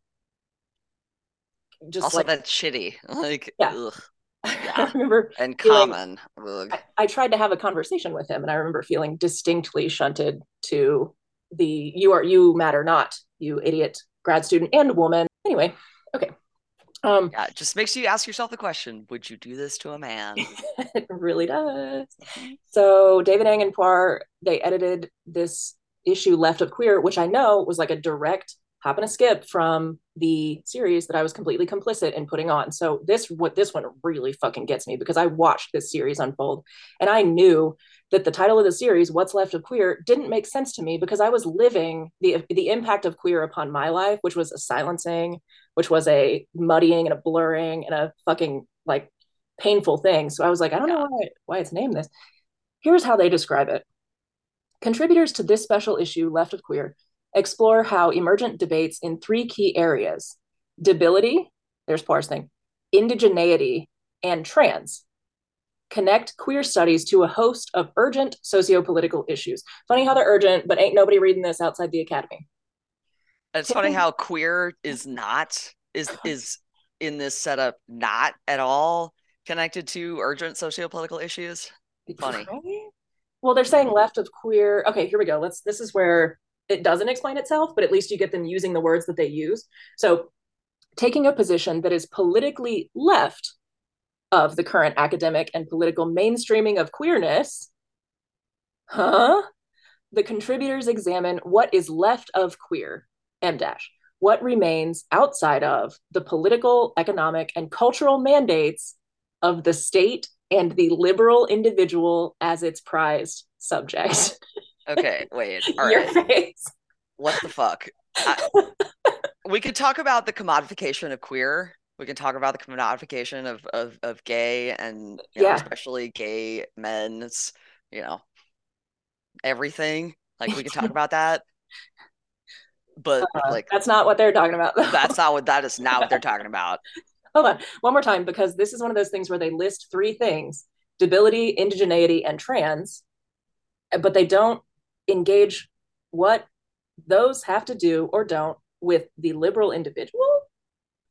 just also like, that's shitty. Like yeah. Ugh. Yeah. I remember and feeling, common. I, I, tried to have a conversation with him and I remember feeling distinctly shunted to the you are you matter not, you idiot grad student and a woman. Anyway, okay. Um, yeah, just makes you ask yourself the question: Would you do this to a man? it really does. So David Eng and Puar they edited this issue left of queer, which I know was like a direct hop to skip from the series that I was completely complicit in putting on. So this what this one really fucking gets me because I watched this series unfold and I knew that the title of the series, What's Left of Queer, didn't make sense to me because I was living the the impact of queer upon my life, which was a silencing, which was a muddying and a blurring and a fucking like painful thing. So I was like, I don't know why, why it's named this. Here's how they describe it. Contributors to this special issue, Left of Queer, explore how emergent debates in three key areas debility, there's Puar's thing, indigeneity, and trans connect queer studies to a host of urgent socio-political issues. Funny how they're urgent, but ain't nobody reading this outside the academy. It's funny how queer is not is is in this setup not at all connected to urgent socio-political issues. Funny. Well, they're saying left of queer. Okay, here we go. Let's this is where it doesn't explain itself, but at least you get them using the words that they use. So taking a position that is politically left of the current academic and political mainstreaming of queerness, huh? The contributors examine what is left of queer, M dash, what remains outside of the political, economic, and cultural mandates of the state and the liberal individual as its prized subject. Okay, wait. All Your right. face. What the fuck? I, we could talk about the commodification of queer we can talk about the commodification of of, of gay and yeah. Know, especially gay men's you know everything like we can talk about that but uh, like that's not what they're talking about that's not what that is not what they're talking about hold on one more time because this is one of those things where they list three things debility indigeneity and trans but they don't engage what those have to do or don't with the liberal individual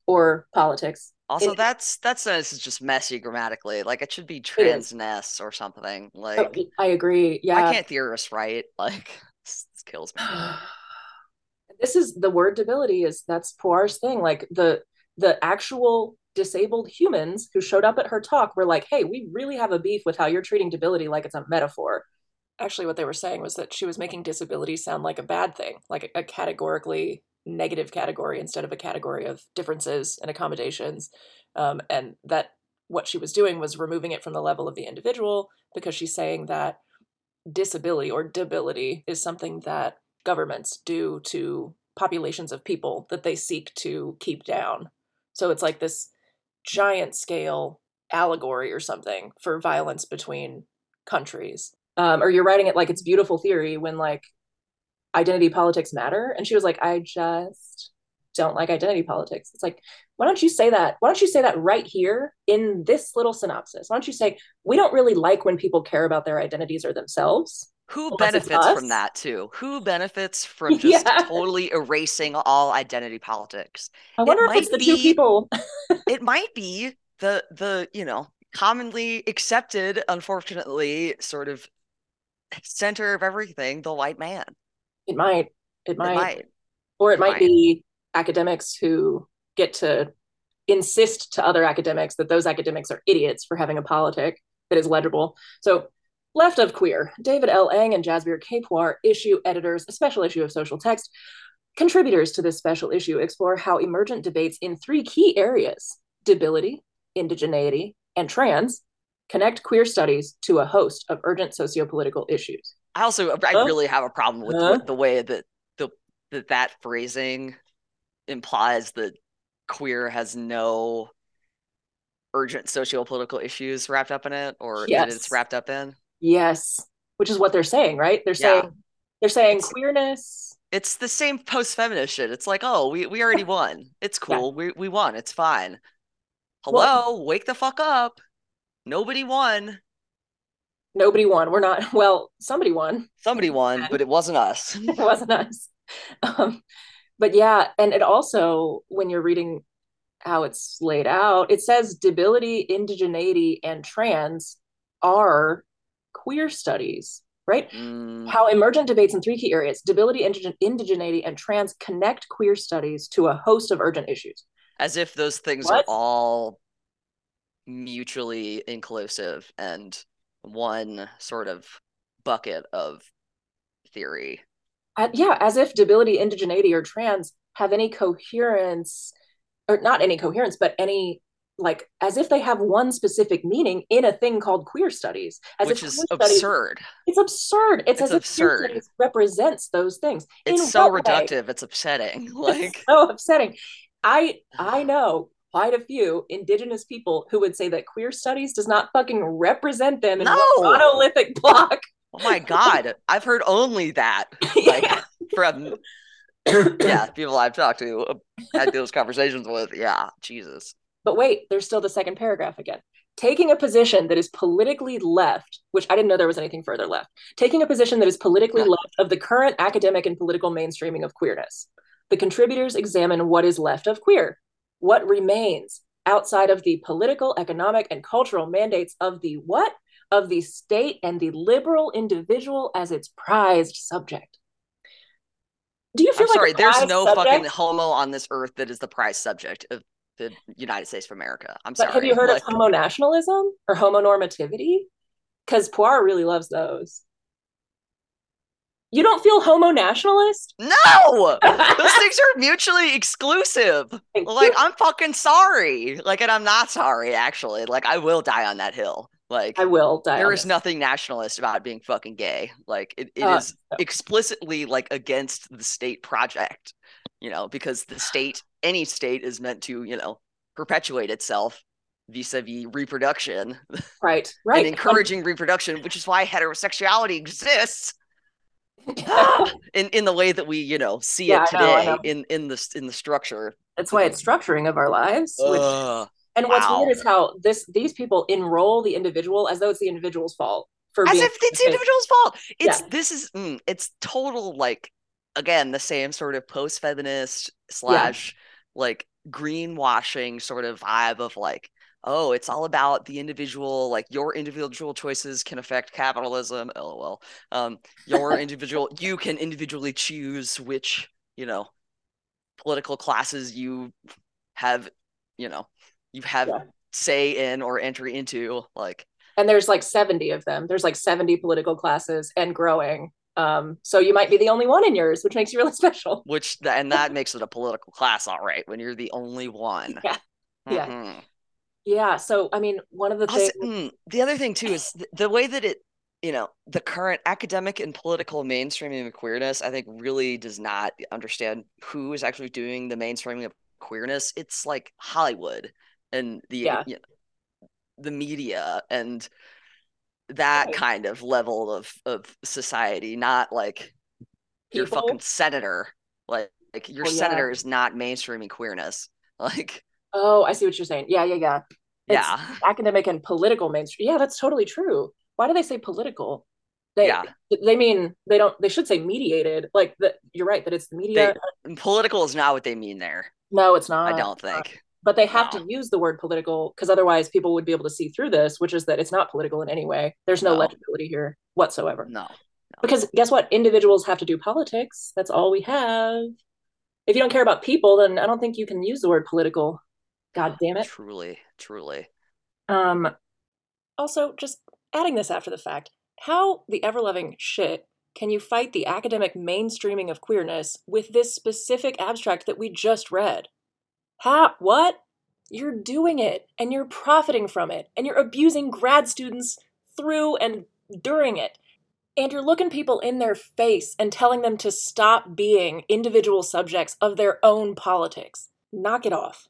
or politics. Also, that's that's this is just messy grammatically. Like it should be transness or something. Oh, like oh, I agree. Yeah, I can't theorists right. Like this, this kills me. this is the word debility is that's Puar's thing. Like the the actual disabled humans who showed up at her talk were like, "Hey, we really have a beef with how you're treating debility like it's a metaphor." Actually, what they were saying was that she was making disability sound like a bad thing, like a, a categorically negative category instead of a category of differences and accommodations. Um, and that what she was doing was removing it from the level of the individual because she's saying that disability or debility is something that governments do to populations of people that they seek to keep down. So it's like this giant scale allegory or something for violence between countries. Um, or you're writing it like it's beautiful theory when like identity politics matter and she was like i just don't like identity politics it's like why don't you say that why don't you say that right here in this little synopsis why don't you say we don't really like when people care about their identities or themselves who benefits from that too? Who benefits from just yeah. totally erasing all identity politics? I wonder it if it's the be, two people. it might be the the you know commonly accepted, unfortunately, sort of center of everything, the white man. It might. It might. It might. Or it, it might, might be academics who get to insist to other academics that those academics are idiots for having a politic that is legible. So Left of Queer, David L. Eng and Jasbir Puar, issue editors, a special issue of Social Text. Contributors to this special issue explore how emergent debates in three key areas debility, indigeneity, and trans connect queer studies to a host of urgent sociopolitical issues. I also I really have a problem with, huh? the way that the that that phrasing implies that queer has no urgent socio-political issues wrapped up in it or yes. that it's wrapped up in. Yes. Which is what they're saying, right? They're yeah. saying they're saying it's, queerness. It's the same post-feminist shit. It's like, oh, we, we already won. It's cool. Yeah. We we won. It's fine. Hello, well, wake the fuck up. Nobody won. Nobody won. We're not well, somebody won. Somebody won, but it wasn't us. it wasn't us. Um, but yeah, and it also when you're reading how it's laid out, it says debility, indigeneity, and trans are queer studies, right? Mm. How emergent debates in three key areas debility, indigen- indigeneity, and trans connect queer studies to a host of urgent issues. As if those things what? are all mutually inclusive and one sort of bucket of theory. Uh, yeah, as if debility, indigeneity, or trans have any coherence, or not any coherence, but any like as if they have one specific meaning in a thing called queer studies. As which is absurd studies, it's absurd. It's, it's as absurd. if represents those things. It's in so reductive way? it's upsetting. Like it's so upsetting. I i know quite a few indigenous people who would say that queer studies does not fucking represent them in no. a monolithic block oh my god i've heard only that like yeah. from yeah people i've talked to uh, had those conversations with yeah jesus but wait, there's still the second paragraph again. Taking a position that is politically left, which I didn't know there was anything further left, taking a position that is politically yeah. left of the current academic and political mainstreaming of queerness. The contributors examine what is left of queer, what remains outside of the political, economic, and cultural mandates of the what? Of the state and the liberal individual as its prized subject. Do you feel I'm like sorry? There's no subject? fucking homo on this earth that is the prized subject of the United States of America. I'm but sorry. Have you heard like, of homo nationalism or homonormativity? Because Puar really loves those. You don't feel homo nationalist? No, those things are mutually exclusive. Thank like you. I'm fucking sorry. Like, and I'm not sorry actually. Like, I will die on that hill. Like, I will die. There is nothing nationalist about being fucking gay. Like, it, it uh, is explicitly like against the state project you know, because the state, any state is meant to, you know, perpetuate itself vis-a-vis reproduction. Right. Right. and encouraging um, reproduction, which is why heterosexuality exists. in in the way that we, you know, see yeah, it today I know, I know. in in the in the structure. That's why it's structuring of our lives. Which, and what's wow. weird is how this these people enroll the individual as though it's the individual's fault for as if it's the individual's fault. It's yeah. this is mm, it's total like again the same sort of post-feminist slash yeah. like greenwashing sort of vibe of like oh it's all about the individual like your individual choices can affect capitalism lol um your individual you can individually choose which you know political classes you have you know you have yeah. say in or entry into like and there's like 70 of them there's like 70 political classes and growing um, so you might be the only one in yours, which makes you really special. Which and that makes it a political class, all right, when you're the only one. Yeah. Mm-hmm. Yeah. So I mean, one of the things mm, the other thing too is the way that it you know the current academic and political mainstreaming of queerness i think really does not understand who is actually doing the mainstreaming of queerness it's like hollywood and the yeah. you know, the media and that right. kind of level of of society, not like People? your fucking senator. Like, like your oh, senator yeah. is not mainstreaming queerness. Like, oh, I see what you're saying. Yeah, yeah, yeah. It's yeah. Academic and political mainstream. Yeah, that's totally true. Why do they say political? They Yeah. they mean they don't they should say mediated. Like that you're right that it's the media. Political is not what they mean there. no, it's not. I don't think. but they have No. to use the word political because otherwise people would be able to see through this, which is that it's not political in any way. There's no, No. legibility here whatsoever. No. Because guess what? Individuals have to do politics. That's all we have. If you don't care about people, then I don't think you can use the word political. God damn it. Truly, truly. Um also just adding this after the fact, how the ever-loving shit can you fight the academic mainstreaming of queerness with this specific abstract that we just read? How what? You're doing it and you're profiting from it and you're abusing grad students through and during it. And you're looking people in their face and telling them to stop being individual subjects of their own politics. Knock it off.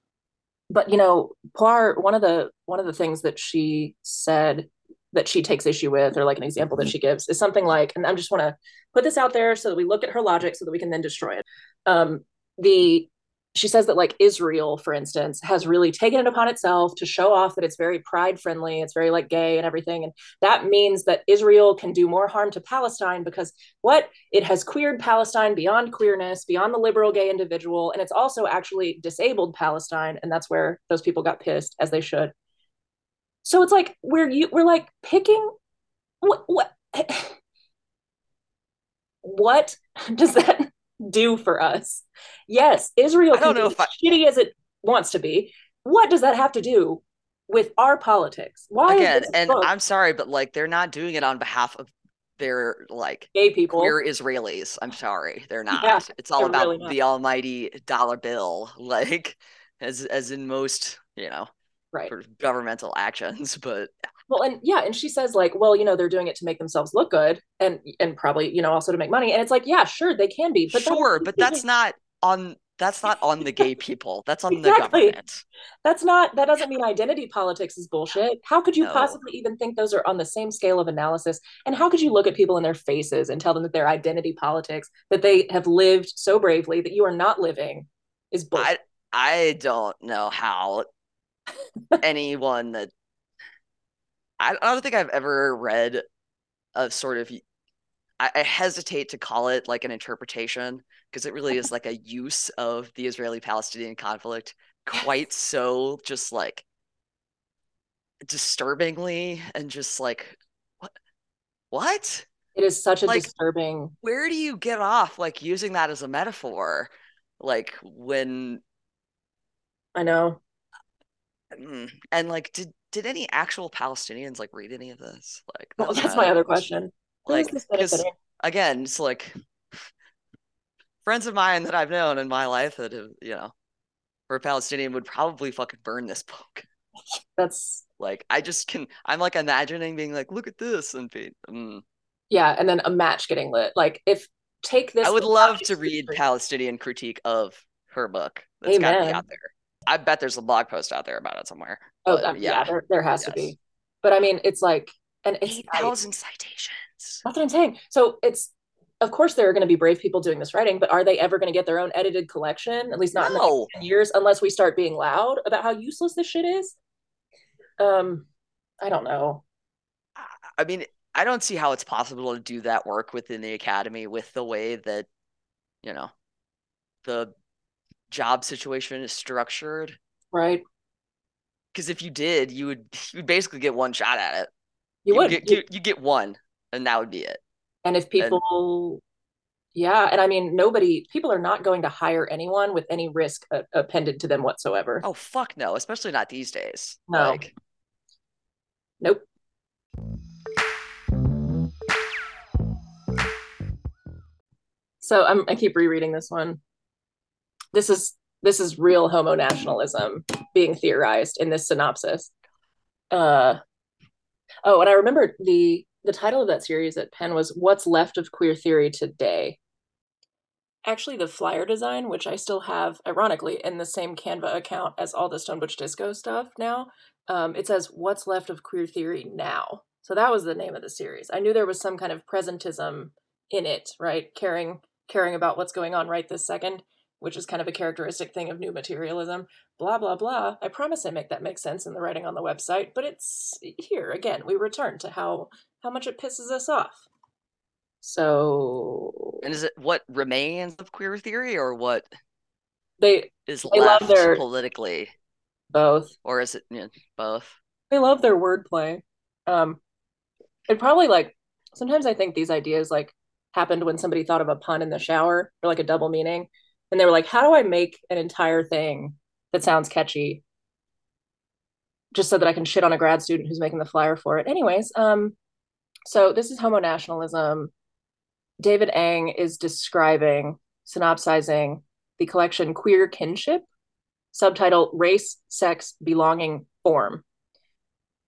But you know, Puar, one of the one of the things that she said that she takes issue with, or like an example that she gives, is something like, and I just want to put this out there so that we look at her logic so that we can then destroy it. Um, the she says that like Israel, for instance, has really taken it upon itself to show off that it's very pride friendly, it's very like gay and everything, and that means that Israel can do more harm to Palestine because what it has queered Palestine beyond queerness, beyond the liberal gay individual, and it's also actually disabled Palestine, and that's where those people got pissed as they should. So it's like we're you we're like picking what what what does that do for us? Yes, Israel I don't can know be if I- shitty as it wants to be. What does that have to do with our politics? Why Again, and book I'm sorry, but like they're not doing it on behalf of their like gay people? queer Israelis. I'm sorry, they're not. Yeah, it's all about really the almighty dollar bill, like as as in most, you know, right. sort of governmental actions. But Well, and yeah, and she says like, well, you know, they're doing it to make themselves look good, and and probably you know also to make money. And it's like, yeah, sure, they can be, but that's sure, but that's not on that's not on the gay people. That's on Exactly. the government. That's not. That doesn't mean identity politics is bullshit. How could you No. possibly even think those are on the same scale of analysis? And how could you look at people in their faces and tell them that their identity politics that they have lived so bravely that you are not living is bullshit? I don't know how anyone that I, don't think I've ever read a sort of I, I hesitate to call it like an interpretation because it really is like a use of the Israeli-Palestinian conflict quite so just like disturbingly and just like what what it is such a like- disturbing. where do you get off like using that as a metaphor like when I know. Mm. And like, did did any actual Palestinians like read any of this? Like, Well, that's my other question. question. Who is Like, again, it's like friends of mine that I've known in my life that have, you know, were Palestinian would probably fucking burn this book. That's Like, I just can. I'm like imagining being like, look at this, and be. Mm. yeah, and then a match getting lit. Like if take this. I would love to read history. Palestinian critique of her book. That's got to be out there. I bet there's a blog post out there about it somewhere. Oh, um, yeah, there, there has to be. But I mean, it's like, and it's Eight I- thousand citations. That's what I'm saying. So it's, of course, there are going to be brave people doing this writing, but are they ever going to get their own edited collection? At least not in the 10 years, unless we start being loud about how useless this shit is. Um, I don't know. I mean, I don't see how it's possible to do that work within the academy with the way that, you know, the job situation is structured. Right? Because if you did, you would you would basically get one shot at it. You would. get You- you, you get one, and that would be it. and if people, yeah, and I mean, nobody, people are not going to hire anyone with any risk uh, appended to them whatsoever. Oh fuck no, especially not these days. No. Like, Nope. So I'm, I keep rereading this one. This is this is real homo nationalism being theorized in this synopsis. Uh, oh, and I remember the the title of that series at Penn was "What's Left of Queer Theory Today." Actually, the flyer design, which I still have, ironically, in the same Canva account as all the Stone Butch Disco stuff now, um, it says "What's Left of Queer Theory Now." So that was the name of the series. I knew there was some kind of presentism in it, right? Caring caring about what's going on right this second, which is kind of a characteristic thing of new materialism. Blah blah blah. I promise I make that make sense in the writing on the website, but it's here again. We return to how how much it pisses us off. So And is it what remains of queer theory or what they is they love left their- politically? both. Or is it you know, both? They love their wordplay. Um it probably like sometimes I think these ideas like happened when somebody thought of a pun in the shower or like a double meaning. And they were like, how do I make an entire thing that sounds catchy? Just so that I can shit on a grad student who's making the flyer for it. Anyways, um, so this is homo nationalism. David Eng is describing, synopsizing the collection Queer Kinship, subtitle Race, Sex, Belonging, Form.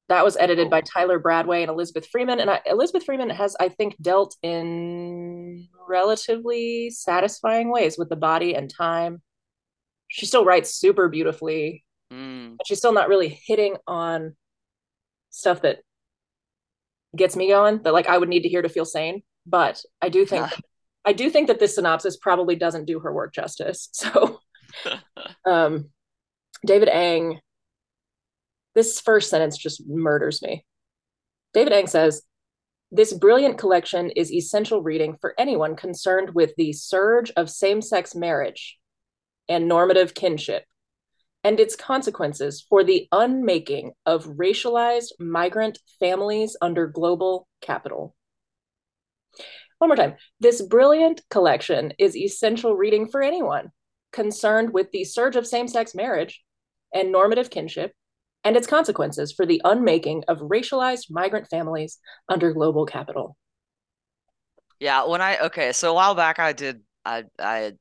That was edited by Tyler Bradway and Elizabeth Freeman. And I, Elizabeth Freeman has, I think, dealt in relatively satisfying ways with the body and time. She still writes super beautifully, Mm. but she's still not really hitting on stuff that gets me going that like I would need to hear to feel sane. But I do think I do think that this synopsis probably doesn't do her work justice. So um David Eng this first sentence just murders me. David Eng says, This brilliant collection is essential reading for anyone concerned with the surge of same sex marriage and normative kinship and its consequences for the unmaking of racialized migrant families under global capital. One more time. This brilliant collection is essential reading for anyone concerned with the surge of same sex marriage and normative kinship and its consequences for the unmaking of racialized migrant families under global capital. Yeah, when I okay, so a while back I did I I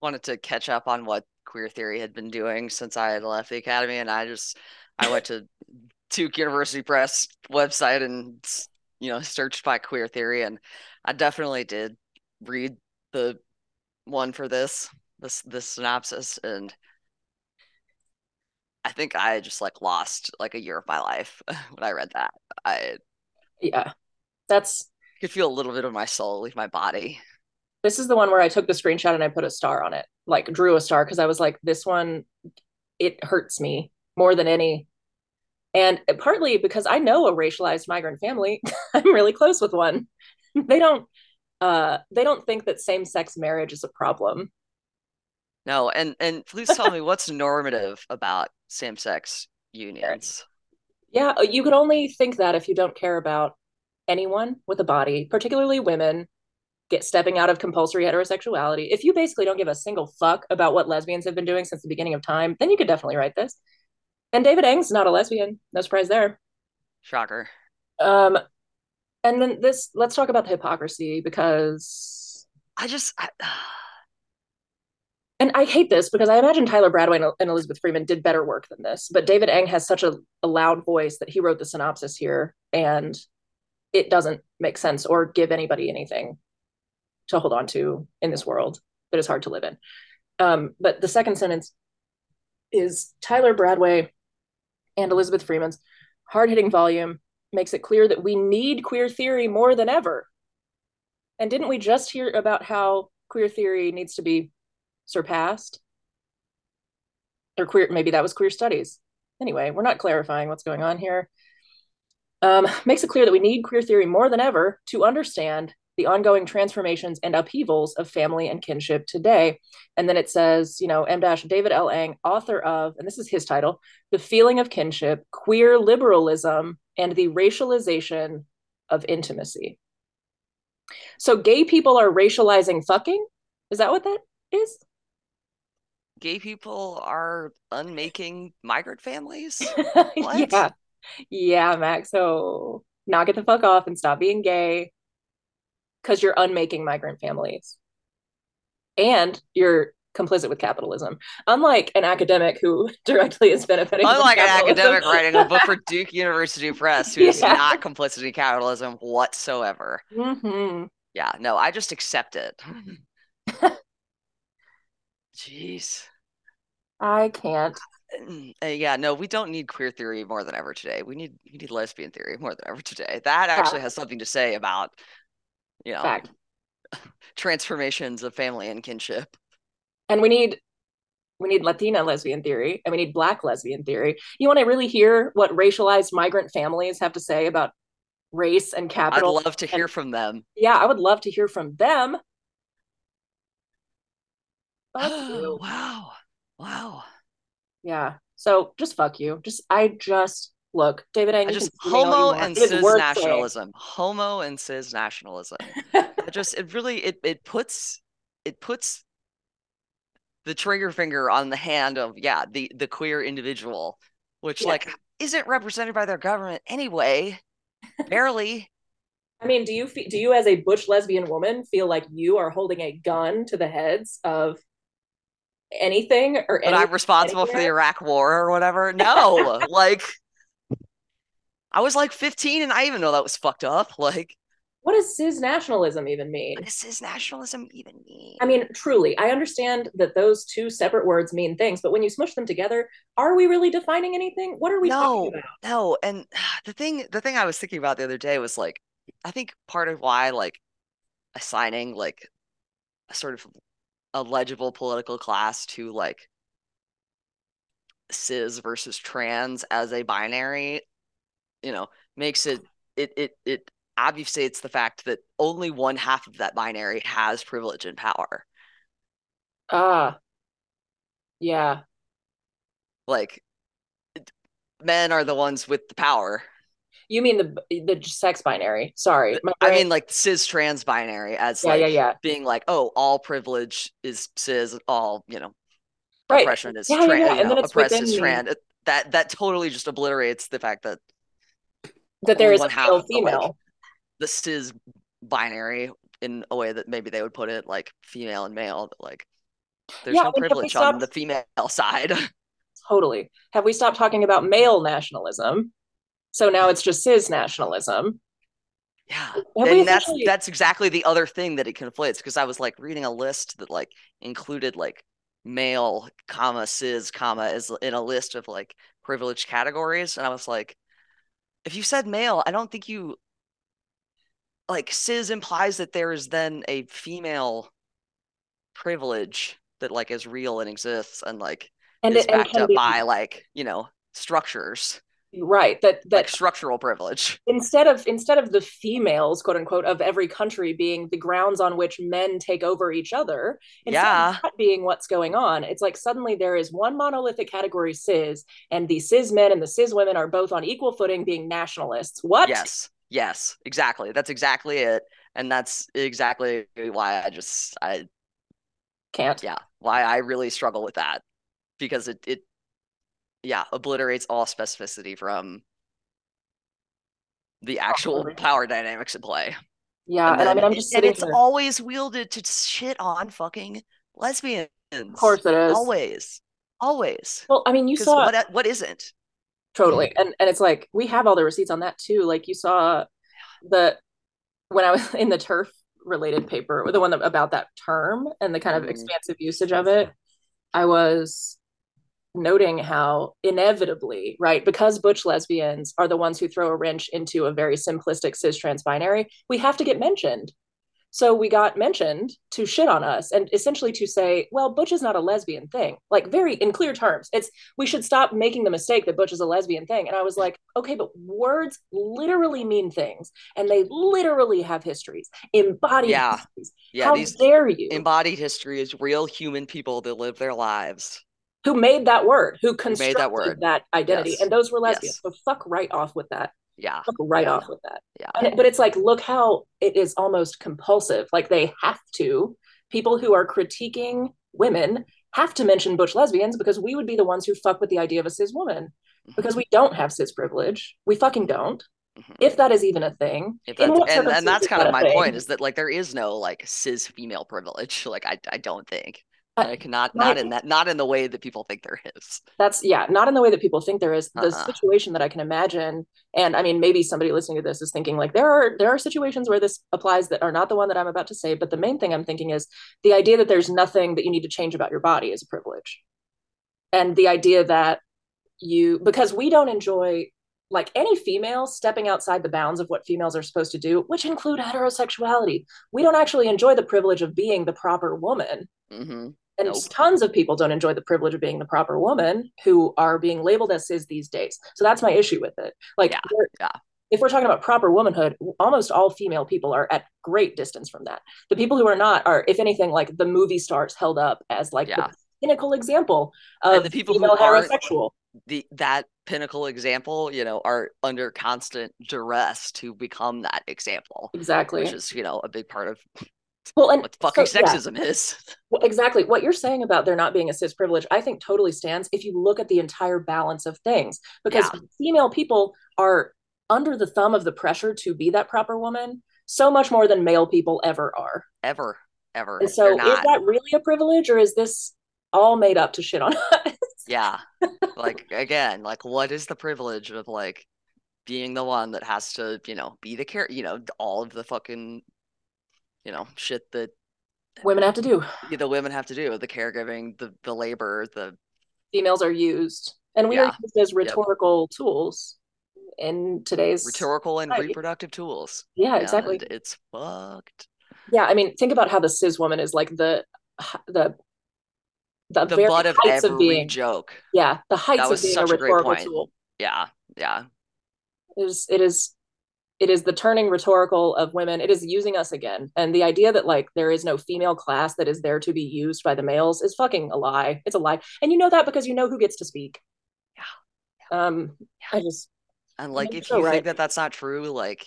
wanted to catch up on what queer theory had been doing since I had left the academy and I just I went to Duke University Press website and you know searched by queer theory and I definitely did read the one for this this this synopsis and I think I just like lost like a year of my life when I read that. I Yeah. That's could feel a little bit of my soul leave my body. this is the one where I took the screenshot and I put a star on it, like drew a star because I was like, this one, it hurts me more than any. And partly because I know a racialized migrant family, I'm really close with one. They don't, uh, they don't think that same-sex marriage is a problem. No, and and please tell me what's normative about same-sex unions. Yeah, you could only think that if you don't care about anyone with a body, particularly women, get stepping out of compulsory heterosexuality. If you basically don't give a single fuck about what lesbians have been doing since the beginning of time, then you could definitely write this. And David Eng's not a lesbian. No surprise there. Shocker. Um, and then this, let's talk about the hypocrisy because, I just I, and I hate this because I imagine Tyler Bradway and, Elizabeth Freeman did better work than this, but David Eng has such a, a loud voice that he wrote the synopsis here, and it doesn't make sense or give anybody anything to hold on to in this world that is hard to live in. Um, but the second sentence is Tyler Bradway and Elizabeth Freeman's hard hitting volume makes it clear that we need queer theory more than ever. And didn't we just hear about how queer theory needs to be surpassed? Or queer, maybe that was queer studies. Anyway, we're not clarifying what's going on here. Um, makes it clear that we need queer theory more than ever to understand the ongoing transformations and upheavals of family and kinship today. And then it says, you know, M. David L. Eng, author of, and this is his title, The Feeling of Kinship, Queer Liberalism, and the Racialization of Intimacy. So gay people are racializing fucking? Is that what that is? Gay people are unmaking migrant families. yeah. Yeah, Max. So knock it the fuck off and stop being gay because you're unmaking migrant families. And you're complicit with capitalism. Unlike an academic who directly is benefiting. Unlike an academic writing a book for Duke University Press who is Yeah. not complicit in capitalism whatsoever. hmm Yeah, no, I just accept it. Jeez. I can't. Mm, uh, yeah, no, we don't need queer theory more than ever today. We need we need lesbian theory more than ever today. That actually has something to say about, you know, Fact. transformations of family and kinship. And we need we need Latina lesbian theory and we need black lesbian theory. You want to really hear what racialized migrant families have to say about race and capital. I'd love to hear and, from them. Yeah, I would love to hear from them. Oh, wow. Wow. Yeah. So just fuck you. Just I just look, David. I, I just homo and cis nationalism. Homo and cis nationalism. it just it really it it puts it puts the trigger finger on the hand of yeah the the queer individual, which like isn't represented by their government anyway. Barely. I mean, do you feel, do you as a butch lesbian woman feel like you are holding a gun to the heads of anything or but I'm responsible anywhere? for the Iraq war or whatever? No, like I was like 15 and I even know that was fucked up. Like what does cis nationalism even mean? What does cis nationalism even mean? I mean, truly, I understand that those two separate words mean things, but when you smush them together, are we really defining anything? What are we no, talking about? No, and the thing the thing I was thinking about the other day was like I think part of why like assigning like a sort of a legible political class to like cis versus trans as a binary, you know, makes it it it it obviously it's the fact that only one half of that binary has privilege and power. Ah. Uh, yeah. Like men are the ones with the power. You mean the the sex binary? Sorry, I mean like cis trans binary as yeah, like yeah, yeah. being like oh all privilege is cis, all you know right. oppression is yeah, trans, yeah, yeah. and then it's oppressed is trans. That that totally just obliterates the fact that that there is a male female. Like, the cis binary in a way that maybe they would put it like female and male, like there's yeah, no privilege on the female side. totally. Have we stopped talking about male nationalism? So now it's just cis nationalism. Yeah. Have and that's that's exactly the other thing that it conflates because I was like reading a list that like included like male comma cis comma is in a list of like privileged categories and I was like if you said male I don't think you like cis implies that there is then a female privilege that like is real and exists and like and is it, backed up be, by like you know structures right that that like structural privilege. Instead of instead of the females quote unquote of every country being the grounds on which men take over each other yeah. being what's going on it's like suddenly there is one monolithic category cis and the cis men and the cis women are both on equal footing being nationalists. What? Yes. Yes. Exactly. That's exactly it. And that's exactly why i just i can't. Yeah. Why i really struggle with that. Because it it yeah, obliterates all specificity from the actual power dynamics at play. Yeah, and, and I mean, I'm just and it's here. always wielded to shit on fucking lesbians. Of course, it is always, always. Well, I mean, you saw what what isn't totally, and and it's like we have all the receipts on that too. Like you saw the when I was in the TERF related paper, the one about that term and the kind of mm. expansive usage of it. I was noting how inevitably, right, because butch lesbians are the ones who throw a wrench into a very simplistic cis trans binary, we have to get mentioned. So we got mentioned to shit on us and essentially to say, well, Butch is not a lesbian thing. Like very in clear terms. It's we should stop making the mistake that Butch is a lesbian thing. And I was like, okay, but words literally mean things and they literally have histories, embodied yeah. histories. Yeah, How dare you? Embodied history is real human people that live their lives who made that word, who constructed that, word. that identity, yes. and those were lesbians. Yes. So fuck right off with that. Yeah, fuck right yeah. off with that. Yeah, it, but it's like, look how it is almost compulsive. Like they have to. People who are critiquing women have to mention butch lesbians because we would be the ones who fuck with the idea of a cis woman mm-hmm. because we don't have cis privilege. We fucking don't. Mm-hmm. If that is even a thing, and, and that's kind of my thing? point is that like there is no like cis female privilege. Like I, I don't think. Like not not in that not in the way that people think there is that's yeah not in the way that people think there is. The uh-huh. situation that i can imagine and i mean maybe somebody listening to this is thinking like there are there are situations where this applies that are not the one that i'm about to say but the main thing i'm thinking is the idea that there's nothing that you need to change about your body is a privilege. And the idea that you because we don't enjoy like any female stepping outside the bounds of what females are supposed to do which include heterosexuality. We don't actually enjoy the privilege of being the proper woman. Mm-hmm and nope. tons of people don't enjoy the privilege of being the proper woman who are being labeled as cis these days so that's my issue with it like yeah, yeah. if we're talking about proper womanhood, almost all female people are at great distance from that. The people who are not are, if anything, like the movie stars held up as like yeah. the pinnacle example of and the people who are heterosexual. The that pinnacle example, you know, are under constant duress to become that example. Exactly. Which is, you know, a big part of well, and what fucking so, sexism yeah. is. Well, exactly. What you're saying about there not being a cis privilege, I think totally stands if you look at the entire balance of things. Because yeah. female people are under the thumb of the pressure to be that proper woman so much more than male people ever are. Ever. Ever. And so is that really a privilege or is this all made up to shit on us? yeah. Like again, like what is the privilege of like being the one that has to, you know, be the care, you know, all of the fucking you know shit that women have to do. The women have to do the caregiving the the labor the females are used. And we yeah. are used as rhetorical yep. tools in today's rhetorical and society. reproductive tools. Yeah exactly. and it's fucked. Yeah i mean think about how the cis woman is like the the the, the butt of every of being, joke. Yeah the heights of being a rhetorical tool. Yeah yeah. It is it is it is the turning rhetorical of women. It is using us again. And the idea that like there is no female class that is there to be used by the males is fucking a lie. It's a lie. And you know that because you know who gets to speak. Yeah. Um yeah. i just and like if so you right. think that that's not true like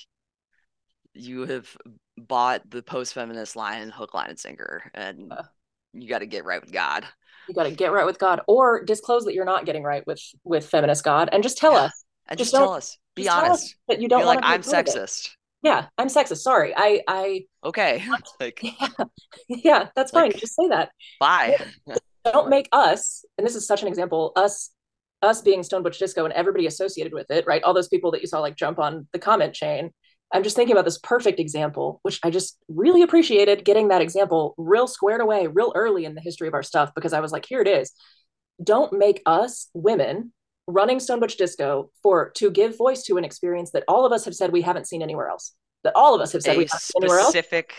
you have bought the post-feminist line hook line and sinker and uh, you got to get right with god. You got to get right with god or disclose that you're not getting right with with feminist god and just tell yeah. us and just, just tell us be honest. That you don't like I'm sexist. Yeah, I'm sexist. Sorry. I I Okay. like yeah, yeah that's fine. Like, just say that. Bye. don't make us, and this is such an example, us us being Stone Butch Disco and everybody associated with it, right? All those people that you saw like jump on the comment chain. I'm just thinking about this perfect example, which I just really appreciated getting that example real squared away real early in the history of our stuff because I was like, here it is. Don't make us women running Stone Butch Disco for to give voice to an experience that all of us have said we haven't seen anywhere else. That all of us have said a we haven't seen anywhere else. Specific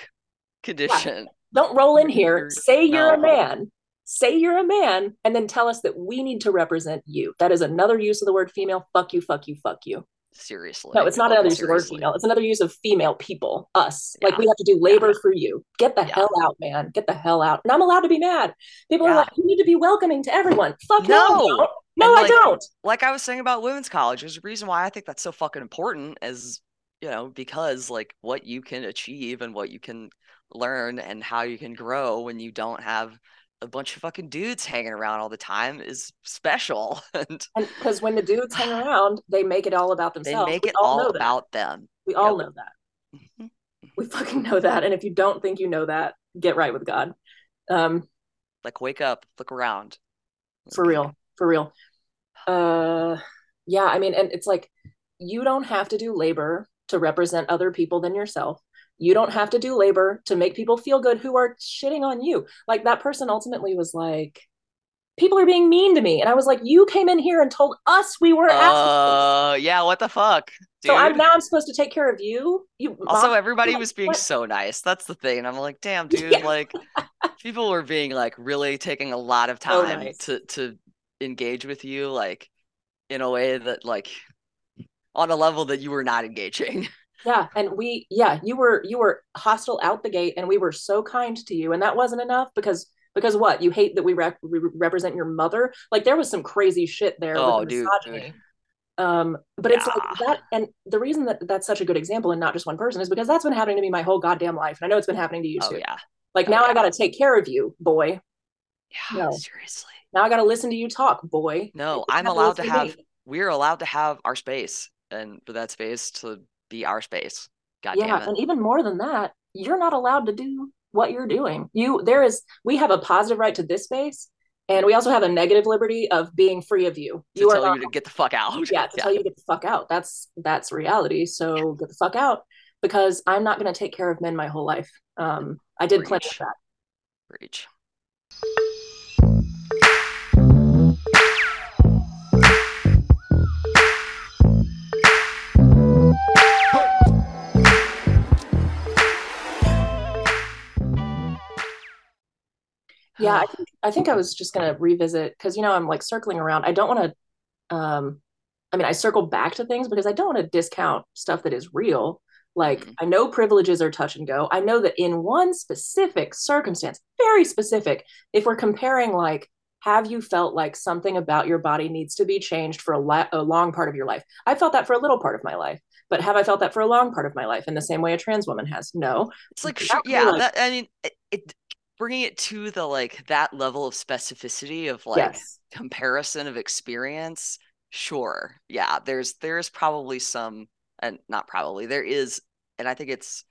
condition. Yeah. Don't roll in here. Say you're a man. Say you're a man, and then tell us that we need to represent you. That is another use of the word female. Fuck you. Fuck you. Fuck you. Seriously. No, it's not another use of the word female. It's another use of female people, us. Yeah. Like we have to do labor yeah. for you. Get the yeah. hell out, man. Get the hell out. And I'm allowed to be mad. People are like, you need to be welcoming to everyone. Fuck no. no no, like, I don't. Like I was saying about women's college, there's a reason why I think that's so fucking important is, you know, because like what you can achieve and what you can learn and how you can grow when you don't have a bunch of fucking dudes hanging around all the time is special. and because when the dudes hang around, they make it all about themselves. They make we it all, all about them. We all know that. Mm-hmm. We fucking know that. And if you don't think you know that, get right with God. Um, like wake up, look around. For real for real uh yeah i mean and it's like you don't have to do labor to represent other people than yourself you don't have to do labor to make people feel good who are shitting on you like that person ultimately was like people are being mean to me and i was like you came in here and told us we were uh yeah what the fuck dude? so i'm now i'm supposed to take care of you you also everybody was being what? so nice that's the thing i'm like damn dude yeah. like people were being like really taking a lot of time oh, nice. to to engage with you like in a way that like on a level that you were not engaging yeah and we yeah you were you were hostile out the gate and we were so kind to you and that wasn't enough because because what you hate that we, we represent your mother like there was some crazy shit there oh, with dude, misogyny dude. um but yeah. it's like that and the reason that that's such a good example and not just one person is because that's been happening to me my whole goddamn life and i know it's been happening to you oh, too yeah like oh, now yeah. i gotta take care of you boy yeah no. seriously now I got to listen to you talk, boy. No, I'm allowed to have. We're allowed to have our space, and for that space to be our space. God yeah, and even more than that, you're not allowed to do what you're doing. You there is. We have a positive right to this space, and we also have a negative liberty of being free of you. To you tell are not, you to get the fuck out. Yeah, to yeah. tell you to get the fuck out. That's that's reality. So get the fuck out because I'm not going to take care of men my whole life. Um, I did plenty of that. Reach. Yeah i think i think i was just going to revisit because you know i'm like circling around i don't want to um I mean, I circle back to things because I don't want to discount stuff that is real. Like, mm-hmm. I know privileges are touch and go. I know that in one specific circumstance, very specific, if we're comparing, like, have you felt like something about your body needs to be changed for a, la- a long part of your life? I felt that for a little part of my life, but have I felt that for a long part of my life in the same way a trans woman has? No. It's like, yeah, like, that, I mean, it, it, bringing it to the like that level of specificity of like yes. comparison of experience sure yeah there's there's probably some and not probably there is and i think it's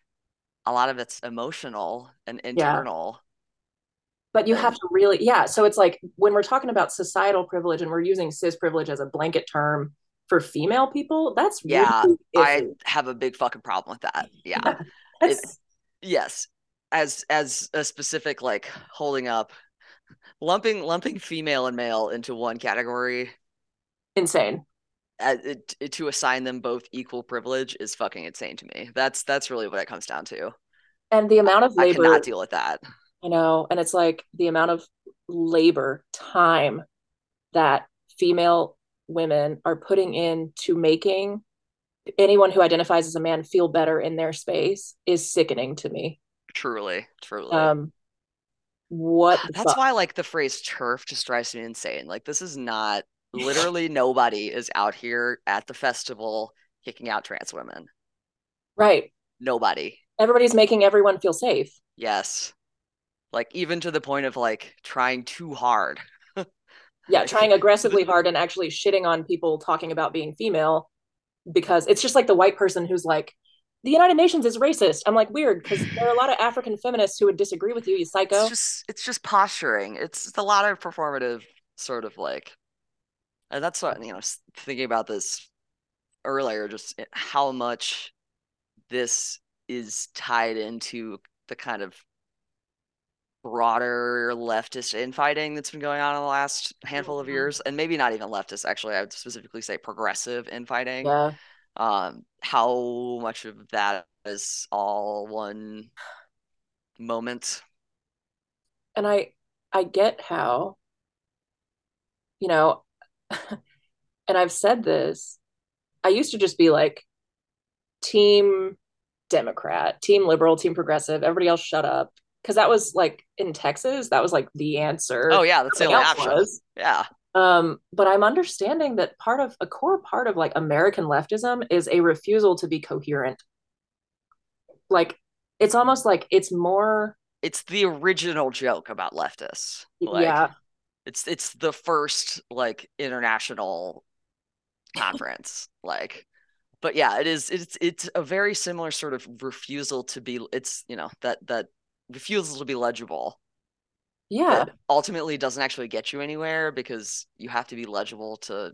a lot of it's emotional and internal yeah. but you have to really yeah so it's like when we're talking about societal privilege and we're using cis privilege as a blanket term for female people that's yeah really i have a big fucking problem with that yeah, yeah it, yes as as a specific like holding up lumping lumping female and male into one category. Insane. Uh, it, to assign them both equal privilege is fucking insane to me. That's that's really what it comes down to. And the amount of labor i cannot deal with that. You know and it's like the amount of labor time that female women are putting into making anyone who identifies as a man feel better in their space is sickening to me Truly, truly. Um, what? That's fuck? why, like, the phrase "TERF" just drives me insane. Like, this is not literally nobody is out here at the festival kicking out trans women. Right. Nobody. Everybody's making everyone feel safe. Yes. Like even to the point of like trying too hard. yeah, trying aggressively hard and actually shitting on people talking about being female because it's just like the white person who's like, the United Nations is racist. I'm like weird because there are a lot of African feminists who would disagree with you, you psycho. It's just it's just posturing. It's, it's a lot of performative sort of like, and that's what you know. Thinking about this earlier, just how much this is tied into the kind of broader leftist infighting that's been going on in the last handful of mm-hmm. years, and maybe not even leftist. Actually, I would specifically say progressive infighting. Yeah um, how much of that is all one moment? And I I get how, you know, and I've said this, I used to just be like team Democrat, team liberal, team progressive, everybody else shut up. Cause that was like in Texas, that was like the answer. Oh yeah, that's the only option. Was. Yeah. Um, but I'm understanding that part of a core part of like American leftism is a refusal to be coherent. Like it's almost like it's more it's the original joke about leftists. Like, yeah. It's it's the first like international conference. like but yeah, it is it's it's a very similar sort of refusal to be it's you know that that refusal to be legible yeah. ultimately doesn't actually get you anywhere because you have to be legible to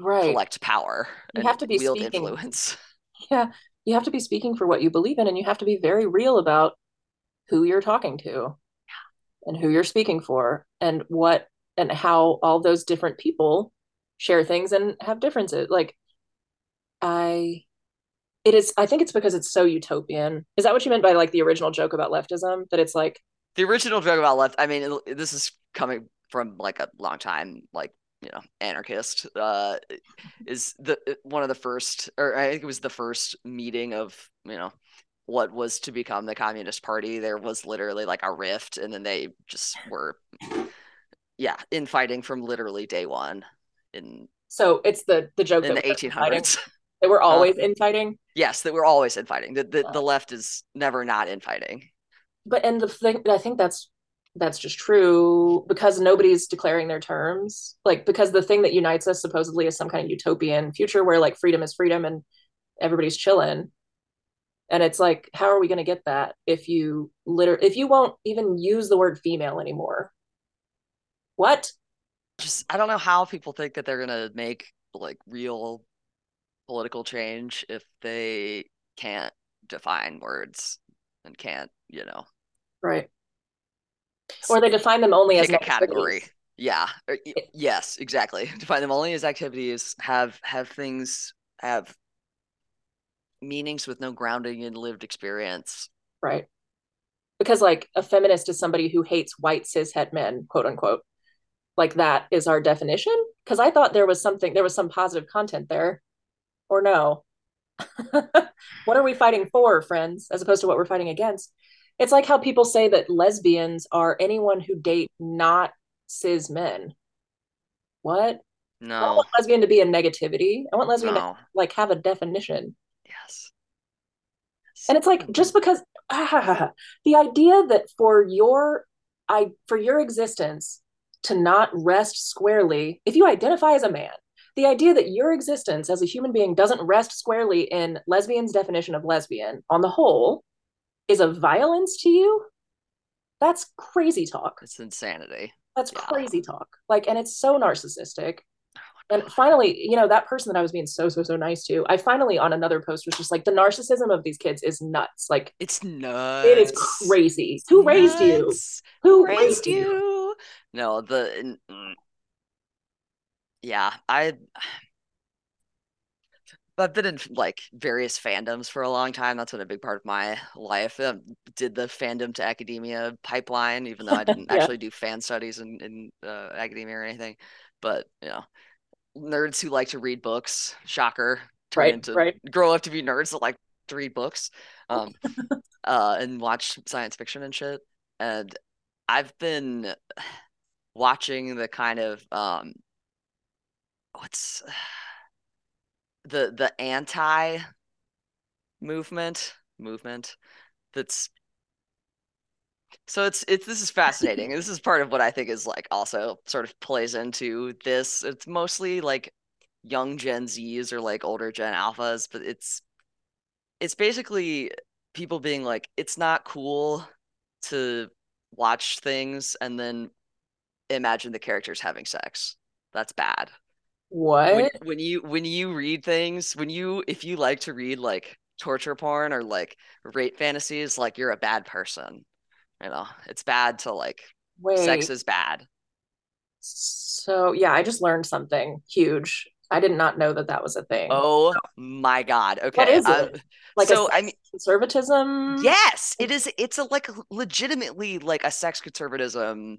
right. collect power you have to be wield speaking. influence. Yeah. You have to be speaking for what you believe in and you have to be very real about who you're talking to and who you're speaking for and what and how all those different people share things and have differences. Like i it is i think it's because it's so utopian. Is that what you meant by like the original joke about leftism? That it's like the original joke about left. I mean, this is coming from like a long time, like you know, anarchist. Uh, is the one of the first, or I think it was the first meeting of you know what was to become the Communist Party. There was literally like a rift, and then they just were, yeah, infighting from literally day one. In so it's the the joke in the eighteen hundreds. They were always uh, infighting. Yes, that we're always infighting. The the, the left is never not infighting but and the thing I think that's that's just true because nobody's declaring their terms. Like because the thing that unites us supposedly is some kind of utopian future where like freedom is freedom and everybody's chilling. And it's like, how are we going to get that if you liter if you won't even use the word female anymore? What? Just I don't know how people think that they're going to make like real political change if they can't define words and can't, you know, Right. Or they define them only as a category. Yeah. Yes, exactly. Define them only as activities. Have have things have meanings with no grounding in lived experience. Right. Because like a feminist is somebody who hates white cishet men, quote unquote. like that is our definition because i thought there was something there was some positive content there or no what are we fighting for friends as opposed to what we're fighting against? It's like how people say that lesbians are anyone who date not cis men. What? No. i want lesbian to be a negativity. I want lesbian no. to like have a definition. Yes. And it's like just because ah, the idea that for your i for your existence to not rest squarely if you identify as a man the idea that your existence as a human being doesn't rest squarely in lesbian's definition of lesbian on the whole is a violence to you that's crazy talk it's insanity that's yeah. crazy talk like and it's so narcissistic and finally, you know, that person that I was being so, so, so nice to, I finally on another post was just like, the narcissism of these kids is nuts. Like, it's nuts. It is crazy. Who nuts. raised you? Who, Who raised, raised you? you? No, the, mm, yeah, I, I've been in like various fandoms for a long time. That's been a big part of my life. Um, did the fandom to academia pipeline, even though I didn't yeah. actually do fan studies in, in uh, academia or anything. But you know, nerds who like to read books. Shocker. Turn right, into right. grow up to be nerds that like to read books. Um, uh, and watch science fiction and shit. And I've been watching the kind of um, what's the the anti movement movement that's so it's it's this is fascinating. this is part of what I think is like also sort of plays into this. It's mostly like young Gen Zs or like older Gen Alphas, but it's it's basically people being like, it's not cool to watch things and then imagine the characters having sex. That's bad. What? When, when you when you read things, when you if you like to read like torture porn or like rape fantasies, like you're a bad person you know it's bad to like Wait. sex is bad so yeah i just learned something huge i did not know that that was a thing oh my god okay what is um, it? like so i mean conservatism yes it is it's a like legitimately like a sex conservatism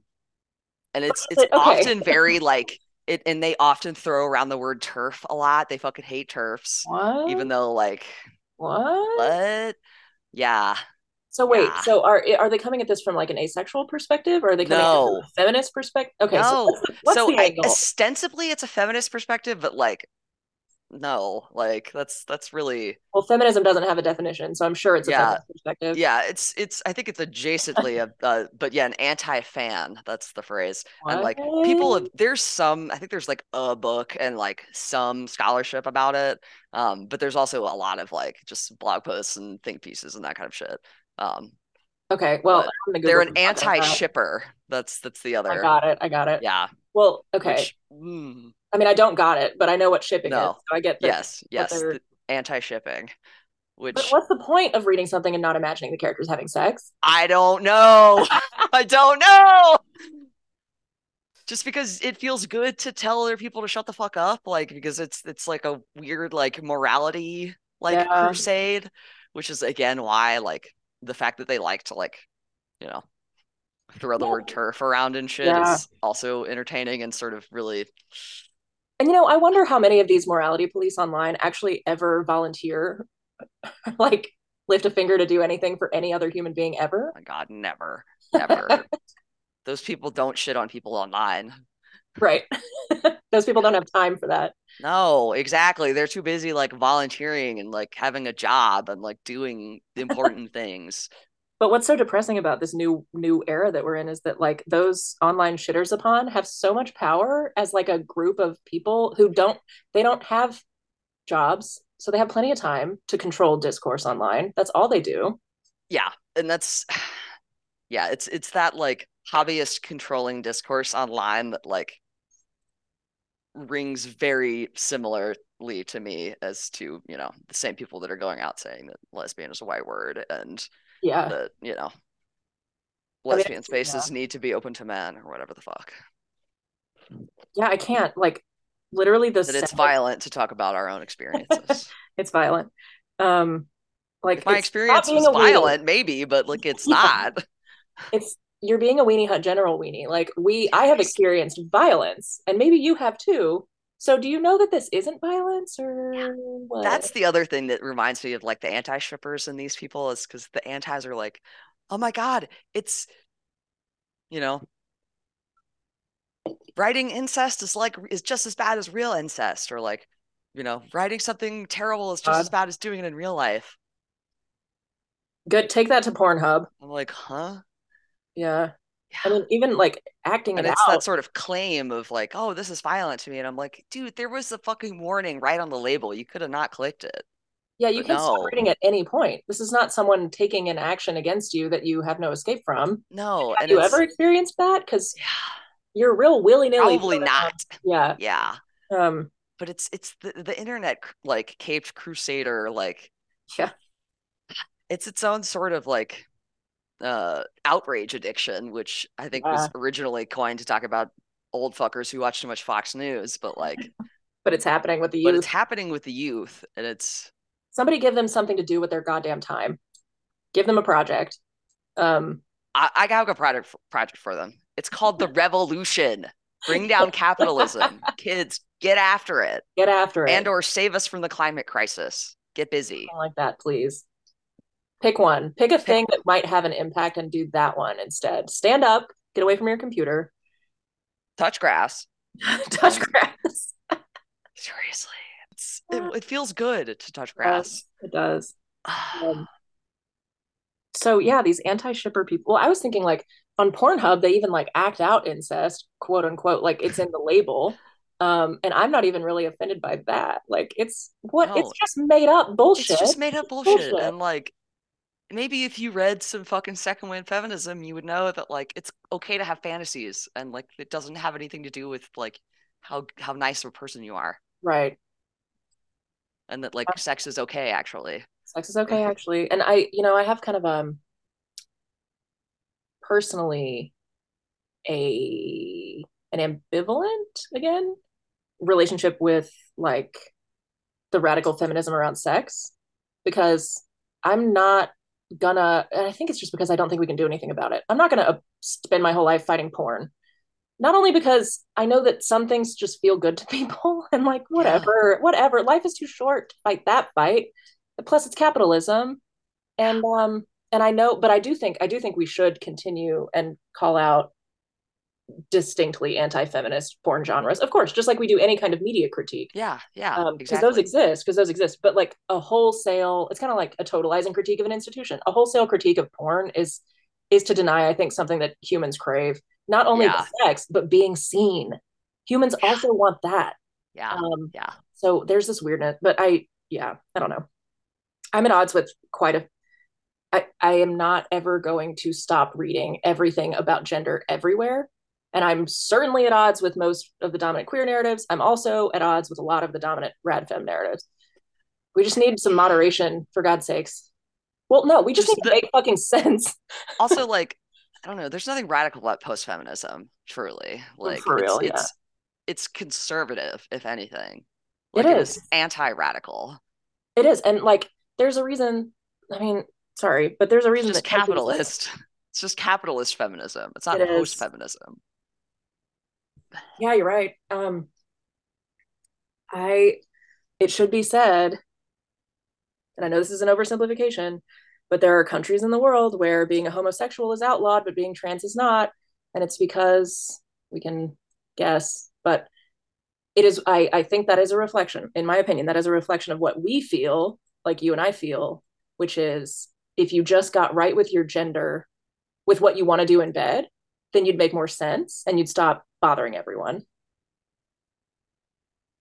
and it's it's okay. often very like it and they often throw around the word TERF a lot they fucking hate TERFs, what? even though like what what yeah so wait, yeah. so are eh, are they coming at this from like an asexual perspective, or are they coming no. from a feminist perspective? Okay, no. so what's, the, what's so I, ostensibly it's a feminist perspective, but like, no, like that's that's really well, feminism doesn't have a definition, so I'm sure it's a yeah, perspective. Yeah, it's it's I think it's adjacently a, uh, but yeah, an anti-fan. That's the phrase, what? and like people have there's some I think there's like a book and like some scholarship about it, um, but there's also a lot of like just blog posts and think pieces and that kind of shit. Um, okay, well, they're an anti-shipper. That's that's the other. I got it. I got it. Yeah. Well, okay. Which, mm, I mean, I don't got it, but I know what shipping no. is. So I get that. Yes, yes, anti-shipping. Which but what's the point of reading something and not imagining the characters having sex? I don't know. I don't know. Just because it feels good to tell other people to shut the fuck up, like because it's it's like a weird like morality like yeah. crusade, which is again why like the fact that they like to like, you know, throw the yeah. word TERF around and shit yeah. is also entertaining and sort of really and you know, I wonder how many of these morality police online actually ever volunteer, like lift a finger to do anything for any other human being ever. Oh my God, never, never. Those people don't shit on people online. Right. Those people don't have time for that. No, exactly. They're too busy like volunteering and like having a job and like doing important things. But what's so depressing about this new new era that we're in is that like those online shitters upon have so much power as like a group of people who don't they don't have jobs, so they have plenty of time to control discourse online. That's all they do. Yeah, and that's yeah, it's it's that like hobbyist controlling discourse online that like rings very similarly to me as to you know the same people that are going out saying that lesbian is a white word and yeah that you know lesbian I mean, spaces yeah. need to be open to men or whatever the fuck yeah i can't like literally this that it's violent to talk about our own experiences it's violent um like if my experience was violent maybe but like it's yeah. not it's you're being a weenie hut general weenie. Like we, I have experienced violence, and maybe you have too. So do you know that this isn't violence or yeah. what? That's the other thing that reminds me of like the anti-shippers and these people is because the antis are like, oh my god, it's you know, writing incest is like is just as bad as real incest, or like, you know, writing something terrible is just god. as bad as doing it in real life. Good. Take that to Pornhub. I'm like, huh? Yeah. I mean, even like acting and it it's out. that sort of claim of like, oh, this is violent to me, and I'm like, dude, there was a fucking warning right on the label. You could have not clicked it. Yeah, you but can no. stop reading at any point. This is not someone taking an action against you that you have no escape from. No, have you ever experienced that? Because yeah. you're real willy nilly. Probably not. Yeah, yeah. Um, but it's it's the the internet like caped crusader like yeah it's its own sort of like uh outrage addiction, which I think was originally coined to talk about old fuckers who watch too much Fox News, but like but it's happening with the youth. But it's happening with the youth and it's somebody give them something to do with their goddamn time. Give them a project. Um I, I got a project for, project for them. It's called the revolution. Bring down capitalism. Kids, get after it. Get after it. And or save us from the climate crisis. Get busy. Something like that, please. Pick one. Pick a thing that might have an impact and do that one instead. Stand up, get away from your computer. Touch grass. touch grass. Seriously. It, it, feels good to touch grass. It does. It does. um, so yeah, these anti-shipper people. Well, I was thinking like on Pornhub, they even like act out incest, quote unquote, like it's in the label. Um, and I'm not even really offended by that. Like it's what no. it's just made up bullshit. It's just made up bullshit. bullshit. And like maybe if you read some fucking second wave feminism, you would know that like it's okay to have fantasies and like it doesn't have anything to do with like how how nice of a person you are. Right. And that like uh, sex is okay actually. Sex is okay actually. And I, you know, I have kind of um personally a an ambivalent again relationship with like the radical feminism around sex because I'm not gonna and i think it's just because i don't think we can do anything about it. I'm not gonna uh, spend my whole life fighting porn. Not only because i know that some things just feel good to people and like whatever yeah. whatever. Life is too short to fight that fight. Plus it's capitalism. And um and i know but i do think i do think we should continue and call out distinctly anti-feminist porn genres. Of course just like we do any kind of media critique. Yeah yeah um because exactly. those exist because those exist. But like a wholesale it's kind of like a totalizing critique of an institution. A wholesale critique of porn is is to deny i think something that humans crave. Not only yeah. sex but being seen. Humans yeah. also want that. Yeah um yeah. so there's this weirdness but i yeah i don't know. I'm at odds with quite a I, I am not ever going to stop reading everything about gender everywhere and I'm certainly at odds with most of the dominant queer narratives. I'm also at odds with a lot of the dominant rad fem narratives. We just need some moderation, for God's sakes. Well, no, we just, just need the, to make fucking sense. also, like, I don't know, there's nothing radical about post feminism, truly. Like, for real, it's, yeah. it's, it's conservative, if anything. Like, it is. anti radical. It is. And, like, there's a reason. I mean, sorry, but there's a reason it's that capitalist. It's just capitalist feminism. It's not it post feminism yeah, you're right. Um, I, it should be said, and I know this is an oversimplification, but there are countries in the world where being a homosexual is outlawed, but being trans is not. And it's because we can guess, but it is, I, I think that is a reflection, in my opinion, that is a reflection of what we feel, like you and I feel, which is if you just got right with your gender, with what you want to do in bed, then you'd make more sense and you'd stop bothering everyone.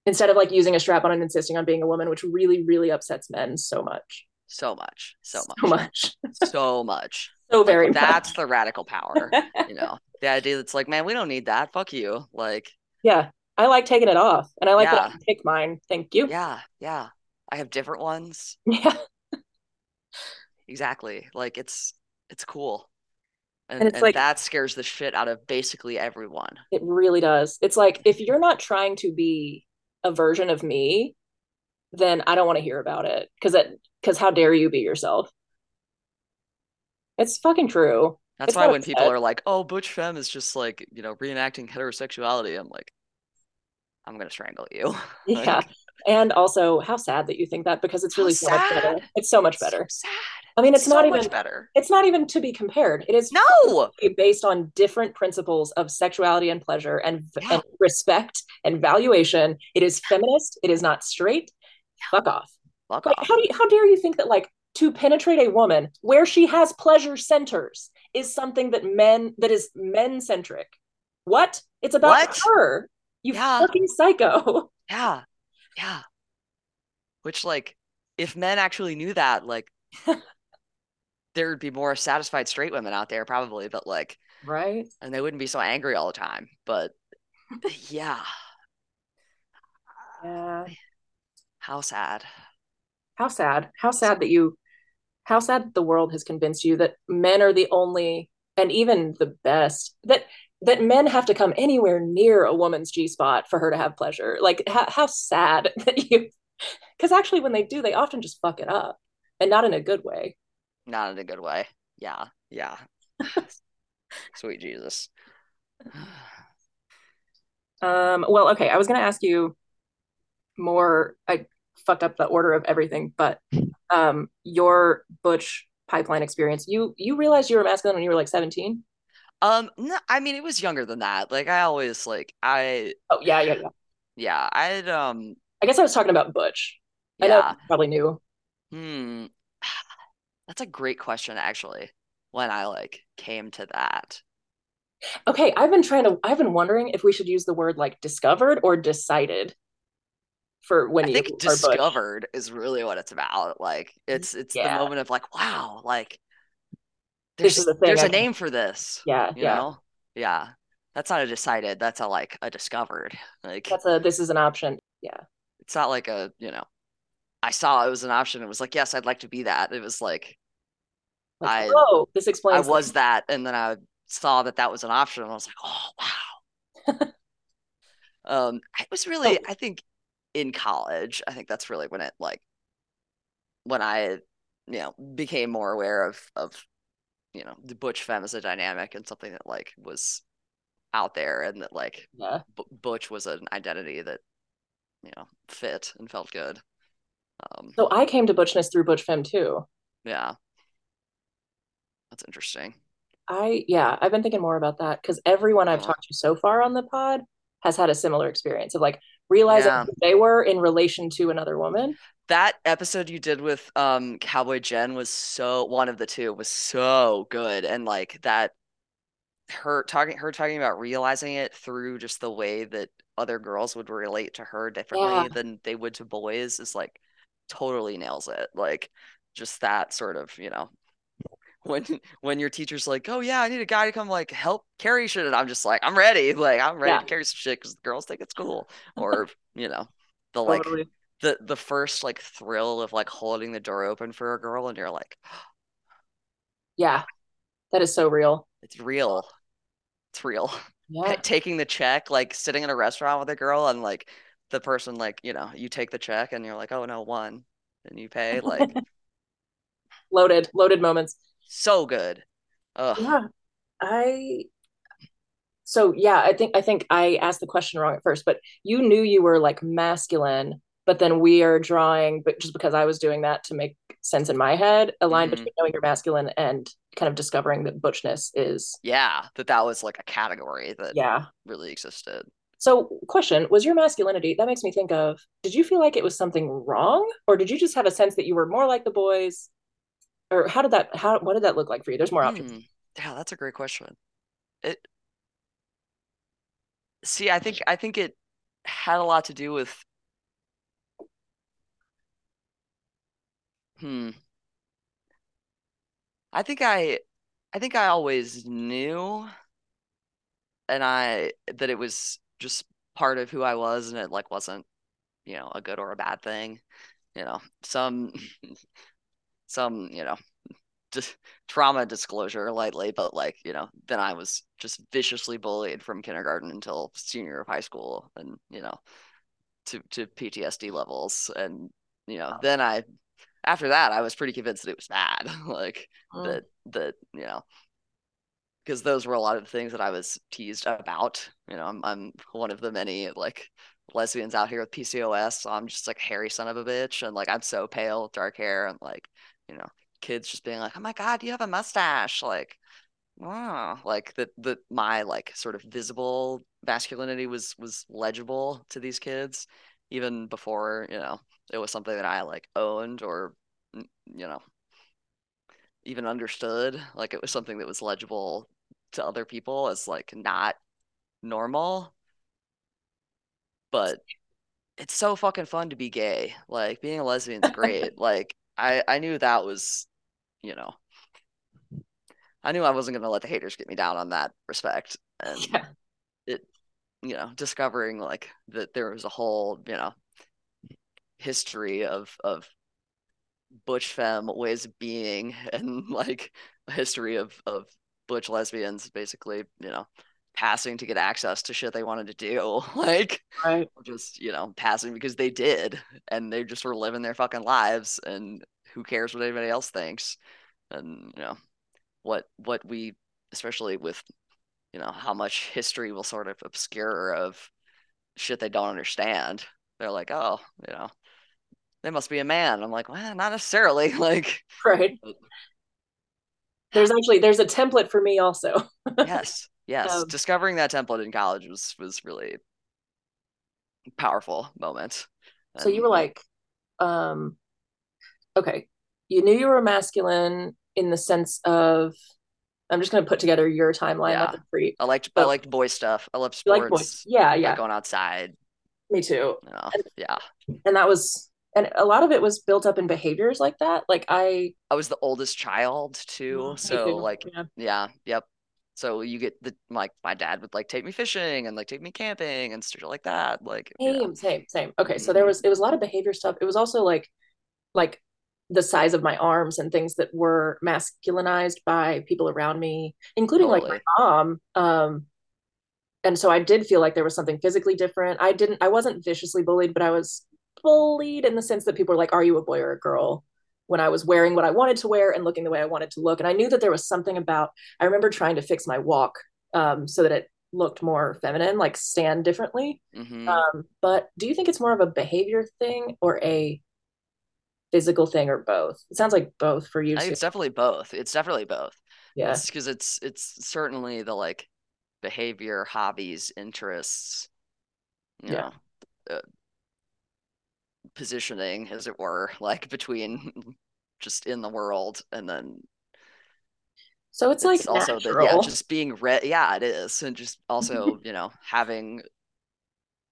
Instead of like using a strap on and insisting on being a woman which really really upsets men so much. So much. So much so much. so much. So very like, that's the radical power you know? The idea that's like man we don't need that. Fuck you. Like yeah. I like taking it off and i like yeah. that i can pick mine. Thank you. Yeah. Yeah. I have different ones. Yeah. Exactly. Like it's it's cool and, and it's and like that scares the shit out of basically everyone. It really does. It's like if you're not trying to be a version of me, then I don't want to hear about it because it because how dare you be yourself? It's fucking true. That's it's why when people are like, "Oh, butch femme is just like you know reenacting heterosexuality," I'm like, I'm gonna strangle you. yeah, and also how sad that you think that because it's really so much better. It's so much better. So sad. I mean, it's, it's not so even better. It's not even to be compared. It is no based on different principles of sexuality and pleasure and, yeah. and respect and valuation. It is feminist. It is not straight. Yeah. Fuck off. Fuck like, off. How do you, how dare you think that like to penetrate a woman where she has pleasure centers is something that men that is men centric? What? It's about what? her. You yeah. fucking psycho. Yeah. Yeah. Which like if men actually knew that, like there would be more satisfied straight women out there probably, but like right. And they wouldn't be so angry all the time. But yeah. Yeah. How sad. How sad. How sad that you how sad the world has convinced you that men are the only and even the best that that men have to come anywhere near a woman's G spot for her to have pleasure. Like how, how sad that you because actually when they do, they often just fuck it up and not in a good way. Not in a good way. Yeah. Yeah. Sweet Jesus. um, well, okay. I was going to ask you more. I fucked up the order of everything, but um, your Butch pipeline experience, you, you realized you were masculine when you were like 17? Um, no, I mean, it was younger than that. Like I always like, I, oh yeah, yeah, yeah. Yeah. I'd, um, I guess I was talking about Butch. Yeah. I know probably knew. Hmm. That's a great question, actually. When I like came to that. Okay, I've been trying to. I've been wondering if we should use the word like discovered or decided for when I you think discovered is really what it's about. Like it's it's yeah. the moment of like, wow, like there's the there's a name for this. Yeah, you yeah. know, yeah. That's not a decided. That's a like a discovered. Like that's a this is an option. Yeah. It's not like a you know I saw it was an option. It was like, yes, I'd like to be that. It was like, like I, oh, this explains. I was that, and then I saw that that was an option, and I was like, oh wow. um, I was really, oh. I think, in college. I think that's really when it like, when I, you know, became more aware of of, you know, the butch femme is a dynamic and something that like was out there, and that like, yeah, b- butch was an identity that, you know, fit and felt good. Um, so I came to Butchness through Butch Femme too. Yeah. That's interesting. I yeah, I've been thinking more about that because everyone I've talked to so far on the pod has had a similar experience of like realizing yeah. they were in relation to another woman. That episode you did with um Cowboy Jen was so one of the two was so good and like that her talking her talking about realizing it through just the way that other girls would relate to her differently yeah. than they would to boys is like totally nails it. Like just that sort of, you know, when when your teacher's like, "Oh yeah, I need a guy to come like help carry shit," and I'm just like, "I'm ready. Like I'm ready yeah. to carry some shit because the girls think it's cool." Or you know, the like totally. The the first like thrill of like holding the door open for a girl, and you're like, "Yeah, that is so real. It's real. It's real." Yeah. Taking the check, like sitting in a restaurant with a girl, and like the person like you know you take the check and you're like oh no one and you pay like loaded loaded moments so good Ugh. yeah i so yeah i think i think i asked the question wrong at first but you knew you were like masculine but then we are drawing but just because i was doing that to make sense in my head a line mm-hmm. between knowing you're masculine and kind of discovering that butchness is yeah that that was like a category that yeah really existed so, question was your masculinity, that makes me think of, did you feel like it was something wrong? Or did you just have a sense that you were more like the boys? Or how did that, how, what did that look like for you? There's more options. Hmm. Yeah, that's a great question. It, see, I think, I think it had a lot to do with, hmm. I think I, I think I always knew and I, that it was just part of who I was and it like wasn't, you know, a good or a bad thing. You know, some some, you know, just trauma disclosure lightly, but like, you know, then I was just viciously bullied from kindergarten until senior of high school and, you know, to to PTSD levels. And, you know, then I after that I was pretty convinced that it was bad. like mm. that that, you know, because those were a lot of the things that I was teased about. You know, I'm I'm one of the many like lesbians out here with PCOS. So I'm just like hairy son of a bitch, and like I'm so pale, dark hair, and like you know, kids just being like, "Oh my god, you have a mustache!" Like, wow, like that that my like sort of visible masculinity was was legible to these kids, even before you know it was something that I like owned or you know even understood. Like it was something that was legible to other people as like not normal. But it's so fucking fun to be gay. Like being a lesbian's great. like I I knew that was, you know, I knew I wasn't gonna let the haters get me down on that respect. And yeah. it, you know, discovering like that there was a whole, you know, history of of butch femme ways of being and like a history of of butch lesbians basically you know passing to get access to shit they wanted to do. Like right. just you know passing because they did and they just were living their fucking lives and who cares what anybody else thinks? And you know what what we especially with you know how much history will sort of obscure of shit they don't understand. They're like oh you know they must be a man. I'm like, well, not necessarily. Like, right. There's actually there's a template for me also. yes, yes. Um, Discovering that template in college was was really powerful moment. So you were like, um, okay, you knew you were masculine in the sense of I'm just gonna put together your timeline. Yeah. Free, I liked I liked boy stuff. I loved sports. Like. Yeah, yeah. Like going outside. Me too. You know, and, yeah. And that was and a lot of it was built up in behaviors like that like i i was the oldest child too so like yeah. yeah yep so you get the like my dad would like take me fishing and like take me camping and stuff like that like same you know. same same okay so there mm-hmm. was it was a lot of behavior stuff it was also like like the size of my arms and things that were masculinized by people around me including totally. like my mom um and so i did feel like there was something physically different i didn't i wasn't viciously bullied but i was bullied in the sense that people were like, Are you a boy or a girl? When I was wearing what I wanted to wear and looking the way I wanted to look. And I knew that there was something about, I remember trying to fix my walk um, so that it looked more feminine, like stand differently. Mm-hmm. Um, but do you think it's more of a behavior thing or a physical thing or both? It sounds like both for you. I it's definitely both. It's definitely both. Yeah. Because it's, it's, it's certainly the like behavior, hobbies, interests, you yeah. know, uh, positioning, as it were, like between just in the world and then. So it's, it's like also the, yeah, just being read. Yeah, it is, and just also you know having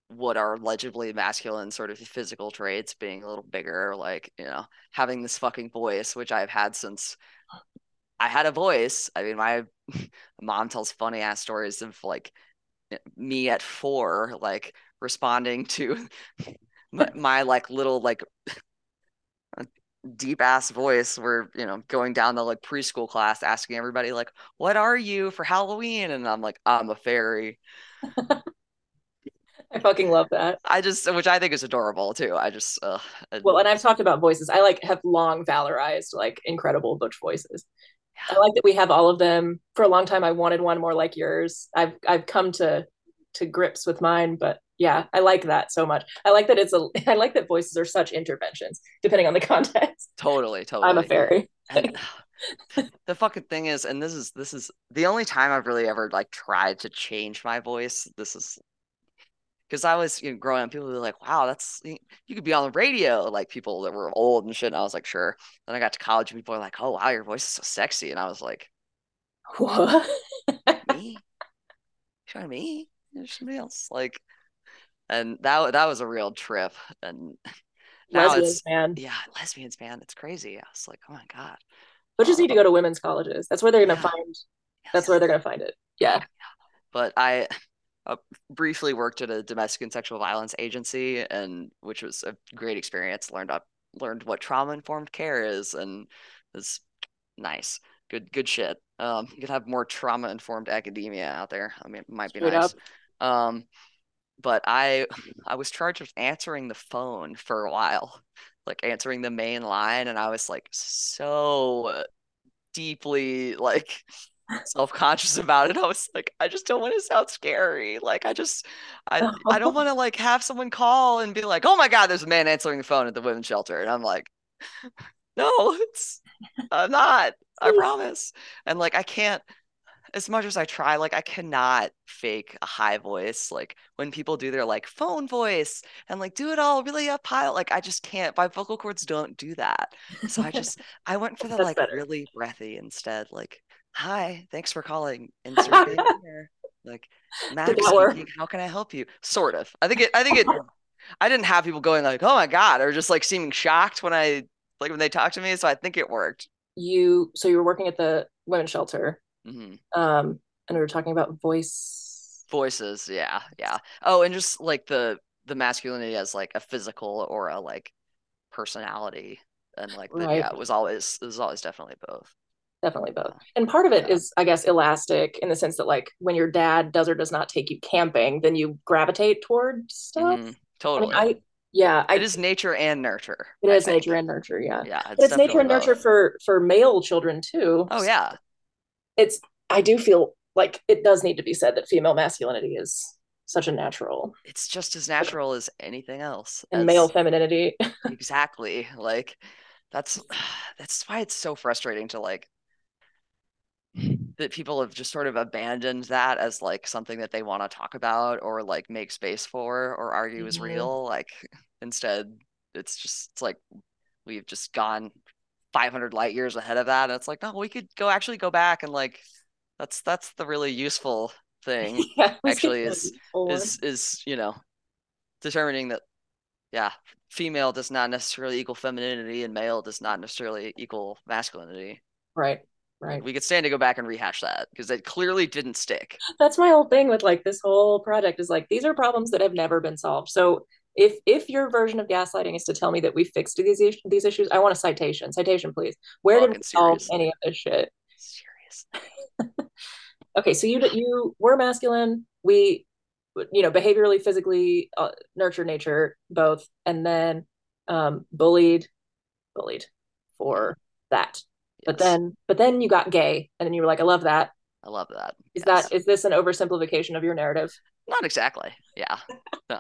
what are legibly masculine sort of physical traits being a little bigger like you know having this fucking voice which i've had since i had a voice i mean my mom tells funny ass stories of like me at four like responding to my, my like little like deep ass voice where you know going down the like preschool class asking everybody like what are you for halloween? And i'm like i'm a fairy. I fucking love that. I just which i think is adorable too. I just uh, well and i've talked about voices. I like have long valorized like incredible butch voices. Yeah. i like that we have all of them. For a long time i wanted one more like yours. I've i've come to to grips with mine but yeah i like that so much i like that it's a i like that voices are such interventions depending on the context totally totally i'm a fairy and, the fucking thing is and this is this is the only time i've really ever like tried to change my voice this is because I was you know, growing up, people were like, "Wow, that's you could be on the radio." Like people that were old and shit. And I was like, "Sure." Then I got to college, and people were like, "Oh, wow, your voice is so sexy," and I was like, "What? me? Trying me? There's somebody else." Like, and that that was a real trip. And now lesbians, it's man. yeah, lesbians, man, it's crazy. I was like, oh my god. But just need to go to women's colleges. That's where they're gonna yeah. find. Yes. That's where they're gonna find it. Yeah. But I uh, briefly worked at a domestic and sexual violence agency, and which was a great experience. Learned up, learned what trauma informed care is, and was nice. Good, good shit. Um, you could have more trauma informed academia out there. I mean, it might be Straight nice. Up. Um, but I I was charged with answering the phone for a while, like answering the main line, and I was like so deeply like self-conscious about it. I was like, I just don't want to sound scary. Like I just I I don't want to like have someone call and be like, oh my God, there's a man answering the phone at the women's shelter. And I'm like, no, it's I'm not. I promise. And like I can't as much as I try, like I cannot fake a high voice. Like when people do their like phone voice and like do it all really up high, like I just can't. My vocal cords don't do that. So I just I went for the That's like better. really breathy instead. Like, hi, thanks for calling. Insert here. Like, Max speaking. How can I help you? Sort of. I think it. I think it. I didn't have people going like, "Oh my god," or just like seeming shocked when I like when they talked to me. So I think it worked. You so you were working at the women's shelter Mm-hmm. Um, and we were talking about voice voices. Yeah, yeah. Oh, and just like the the masculinity as like a physical or a like personality, and like the, right. yeah, it was always it was always definitely both. Definitely both. And part of it yeah. is, I guess, elastic in the sense that like when your dad does or does not take you camping, then you gravitate toward stuff. Mm-hmm. Totally. I, mean, I yeah I, it is nature and nurture it is nature and nurture yeah yeah it's, it's nature and nurture for for male children too oh yeah it's I do feel like it does need to be said that female masculinity is such a natural. It's just as natural as anything else. And as, male femininity. exactly. Like that's that's why it's so frustrating to like that people have just sort of abandoned that as like something that they want to talk about or like make space for or argue mm-hmm. is real. Like instead it's just it's like we've just gone 500 light years ahead of that and it's like no we could go actually go back and like that's that's the really useful thing yeah, actually is is is you know determining that yeah female does not necessarily equal femininity and male does not necessarily equal masculinity. Right right. We could stand to go back and rehash that because it clearly didn't stick. That's my whole thing with like this whole project is like these are problems that have never been solved. So if if your version of gaslighting is to tell me that we fixed these these issues, I want a citation. Citation, please. Where did we solve any of this shit? Serious. okay, so you you were masculine. We, you know, behaviorally, physically, uh, nurture, nature, both, and then um, bullied, bullied for that. Yes. But then, but then you got gay, and then you were like, I love that. I love that. Is yes. that is this an oversimplification of your narrative? Not exactly. Yeah. no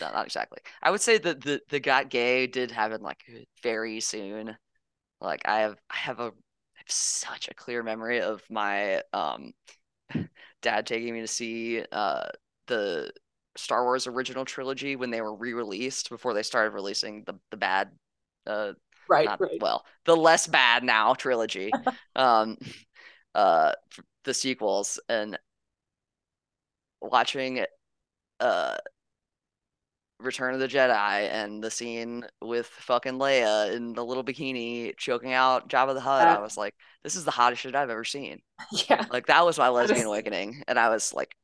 no, not exactly. I would say that the the got gay did happen like very soon. Like I have I have a I have such a clear memory of my um dad taking me to see uh the Star Wars original trilogy when they were re-released before they started releasing the the bad uh right, not, right. well the less bad now trilogy um uh the sequels and watching uh Return of the Jedi and the scene with fucking Leia in the little bikini choking out Jabba the Hutt, uh, I was like, this is the hottest shit I've ever seen. Yeah. Like that was my lesbian awakening. And I was like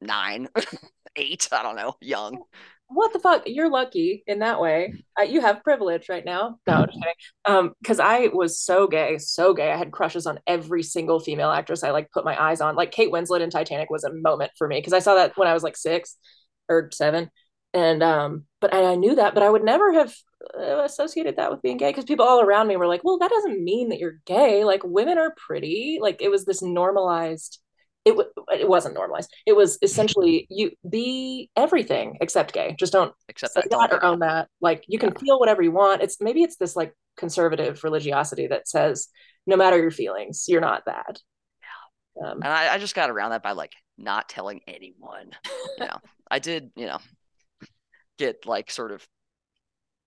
nine, eight, I don't know, young. What the fuck? You're lucky in that way. Uh, you have privilege right now. No, okay. Um, because I was so gay, so gay. I had crushes on every single female actress I like put my eyes on. Like Kate Winslet in Titanic was a moment for me because I saw that when I was like six or seven and um but I, I knew that but i would never have uh, associated that with being gay because people all around me were like well that doesn't mean that you're gay. Like women are pretty. Like it was this normalized it, w- it wasn't normalized. It was essentially you be everything except gay. Just don't accept that, that or own that. Like you can yeah. feel whatever you want. It's maybe it's this like conservative religiosity that says no matter your feelings you're not bad. Yeah. um, and I, I just got around that by like not telling anyone you know? I did you know get like sort of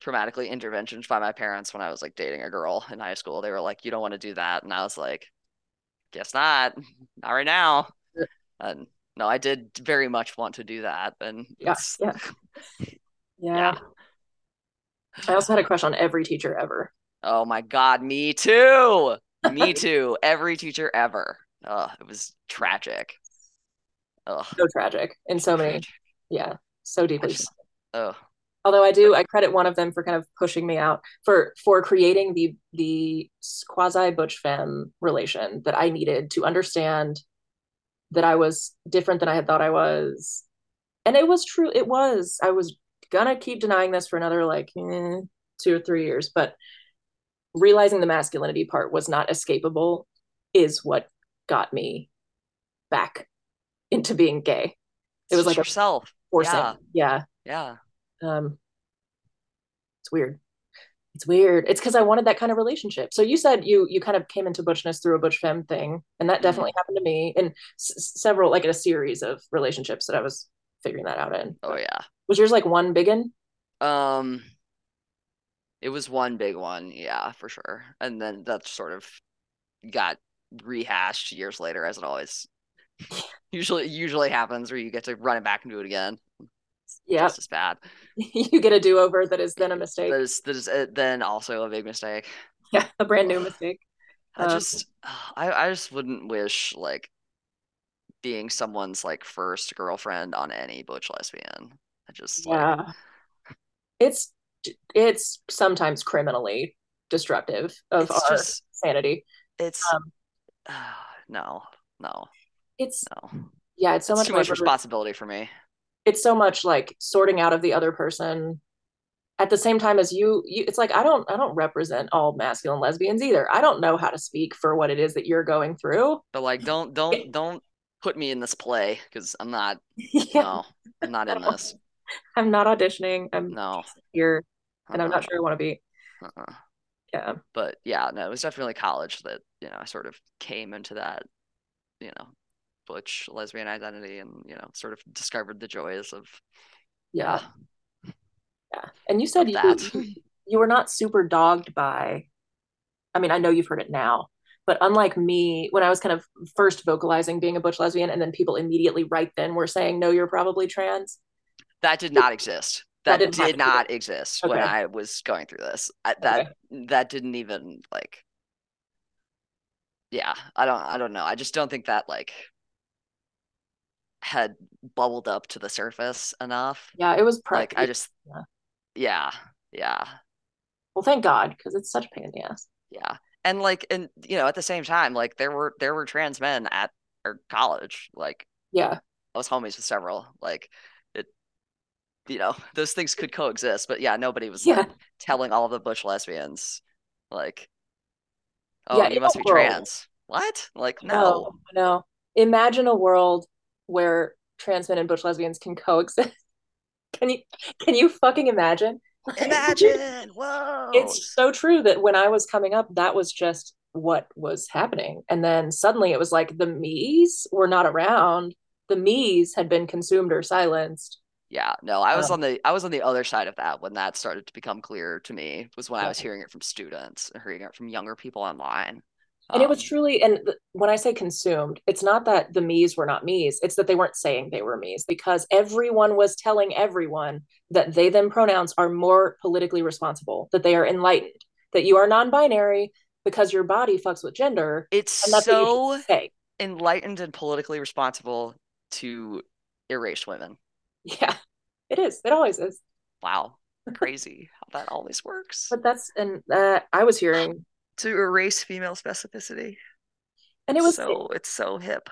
traumatically interventions by my parents when I was like dating a girl in high school. They were like, "You don't want to do that," and I was like, "Guess not, not right now." And no, I did very much want to do that, and yeah, yeah. yeah, yeah. I also had a crush on every teacher ever. Oh my god, me too. Me too. every teacher ever. Oh, it was tragic. Oh, so tragic in so many. Yeah, so deeply. Just, Oh. Although I do, I credit one of them for kind of pushing me out for for creating the the quasi butch femme relation that I needed to understand that I was different than I had thought I was, and it was true. It was. I was gonna keep denying this for another like eh, two or three years, but realizing the masculinity part was not escapable is what got me back into being gay. It was like yourself. Forcing. Yeah. Yeah. Yeah. Um, it's weird. It's weird. It's because I wanted that kind of relationship. So you said you you kind of came into butchness through a butch femme thing, and that mm-hmm. definitely mm-hmm. happened to me in s- several, like in a series of relationships that I was figuring that out in. Oh yeah. Was yours like one big one? Um, it was one big one, yeah, for sure. And then that sort of got rehashed years later, as it always usually usually happens, where you get to run it back and do it again. Yeah, just as bad. you get a do over that is then a mistake. That is that is uh, then also a big mistake. Yeah, a brand new mistake. I um, just I I just wouldn't wish like being someone's like first girlfriend on any butch lesbian. I just yeah. Like, it's it's sometimes criminally destructive of our just, sanity. It's um, uh, no, no. It's no. Yeah, it's so it's much too much responsibility for me. It's so much like sorting out of the other person at the same time as you, you it's like i don't i don't represent all masculine lesbians either i don't know how to speak for what it is that you're going through but like don't don't don't put me in this play because i'm not yeah. no i'm not in this i'm not auditioning i'm no here and I'm not uh-uh. sure I want to be. Uh-uh. Yeah. But yeah, no, it was definitely college that, you know, I sort of came into that, you know, butch lesbian identity and, you know, sort of discovered the joys of yeah. Yeah. And you said you, you were not super dogged by I mean, I know you've heard it now, but unlike me, when I was kind of first vocalizing being a butch lesbian and then people immediately right then were saying, No, you're probably trans. That did not exist that, that did not exist okay. when I was going through this. I, that okay. that didn't even like. Yeah, I don't. I don't know. I just don't think that like had bubbled up to the surface enough. Yeah, it was like I just. Yeah. yeah, yeah. Well, thank God, because it's such a pain in the ass. Yeah, and like, and you know, at the same time, like there were there were trans men at our college. Like, yeah, I was homies with several. Like, it you know those things could coexist but yeah nobody was yeah. like telling all of the butch lesbians like oh yeah, you must be world. trans what like no no, no. imagine a world where trans men and butch lesbians can coexist. Can you can you fucking imagine? Imagine. Whoa. it's so true that when i was coming up that was just what was happening. And then suddenly it was like the me's were not around. The me's had been consumed or silenced. Yeah, no, I was um, on the I was on the other side of that when that started to become clear to me was when I was hearing it from students and hearing it from younger people online. And um, it was um, truly, and when I say consumed, it's not that the me's were not me's, it's that they weren't saying they were me's because everyone was telling everyone that they them pronouns are more politically responsible, that they are enlightened, that you are non-binary because your body fucks with gender. It's so enlightened and politically responsible to erase women. Yeah, it is. It always is. Wow. Crazy how that always works. But that's, and uh, I was hearing to erase female specificity. And it was so it's so hip.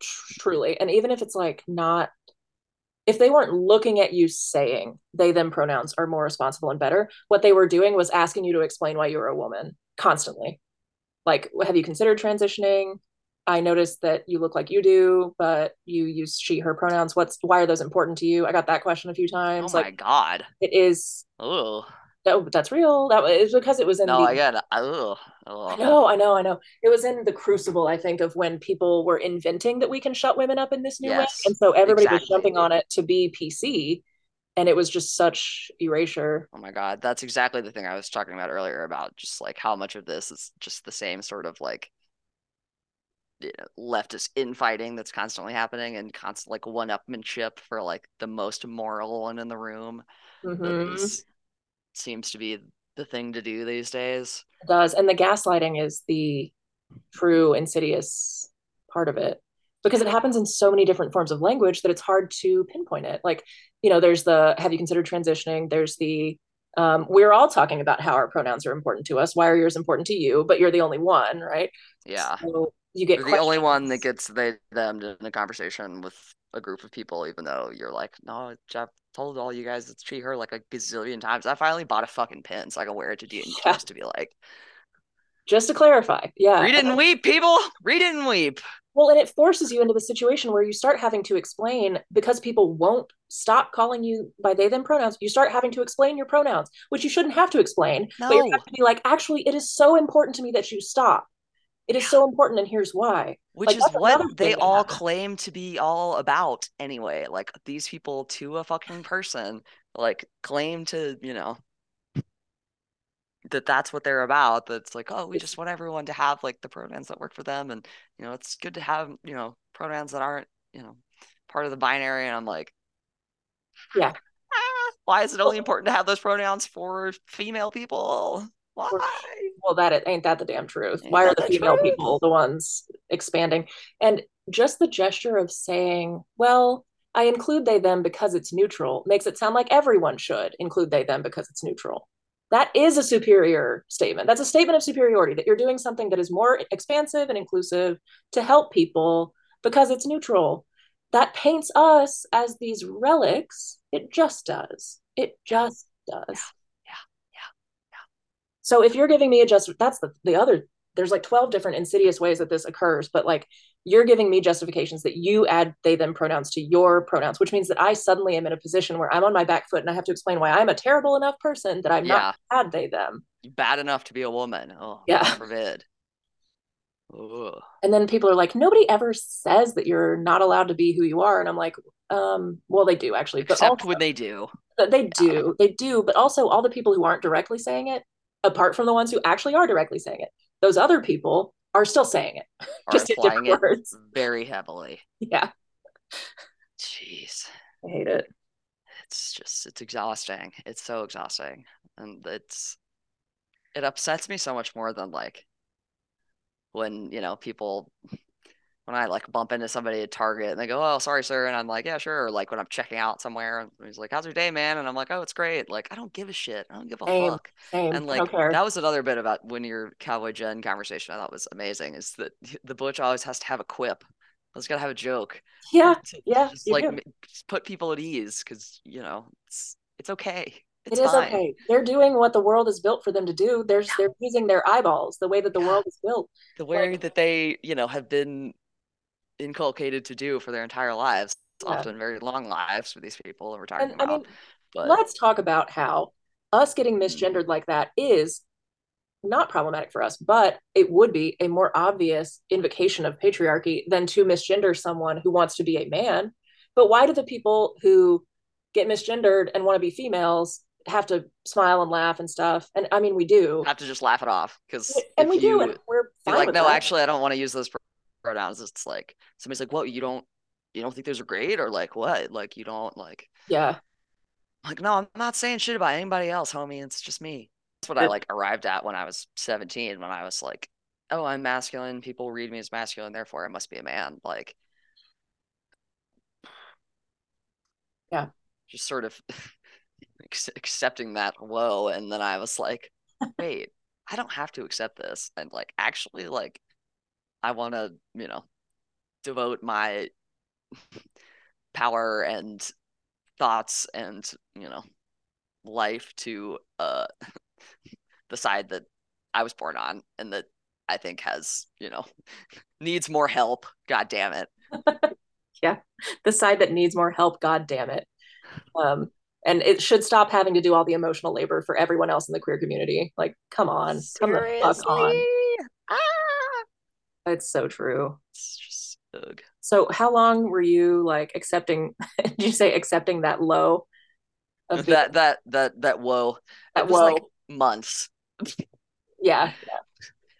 Truly. And even if it's like not, if they weren't looking at you saying they, them pronouns are more responsible and better, what they were doing was asking you to explain why you were a woman constantly. Like, have you considered transitioning? I noticed that you look like you do, but you use she, her pronouns. What's why are those important to you? I got that question a few oh times. Oh my god. It is Oh. That, that's real. That was because it was in no, the, I got it. Oh, I know, I know, I know. It was in the crucible, I think, of when people were inventing that we can shut women up in this new yes, way. And so everybody exactly. was jumping on it to be PC. And it was just such erasure. Oh my God. That's exactly the thing I was talking about earlier about just like how much of this is just the same sort of like you know, leftist infighting that's constantly happening and constant like one upmanship for like the most moral one in the room mm-hmm. Seems to be the thing to do these days. It does. And the gaslighting is the true insidious part of it because it happens in so many different forms of language that it's hard to pinpoint it. Like, you know, there's the have you considered transitioning? There's the um, we're all talking about how our pronouns are important to us. Why are yours important to you? But you're the only one, right? Yeah. So you get the only one that gets they them in a conversation with a group of people, even though you're like, no, Jeff told all you guys to she her like a gazillion times. I finally bought a fucking pin so I can wear it to D and yeah. just to be like, Just to clarify, yeah. Read it and weep, people. Read it and weep. Well, and it forces you into the situation where you start having to explain because people won't stop calling you by they them pronouns. You start having to explain your pronouns, which you shouldn't have to explain. No. But you have to be like, actually, it is so important to me that you stop. It is so important, and here's why. Which Like, is what they all happens. claim to be all about anyway. Like these people to a fucking person, like claim to, you know, that that's what they're about. That's like, oh, we just want everyone to have like the pronouns that work for them. And, you know, it's good to have, you know, pronouns that aren't, you know, part of the binary. And I'm like, Yeah. "Ah, why is it only important to have those pronouns for female people? Why? Well, that ain't that the damn truth. Ain't Why are the the female truth? people the ones expanding? And just the gesture of saying, well, I include they them because it's neutral makes it sound like everyone should include they them because it's neutral. That is a superior statement. That's a statement of superiority that you're doing something that is more expansive and inclusive to help people because it's neutral. That paints us as these relics. It just does. It just does. Yeah, yeah, So if you're giving me a just that's the the other there's like 12 different insidious ways that this occurs, but like you're giving me justifications that you add they them pronouns to your pronouns, which means that I suddenly am in a position where I'm on my back foot and I have to explain why I'm a terrible enough person that I'm Yeah. not add they them. Bad enough to be a woman. Oh, Yeah. Forbid. Ugh. And then people are like, nobody ever says that you're not allowed to be who you are. And I'm like, um, well, they do actually, but Except also, when they do. they do, they do, but also all the people who aren't directly saying it, apart from the ones who actually are directly saying it, those other people are still saying it, just in different it words. very heavily. Yeah, Jeez. I hate it. It's just it's exhausting. It's so exhausting. And it's it upsets me so much more than like when, you know, people when I like bump into somebody at Target and they go, "Oh, sorry, sir," and I'm like, "Yeah, sure." Or like when I'm checking out somewhere and he's like, "How's your day, man?" and I'm like, "Oh, it's great." Like I don't give a shit. I don't give a Same, fuck. same. And like care. that was another bit about when your Cowboy Jen conversation I thought was amazing is that the butch always has to have a quip. Always gotta have a joke. yeah, to, yeah, just like do. put people at ease because you know it's it's okay. It It's fine. okay. They're doing what the world is built for them to do. They're Yeah. they're using their eyeballs the way that the Yeah. world is built. The way Like- that they you know have been inculcated to do for their entire lives, Yeah. often very long lives for these people that we're talking And I about. mean, but let's talk about how us getting Mm. misgendered like that is not problematic for us, but it would be a more obvious invocation of patriarchy than to misgender someone who wants to be a man. But why do the people who get misgendered and want to be females have to smile and laugh and stuff? And I mean, we do, have to just laugh it off because and we do, and we're like, no, that. actually, I don't want to use those pr- pronouns. It's like somebody's like, what? You don't you don't think those are great or like what? Like you don't like yeah, like no, I'm not saying shit about anybody else, homie. It's just me. That's what I like arrived at when I was 17. When I was like, oh, I'm masculine. People read me as masculine, therefore I must be a man. Like, Yeah. just sort of accepting that whoa, and then I was like, wait, I don't have to accept this, and like actually like I want to, you know, devote my power and thoughts and, you know, life to uh the side that I was born on and that I think has, you know, needs more help. God damn it. Yeah. The side that needs more help. God damn it. Um, and it should stop having to do all the emotional labor for everyone else in the queer community. Like, come on, come the fuck on. It's so true. It's just ugh. So how long were you like accepting did you say accepting that low of that that that that whoa. that It was whoa? like months. yeah, yeah.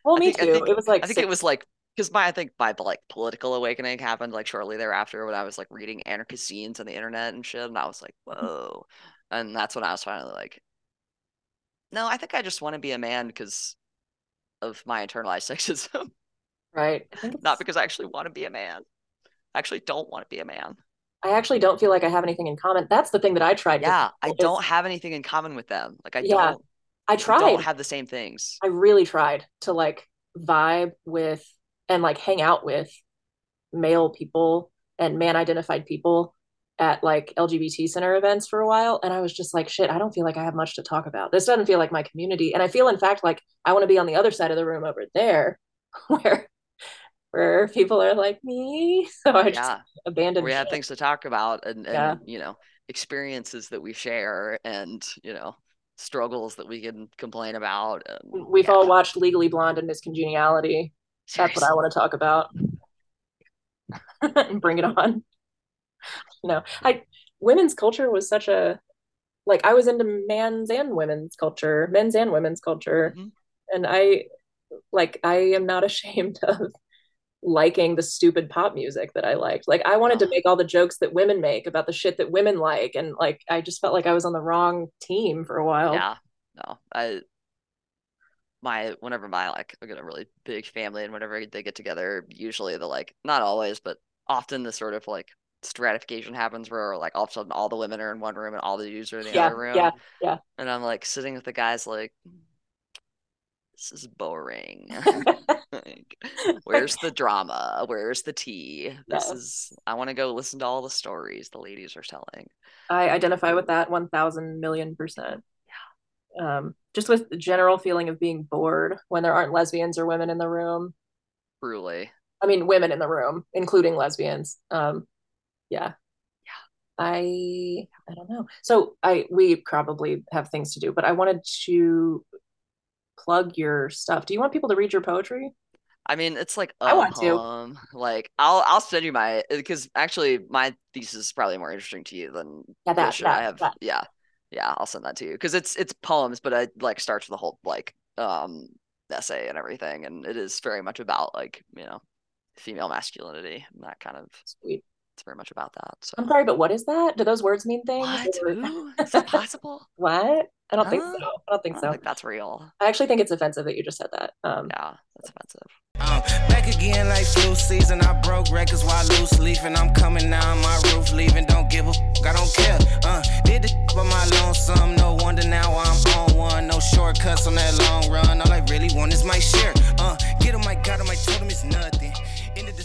Well, I me think- too. think- it was like I think six- it was like because my I think my like political awakening happened like shortly thereafter when I was like reading anarchist scenes on the internet and shit, and I was like, mm-hmm. whoa, and that's when I was finally like, no, I think I just want to be a man because of my internalized sexism, right. Not because I actually want to be a man. I actually don't want to be a man. I actually don't feel like I have anything in common. That's the thing that I tried. Yeah, I is- don't have anything in common with them. Like I Yeah, don't, I tried. don't have the same things. I really tried to like vibe with and like hang out with male people and man identified people at like LGBT center events for a while. And I was just like, shit, I don't feel like I have much to talk about. This doesn't feel like my community. And I feel, in fact, like I want to be on the other side of the room over there where where people are like me. So I just yeah. abandoned. We shit. have things to talk about and, and yeah. you know, experiences that we share and, you know, struggles that we can complain about. And, We've yeah. all watched Legally Blonde and Miss Congeniality. Seriously. That's what I want to talk about. Bring it on you know i women's culture was such a like i was into men's and women's culture men's and women's culture mm-hmm. and i like i am not ashamed of liking the stupid pop music that i liked like i wanted to uh-huh. make all the jokes that women make about the shit that women like and like i just felt like i was on the wrong team for a while yeah no i my whenever my like I get a really big family and whenever they get together, usually the like not always, but often the sort of like stratification happens where like all of a sudden all the women are in one room and all the dudes are in the yeah, other room. Yeah, yeah. And I'm like sitting with the guys like this is boring. like, where's the drama? Where's the tea? This is I want to go listen to all the stories the ladies are telling. I identify with that one thousand million percent. Yeah. Um, just with the general feeling of being bored when there aren't lesbians or women in the room. Truly. I mean, women in the room, including lesbians. Um, yeah yeah i i don't know so i we probably have things to do but i wanted to plug your stuff do you want people to read your poetry I mean, it's like I want to. Like, I'll I'll send you my because actually my thesis is probably more interesting to you than yeah, that, that, I have. That. Yeah, yeah, I'll send that to you because it's it's poems, but it like starts with a whole like um essay and everything, and it is very much about like you know female masculinity and that kind of sweet it's very much about that. So. I'm sorry, but what is that? Do those words mean things? What? Ooh, is that possible? what? I don't think so. I don't think I don't so. Think that's real. I actually think it's offensive that you just said that. Um, yeah, that's offensive. Um, back again like flu season. I broke records while loose leafing. I'm coming now, my roof leaving. Don't give a f- I don't care. Uh, did the f- but my lonesome. No wonder now I'm on one. No shortcuts on that long run. All I really want is my share. Uh, get on my God, him, my told it's nothing. In the the